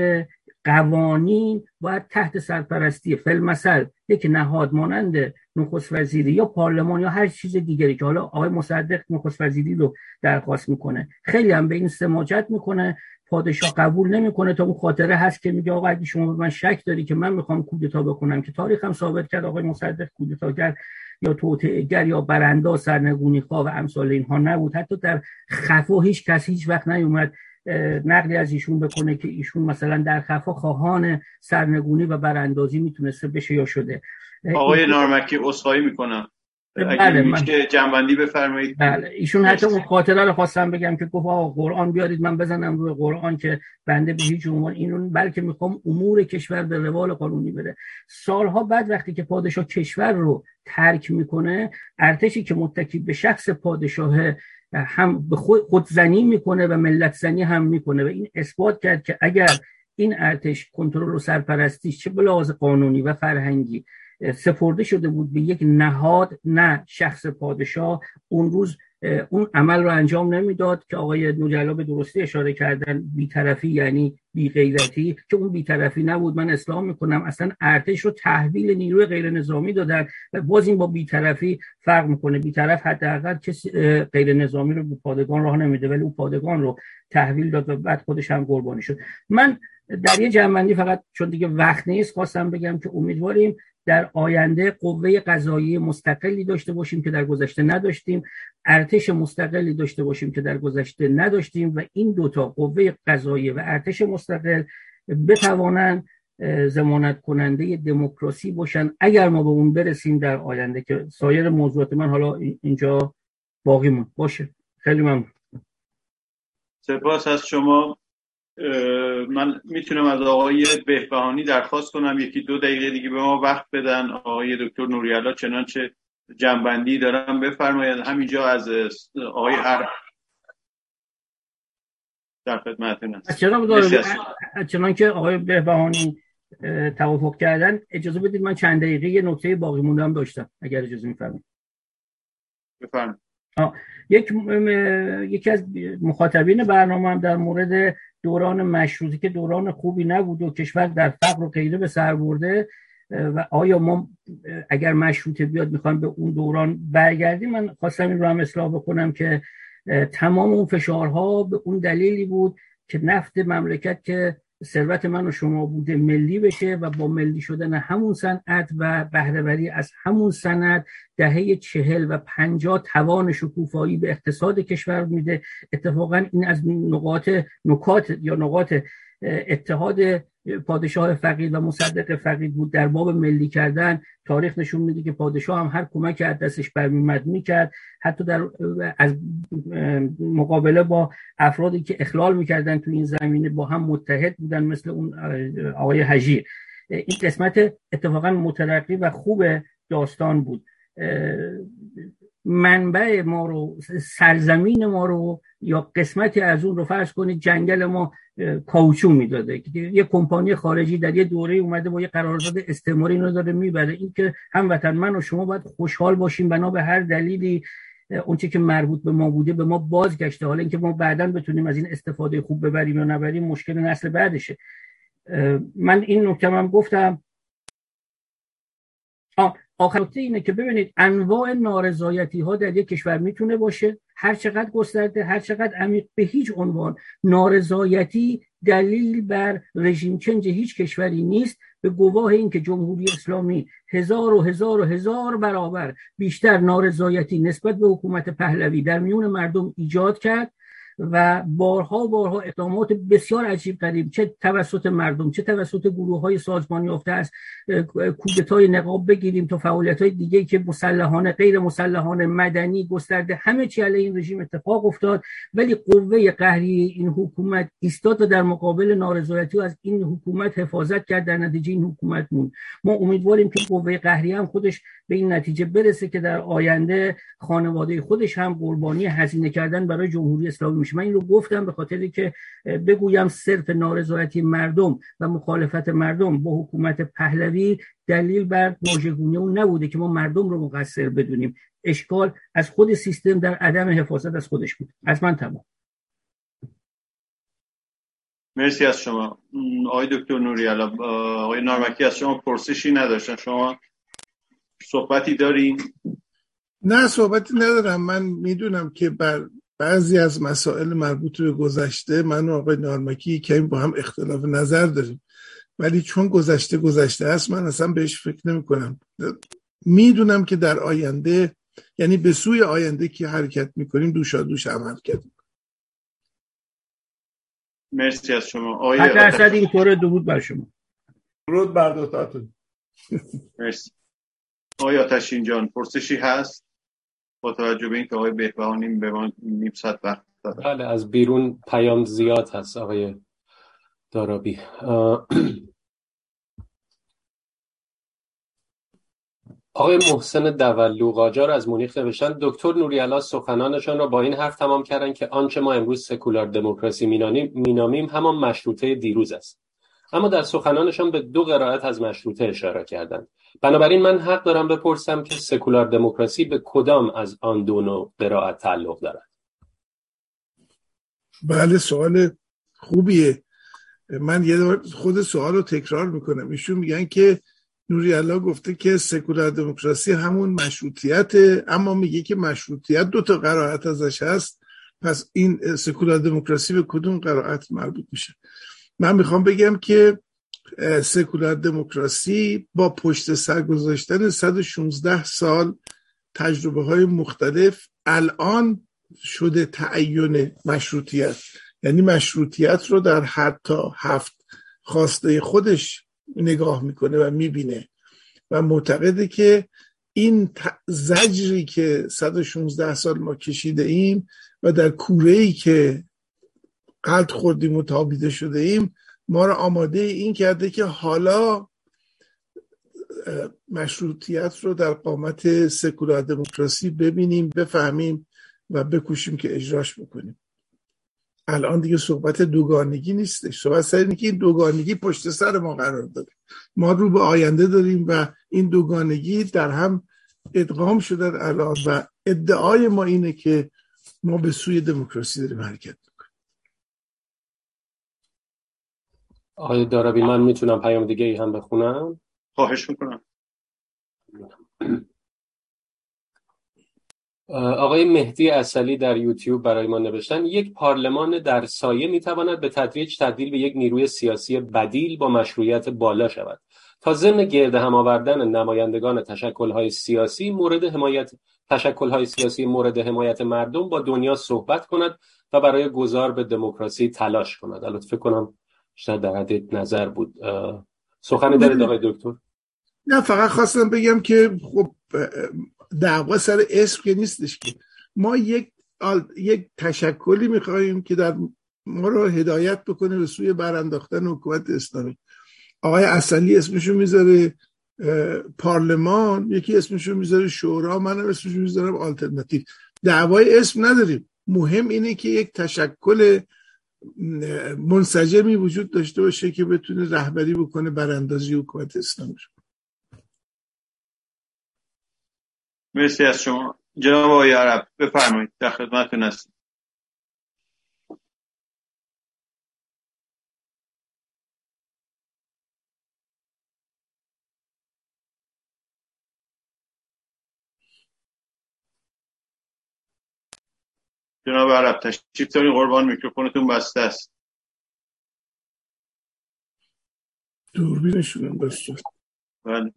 قوانین باید تحت سرپرستی فلمسل یک نهاد مانند نخست وزیری یا پارلمان یا هر چیز دیگری که حالا آقای مصدق نخست وزیری رو درخواست می‌کنه. خیلی هم به این سماجت می‌کنه. پادشاه قبول نمی‌کنه تا اون خاطره هست که میگه آقا اگه شما به من شک داری که من می‌خوام کودتا بکنم که تاریخ هم ثابت کرد آقای مصدق کودتاگر یا توطئه‌گر یا برانداز سرنگونی خواه و امثال اینها نبود. حتی در خفا هیچ کس هیچ وقت نیومد نقلی از ایشون بکنه که ایشون مثلا در خفا خواهان سرنگونی و براندازی می‌تونسته بشه یا شده. آقای نارمکی اصخایی می‌کنم. بله میشه جنبندی بفرمایید. بله ایشون حتی اون خاطره رو خواستم بگم که گفت آقا قرآن بیارید من بزنم روی قرآن که بنده به هیچ عنوان این بلکه می‌خوام امور کشور به روال قانونی بره سالها بعد وقتی که پادشاه کشور رو ترک می‌کنه ارتشی که متکی به شخص پادشاه هم به خود خودزنی می‌کنه و ملت زنی هم می‌کنه و این اثبات کرد که اگر این ارتش کنترل و سرپرستیش چه بلاز قانونی و فرهنگی سپرده شده بود به یک نهاد نه شخص پادشاه. اون روز اون عمل رو انجام نمی‌داد که آقای نوریالا به درستی اشاره کردن بیطرفی یعنی بیغیرتی که اون بیطرفی نبود. من اسلام می‌کنم اصلا ارتش رو تحویل نیروی غیر نظامی دادن و باز این با بیطرفی فرق می‌کنه. بیطرف حداقل کسی غیر نظامی رو به پادگان راه نمیده ولی اون پادگان رو تحویل داد و بعد خودش هم قربانی شد. من در یه جنبندی فقط چون دیگه وقت نیست خواستم بگم که امیدواریم در آینده قوه قضایی مستقلی داشته باشیم که در گذشته نداشتیم ارتش مستقلی داشته باشیم که در گذشته نداشتیم و این دوتا قوه قضایی و ارتش مستقل بتوانند زمانت کننده دموکراسی باشن اگر ما به اون برسیم در آینده که سایر موضوعات من حالا اینجا باقی باشه. خیلی ممنون. سپاس از شما. من می‌تونم از آقای بهبهانی درخواست کنم یکی دو دقیقه دیگه به ما وقت بدن. آقای دکتر نوریالا چنانچه جنبندی دارم بفرمایید. همینجا از آقای هر در خدمتتون چنان که آقای بهبهانی توافق کردن اجازه بدید من چند دقیقه یه نکته باقی موندم داشتم اگر اجازه میفرمایید. بفرمایید. یک یکی از مخاطبین برنامه هم در مورد دوران مشروطی که دوران خوبی نبود و کشور در فقر و غیره به سر برده و آیا ما اگر مشروطه بیاد می‌خوام به اون دوران برگردیم؟ من خواستم این رو هم اصلاح بکنم که تمام اون فشارها به اون دلیلی بود که نفت مملکت که ثروت من و شما بوده ملی بشه و با ملی شدن همون صنعت و بهرهوری از همون صنعت دهه چهل و پنجاه توان شکوفایی به اقتصاد کشور میده. اتفاقا این از نقاط نکات یا نقاط اتحاد پادشاه فقید و مصدق فقید بود. در باب ملی کردن تاریخ نشون میده که پادشاه هم هر کمک از دستش برمیمد می‌کرد. حتی در از مقابله با افرادی که اخلال می‌کردن تو این زمینه با هم متحد بودن مثل اون آقای حجیر. این قسمت اتفاقا مترقی و خوب داستان بود. منبع ما رو سرزمین ما رو یا قسمتی از اون رو فرض کنید جنگل ما کاوچو می‌داده. یه کمپانی خارجی در یه دوره اومده با یه قرارداد استعماری اینو داره می‌بره. این که هموطن من و شما باید خوشحال باشیم بنا به هر دلیلی اونچه که مربوط به ما بوده به ما بازگشته. حالا اینکه ما بعدا بتونیم از این استفاده خوب ببریم یا نبریم مشکل نسل بعدشه. من این نکته هم گفتم. آخر نکته اینه که ببینید انواع نارضایتی ها در یک کشور می‌تونه باشه. هر چقدر گسترده هر چقدر عمیق به هیچ عنوان. نارضایتی دلیل بر رژیم چنج هیچ کشوری نیست. به گواه اینکه جمهوری اسلامی هزار و هزار و هزار برابر بیشتر نارضایتی نسبت به حکومت پهلوی در میون مردم ایجاد کرد و بارها بارها اقدامات بسیار عجیب قریب چه توسط مردم چه توسط گروه های سازمانی یافته از کودتای نقاب بگیریم تا فعالیت های دیگه که مسلحانه غیر مسلحانه مدنی گسترده همه چی علیه این رژیم اتفاق افتاد. ولی قوه قهری این حکومت ایستاد و در مقابل نارضایتی از این حکومت حفاظت کرد در نتیجه این حکومت مون ما امیدواریم که قوه قهری هم خودش به این نتیجه برسه که در آینده خانواده خودش هم قربانی هزینه کردن برای جمهوری اسلامی میشه. من این رو گفتم به خاطری که بگویم صرف نارضایتی مردم و مخالفت مردم با حکومت پهلوی دلیل بر واژگونی اون نبوده که ما مردم رو مقصر بدونیم. اشکال از خود سیستم در عدم حفاظت از خودش بود. از من تمام. مرسی از شما. آقای دکتر نوری آقای نارمکی از شما پرسشی نداشتن شما صحبتی دارین؟ نه صحبتی ندارم. من می‌دونم که بر بعضی از مسائل مربوط به گذشته من و آقای نارمکی کمی با هم اختلاف نظر داریم. ولی چون گذشته گذشته است من اصلا بهش فکر نمی کنم می‌دونم که در آینده یعنی به سوی آینده که حرکت می‌کنیم دوشا دوش عمل کردیم. مرسی از شما. آقای درصد این طور درود بر شما. درود بر دوتاتون. مرسی. آقای آتشین جان پرسشی هست؟ با توجه به اینکه آقای بهبهانی به ما نیم ساعت وقت داده بله از بیرون پیام زیاد هست آقای دارابی. آقای محسن دولو قاجار از مونیخ نوشتن دکتر نوریالا سخنانشان را با این حرف تمام کردن که آنچه ما امروز سکولار دموکراسی مینامیم همان مشروطه دیروز است. اما در سخنانشان به دو قرائت از مشروطه اشاره کردند. بنابراین من حق دارم بپرسم که سکولار دموکراسی به کدام از آن دو نوع قرائت تعلق دارد؟ بله سوال خوبیه. من یه خود سوال رو تکرار می‌کنم. ایشون میگن که نوری الله گفته که سکولار دموکراسی همون مشروطیت اما میگه که مشروطیت دو تا قرائت ازش هست. پس این سکولار دموکراسی به کدوم قرائت مربوط میشه؟ من می‌خوام بگم که سکولار دموکراسی با پشت سر گذاشتن 116 سال تجربه های مختلف الان شده تعین مشروطیت. یعنی مشروطیت رو در حتی هفت خواسته خودش نگاه می‌کنه و می‌بینه. و معتقده که این زجری که 116 سال ما کشیده ایم و در کوره ای که قلط خوردیم و تابیده شده ایم ما را آماده این کرده که حالا مشروطیت رو در قامت سکولار دموکراسی ببینیم بفهمیم و بکوشیم که اجراش بکنیم. الان دیگه صحبت دوگانگی نیستش. صحبت سر اینه که این دوگانگی پشت سر ما قرار داره ما رو به آینده داریم و این دوگانگی در هم ادغام شدن الان و ادعای ما اینه که ما به سوی دموکراسی داریم حرکت می‌کنیم آقای دارابی من می‌تونم پیام دیگه ای هم بخونم؟ خواهش می‌کنم. آقای مهدی اصلی در یوتیوب برای ما نوشتن یک پارلمان در سایه می‌تواند به تدریج تبدیل به یک نیروی سیاسی بدیل با مشروعیت بالا شود. تا ضمن گرد هم آوردن نمایندگان تشکلهای سیاسی مورد حمایت تشکلهای سیاسی مورد حمایت مردم با دنیا صحبت کند و برای گذار به دموکراسی تلاش کند. البته فکر کنم بیشتر در حد نظر بود. سخنی دارید آقای دکتر. نه فقط خواستم بگم که خب دعوا سر اسم که نیستش که. ما یک یک تشکلی می‌خواهیم که در ما رو هدایت بکنه به سوی برانداختن حکومت اسلامی. آقای اصلی اسمشو می‌ذاره پارلمان یکی اسمشو می‌ذاره شورا منم اسمشو می‌ذارم آلترناتیو. دعوای اسم نداریم. مهم اینه که یک تشکل منسجمی وجود داشته باشه که بتونه رهبری بکنه براندازی حکومت اسلامی مرسی از شما. جناب آقای عرب بفرمایید. در خدمتتون هستیم جناب عرب تشریف دارین. قربان میکروفونتون بسته است. دوربینشون بسته بله.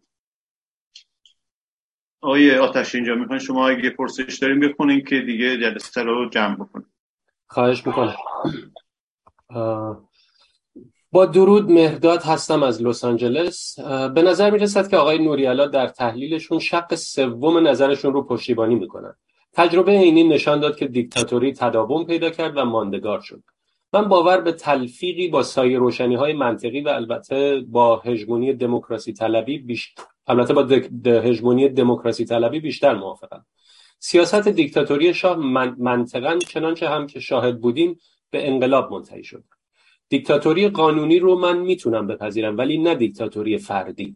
آقای آتش اینجا می‌خوان شما اگه پرسش داریم بخونین که دیگه جلسه رو جمع بکنیم. خواهش می‌کنم. با درود مهرداد هستم از لس آنجلس. به نظر می‌رسد که آقای نوریالا در تحلیلشون شق سوم نظرشون رو پشتیبانی می‌کنن. تجربه اینی نشان داد که دیکتاتوری تداوم پیدا کرد و ماندگار شد. من باور به تلفیقی با سایه روشنی های منطقی و البته با هژمونی دموکراسی طلبی بیش... البته با هژمونی دموکراسی طلبی بیشتر موافقم. سیاست دیکتاتوری شاه من... منطقا چنانچه هم که شاهد بودیم به انقلاب منتهی شد. دیکتاتوری قانونی رو من می‌تونم بپذیرم ولی نه دیکتاتوری فردی.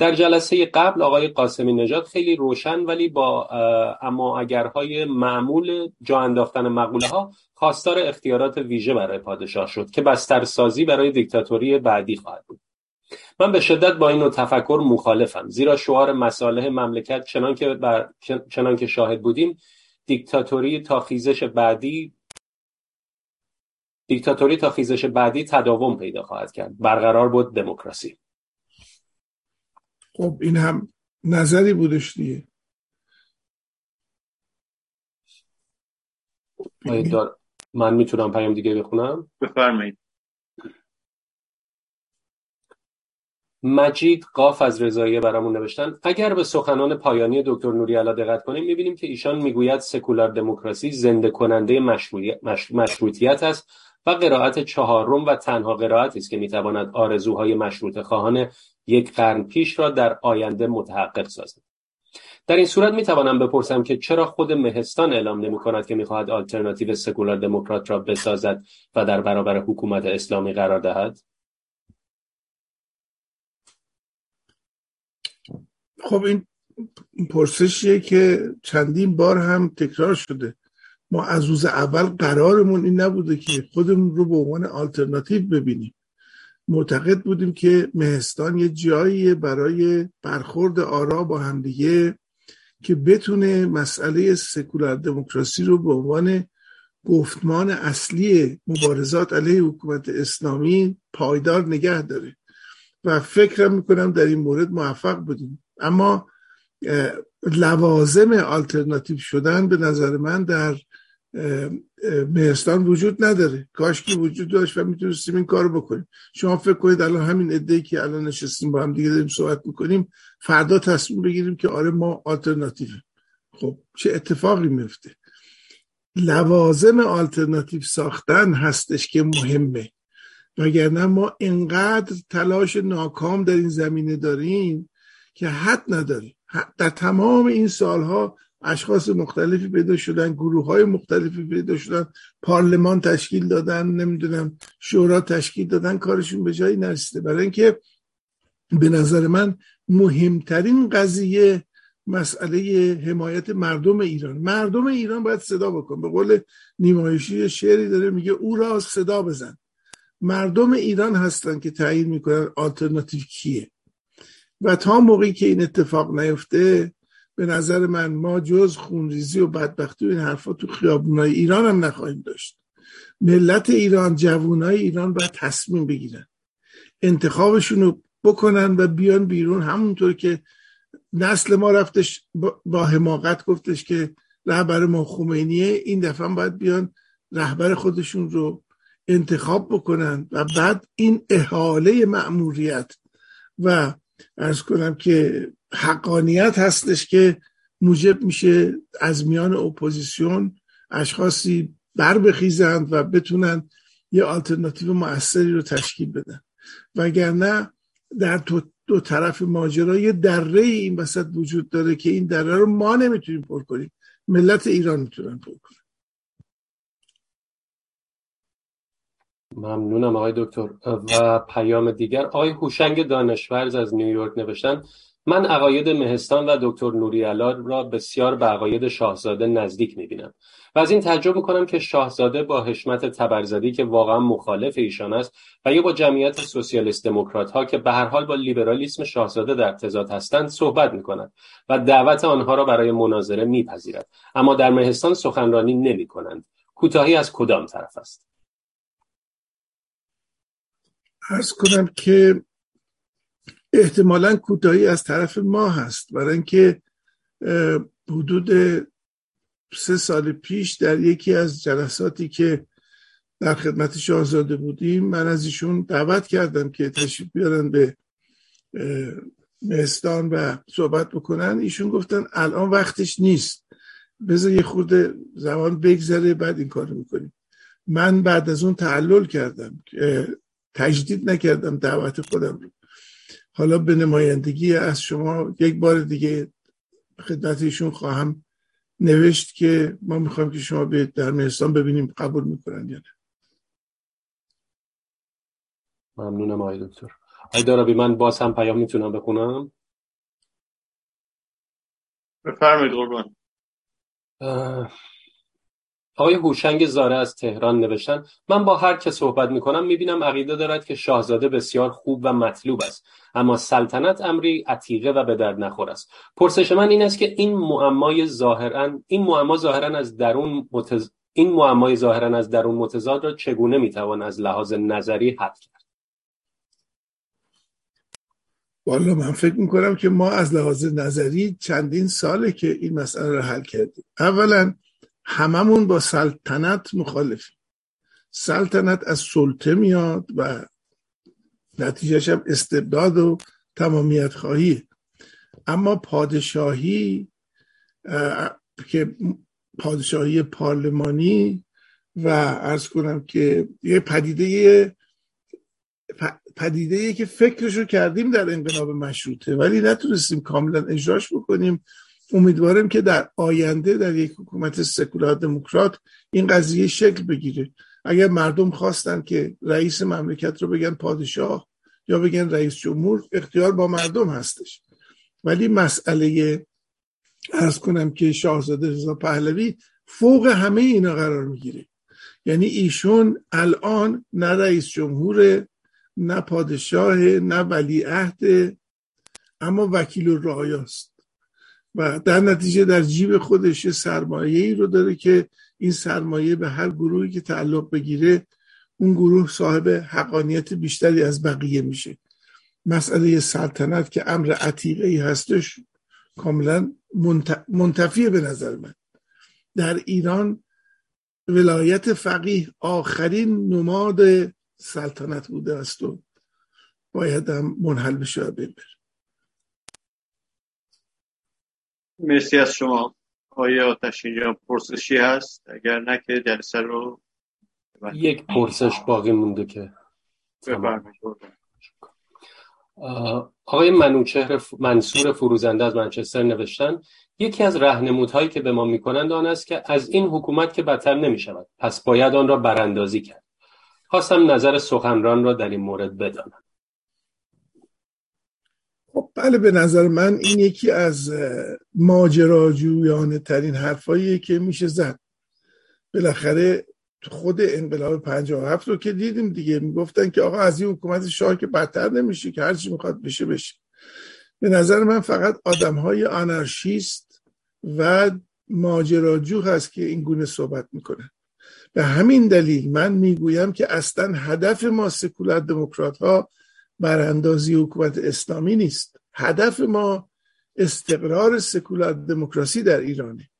در جلسه قبل آقای قاسمی نژاد خیلی روشن ولی با اما اگرهای معمول جا انداختن مقوله ها خواستار اختیارات ویژه برای پادشاه شد که بسترسازی برای دیکتاتوری بعدی خواهد بود. من به شدت با این تفکر مخالفم زیرا شعار مصالح مملکت چنان که, بر... چنان که شاهد بودیم دیکتاتوری تا خیزش بعدی دیکتاتوری تا خیزش بعدی تداوم پیدا خواهد کرد برقرار بود دموکراسی. خب این هم نظری بودش دیگه. من می‌تونم پیام دیگه بخونم؟ بفرمایید. مجید قاف از رضاییه برامون نوشتن. اگر به سخنان پایانی دکتر نوری علا دقت کنیم می‌بینیم که ایشان می‌گوید سکولار دموکراسی زنده کننده مشروطیت است و قرائت چهارم و تنها قرائتی است که می‌تواند آرزوهای مشروط خواهان یک قرن پیش را در آینده متحقق سازد. در این صورت می توانم بپرسم که چرا خود مهستان اعلام نمی کند که می‌خواهد آلترناتیو سکولار دموکرات را بسازد و در برابر حکومت اسلامی قرار دهد؟ خب این پرسشیه که چندین بار هم تکرار شده. ما از روز اول قرارمون این نبوده که خودمون رو به عنوان آلترناتیو ببینیم. معتقد بودیم که مهستان یه جاییه برای برخورد آرا با همدیگه که بتونه مسئله سکولار دموکراسی رو به عنوان گفتمان اصلی مبارزات علیه حکومت اسلامی پایدار نگه داره. و فکرم می‌کنم در این مورد موفق بودیم. اما لوازم آلترناتیو شدن به نظر من در مهستان وجود نداره. کاش که وجود داشت و می‌تونستیم این کار بکنیم. شما فکر کنید الان همین عده که الان نشستیم با هم دیگه داریم صحبت می‌کنیم فردا تصمیم بگیریم که آره ما آلترناتیو خب چه اتفاقی میفته لوازم آلترناتیو ساختن هستش که مهمه. وگرنه ما انقدر تلاش ناکام در این زمینه داریم که حد نداریم. در تمام این سالها اشخاص مختلفی پیدا شدن گروه های مختلفی پیدا شدن پارلمان تشکیل دادن نمی‌دونم شورا تشکیل دادن کارشون به جایی نرسیده. برای اینکه به نظر من مهمترین قضیه مسئله حمایت مردم ایران. مردم ایران باید صدا بکن. به قول نیمایشی شعری داره میگه او را صدا بزن. مردم ایران هستن که تعیین می‌کنن آلترناتیو کیه. و تا موقعی که این اتفاق نیفته به نظر من ما جز خونریزی و بدبختی و این حرفا تو خیابونای ایران هم نخواهیم داشت. ملت ایران جوانای ایران باید تصمیم بگیرن. انتخابشون رو بکنن و بیان بیرون. همونطور که نسل ما رفتش با حماقت گفتش که رهبر ما خمینیه این دفعه باید بیان رهبر خودشون رو انتخاب بکنن و بعد این احاله مأموریت و عرض کنم که حقانیت هستش که موجب میشه از میان اپوزیسیون اشخاصی بر بخیزند و بتونن یه آلترناتیو موثری رو تشکیل بدن. وگرنه در تو دو طرف ماجرا یه دره این وسط وجود داره که این دره رو ما نمی‌تونیم پر کنیم. ملت ایران می‌تونن پر کنیم ممنونم آقای دکتر. و پیام دیگر آقای هوشنگ دانشورز از نیویورک نوشتن من عقاید مهستان و دکتر نوریالا را بسیار به عقاید شاهزاده نزدیک می‌بینم و از این تعجب می‌کنم که شاهزاده با حشمت تبرزدی که واقعا مخالف ایشان است و یا با جمعیت سوسیالیست دموکرات ها که به هر حال با لیبرالیسم شاهزاده در تضاد هستند صحبت می‌کند و دعوت آنها را برای مناظره میپذیرد. اما در مهستان سخنرانی نمی‌کنند. کوتاهی از کدام طرف است؟ ارز کنم که احتمالا کوتاهی از طرف ما هست. برای اینکه حدود سه سال پیش در یکی از جلساتی که در خدمت شاهزاده بودیم من از ایشون دعوت کردم که تشریف بیارن به مهستان و صحبت بکنن. ایشون گفتن الان وقتش نیست. بذار یه خورده زمان بگذره بعد این کار می‌کنیم. من بعد از اون تعلل کردم. تجدید نکردم دعوت خودم رو. حالا به نمایندگی از شما یک بار دیگه خدمت ایشون خواهم نوشت که ما می‌خوایم که شما به در مهستان ببینیم قبول می‌کنن یا نه. ممنونم آقای دکتر. آقای دارابی من باز هم پیام می‌تونم بخونم؟ بفرمایید قربان. آقای هوشنگ زاره از تهران نوشتن من با هر که صحبت می‌کنم می‌بینم عقیده دارد که شاهزاده بسیار خوب و مطلوب است. اما سلطنت امری عتیقه و به درد نخور است. پرسش من این است که این معمای ظاهرا این معما ظاهرا از درون متز... این معمای ظاهرا از درون متضاد را چگونه می‌توان از لحاظ نظری حل کرد؟ والا من فکر می‌کنم که ما از لحاظ نظری چندین ساله که این مسئله رو حل کردیم. اولا هممون با سلطنت مخالفیم. سلطنت از سلطه میاد و نتیجهش هم استبداد و تمامیت خواهی. اما پادشاهی که پادشاهی پارلمانی و ارز کنم که یه پدیده پدیده که فکرش رو کردیم در انقلاب مشروطه ولی نتونستیم کاملا اجراش بکنیم. امیدوارم که در آینده در یک حکومت سکولار دموکرات این قضیه شکل بگیره. اگر مردم خواستن که رئیس مملکت رو بگن پادشاه یا بگن رئیس جمهور اختیار با مردم هستش. ولی مسئله ارز کنم که شاهزاده رضا پهلوی فوق همه اینا قرار می‌گیره. یعنی ایشون الان نه رئیس جمهور نه پادشاه نه ولیعهد اما وکیل الرعایاست و در نتیجه در جیب خودش سرمایه ای رو داره که این سرمایه به هر گروهی که تعلق بگیره اون گروه صاحب حقانیت بیشتری از بقیه میشه. مسئله سلطنت که امر عتیقه ای هستش کاملا منتفیه به نظر من. در ایران ولایت فقیه آخرین نماد سلطنت بوده است و باید هم منحل بشه ببر مرسی از شما. آیا آتش اینجا پرسشی هست؟ اگر نه که جلسه رو یک پرسش باقی مونده که. آقای منوچهر منصور فروزنده از منچستر نوشتن یکی از رهنمودهایی که به ما می‌کنند آن است که از این حکومت که بدتر نمی شود پس باید آن را براندازی کرد. خواستم نظر سخنران را در این مورد بدانم. خب بله به نظر من این یکی از ماجراجویانه ترین حرفاییه که میشه زد. بالاخره خود انقلاب 57 رو که دیدیم دیگه می‌گفتن که آقا از این حکومت شاه که بدتر نمیشه که هرچی می‌خواد بشه بشه. به نظر من فقط آدم های آنارشیست و ماجراجو هست که این گونه صحبت می‌کنن به همین دلیل من می‌گویم که اصلا هدف ما سکولار دموکرات ها براندازی حکومت اسلامی نیست. هدف ما استقرار سکولار دموکراسی در ایرانه.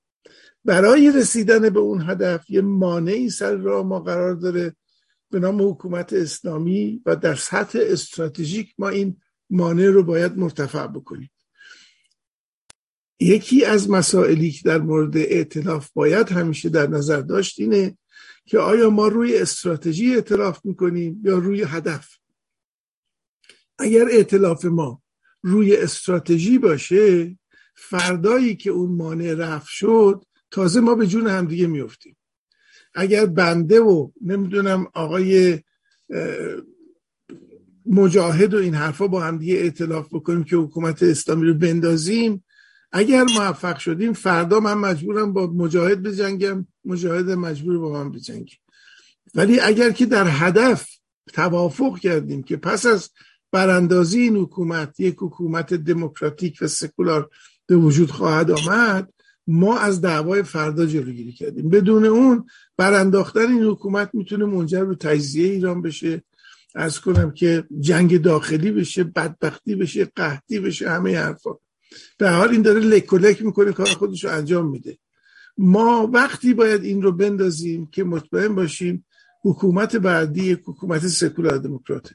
برای رسیدن به اون هدف یه مانعی سر راه ما قرار داره به نام حکومت اسلامی و در سطح استراتژیک ما این مانع رو باید مرتفع بکنیم. یکی از مسائلی که در مورد اعتلاف باید همیشه در نظر داشت اینه که آیا ما روی استراتژی اعتلاف می‌کنیم یا روی هدف؟ اگر اعتلاف ما روی استراتژی باشه فردایی که اون مانع رفت شد تازه ما به جون همدیگه میفتیم اگر بنده و نمی‌دونم آقای مجاهد و این حرفا با همدیگه اعتلاف بکنیم که حکومت اسلامی رو بندازیم اگر موفق شدیم فردا من مجبورم با مجاهد بجنگم مجاهد مجبور با من بجنگیم. ولی اگر که در هدف توافق کردیم که پس از براندازی این حکومت یک حکومت دموکراتیک و سکولار به وجود خواهد آمد ما از دعوای فردا جلوگیری کردیم. بدون اون برانداختن این حکومت می‌تونه منجر به تجزیه ایران بشه. از کنم که جنگ داخلی بشه بدبختی بشه قحطی بشه همه حرفا. به حال این داره لک لک می‌کنه کار خودش رو انجام میده. ما وقتی باید این رو بندازیم که مطمئن باشیم حکومت بعدی یک حکومت سکولار دموکراته.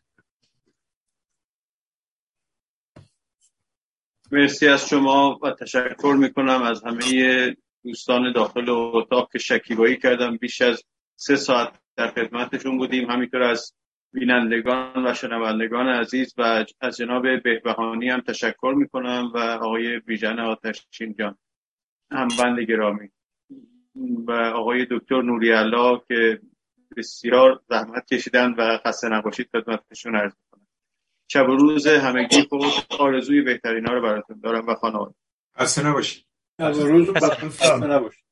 مرسی از شما و تشکر می‌کنم از همه دوستان داخل اتاق که شکیبایی کردم بیش از سه ساعت در خدمتشون بودیم. همینطور از بینندگان و شنوندگان عزیز و از جناب بهبهانی هم تشکر می‌کنم و آقای بیژن آتشین جان. همبند گرامی. و آقای دکتر نوری که بسیار زحمت کشیدن و خسته نباشید خدمتشون عرض شب و روز همگی خود آرزوی بهترین ها رو براتون دارم و خانواده خسته نباشید. شب و روز خسته نباشید.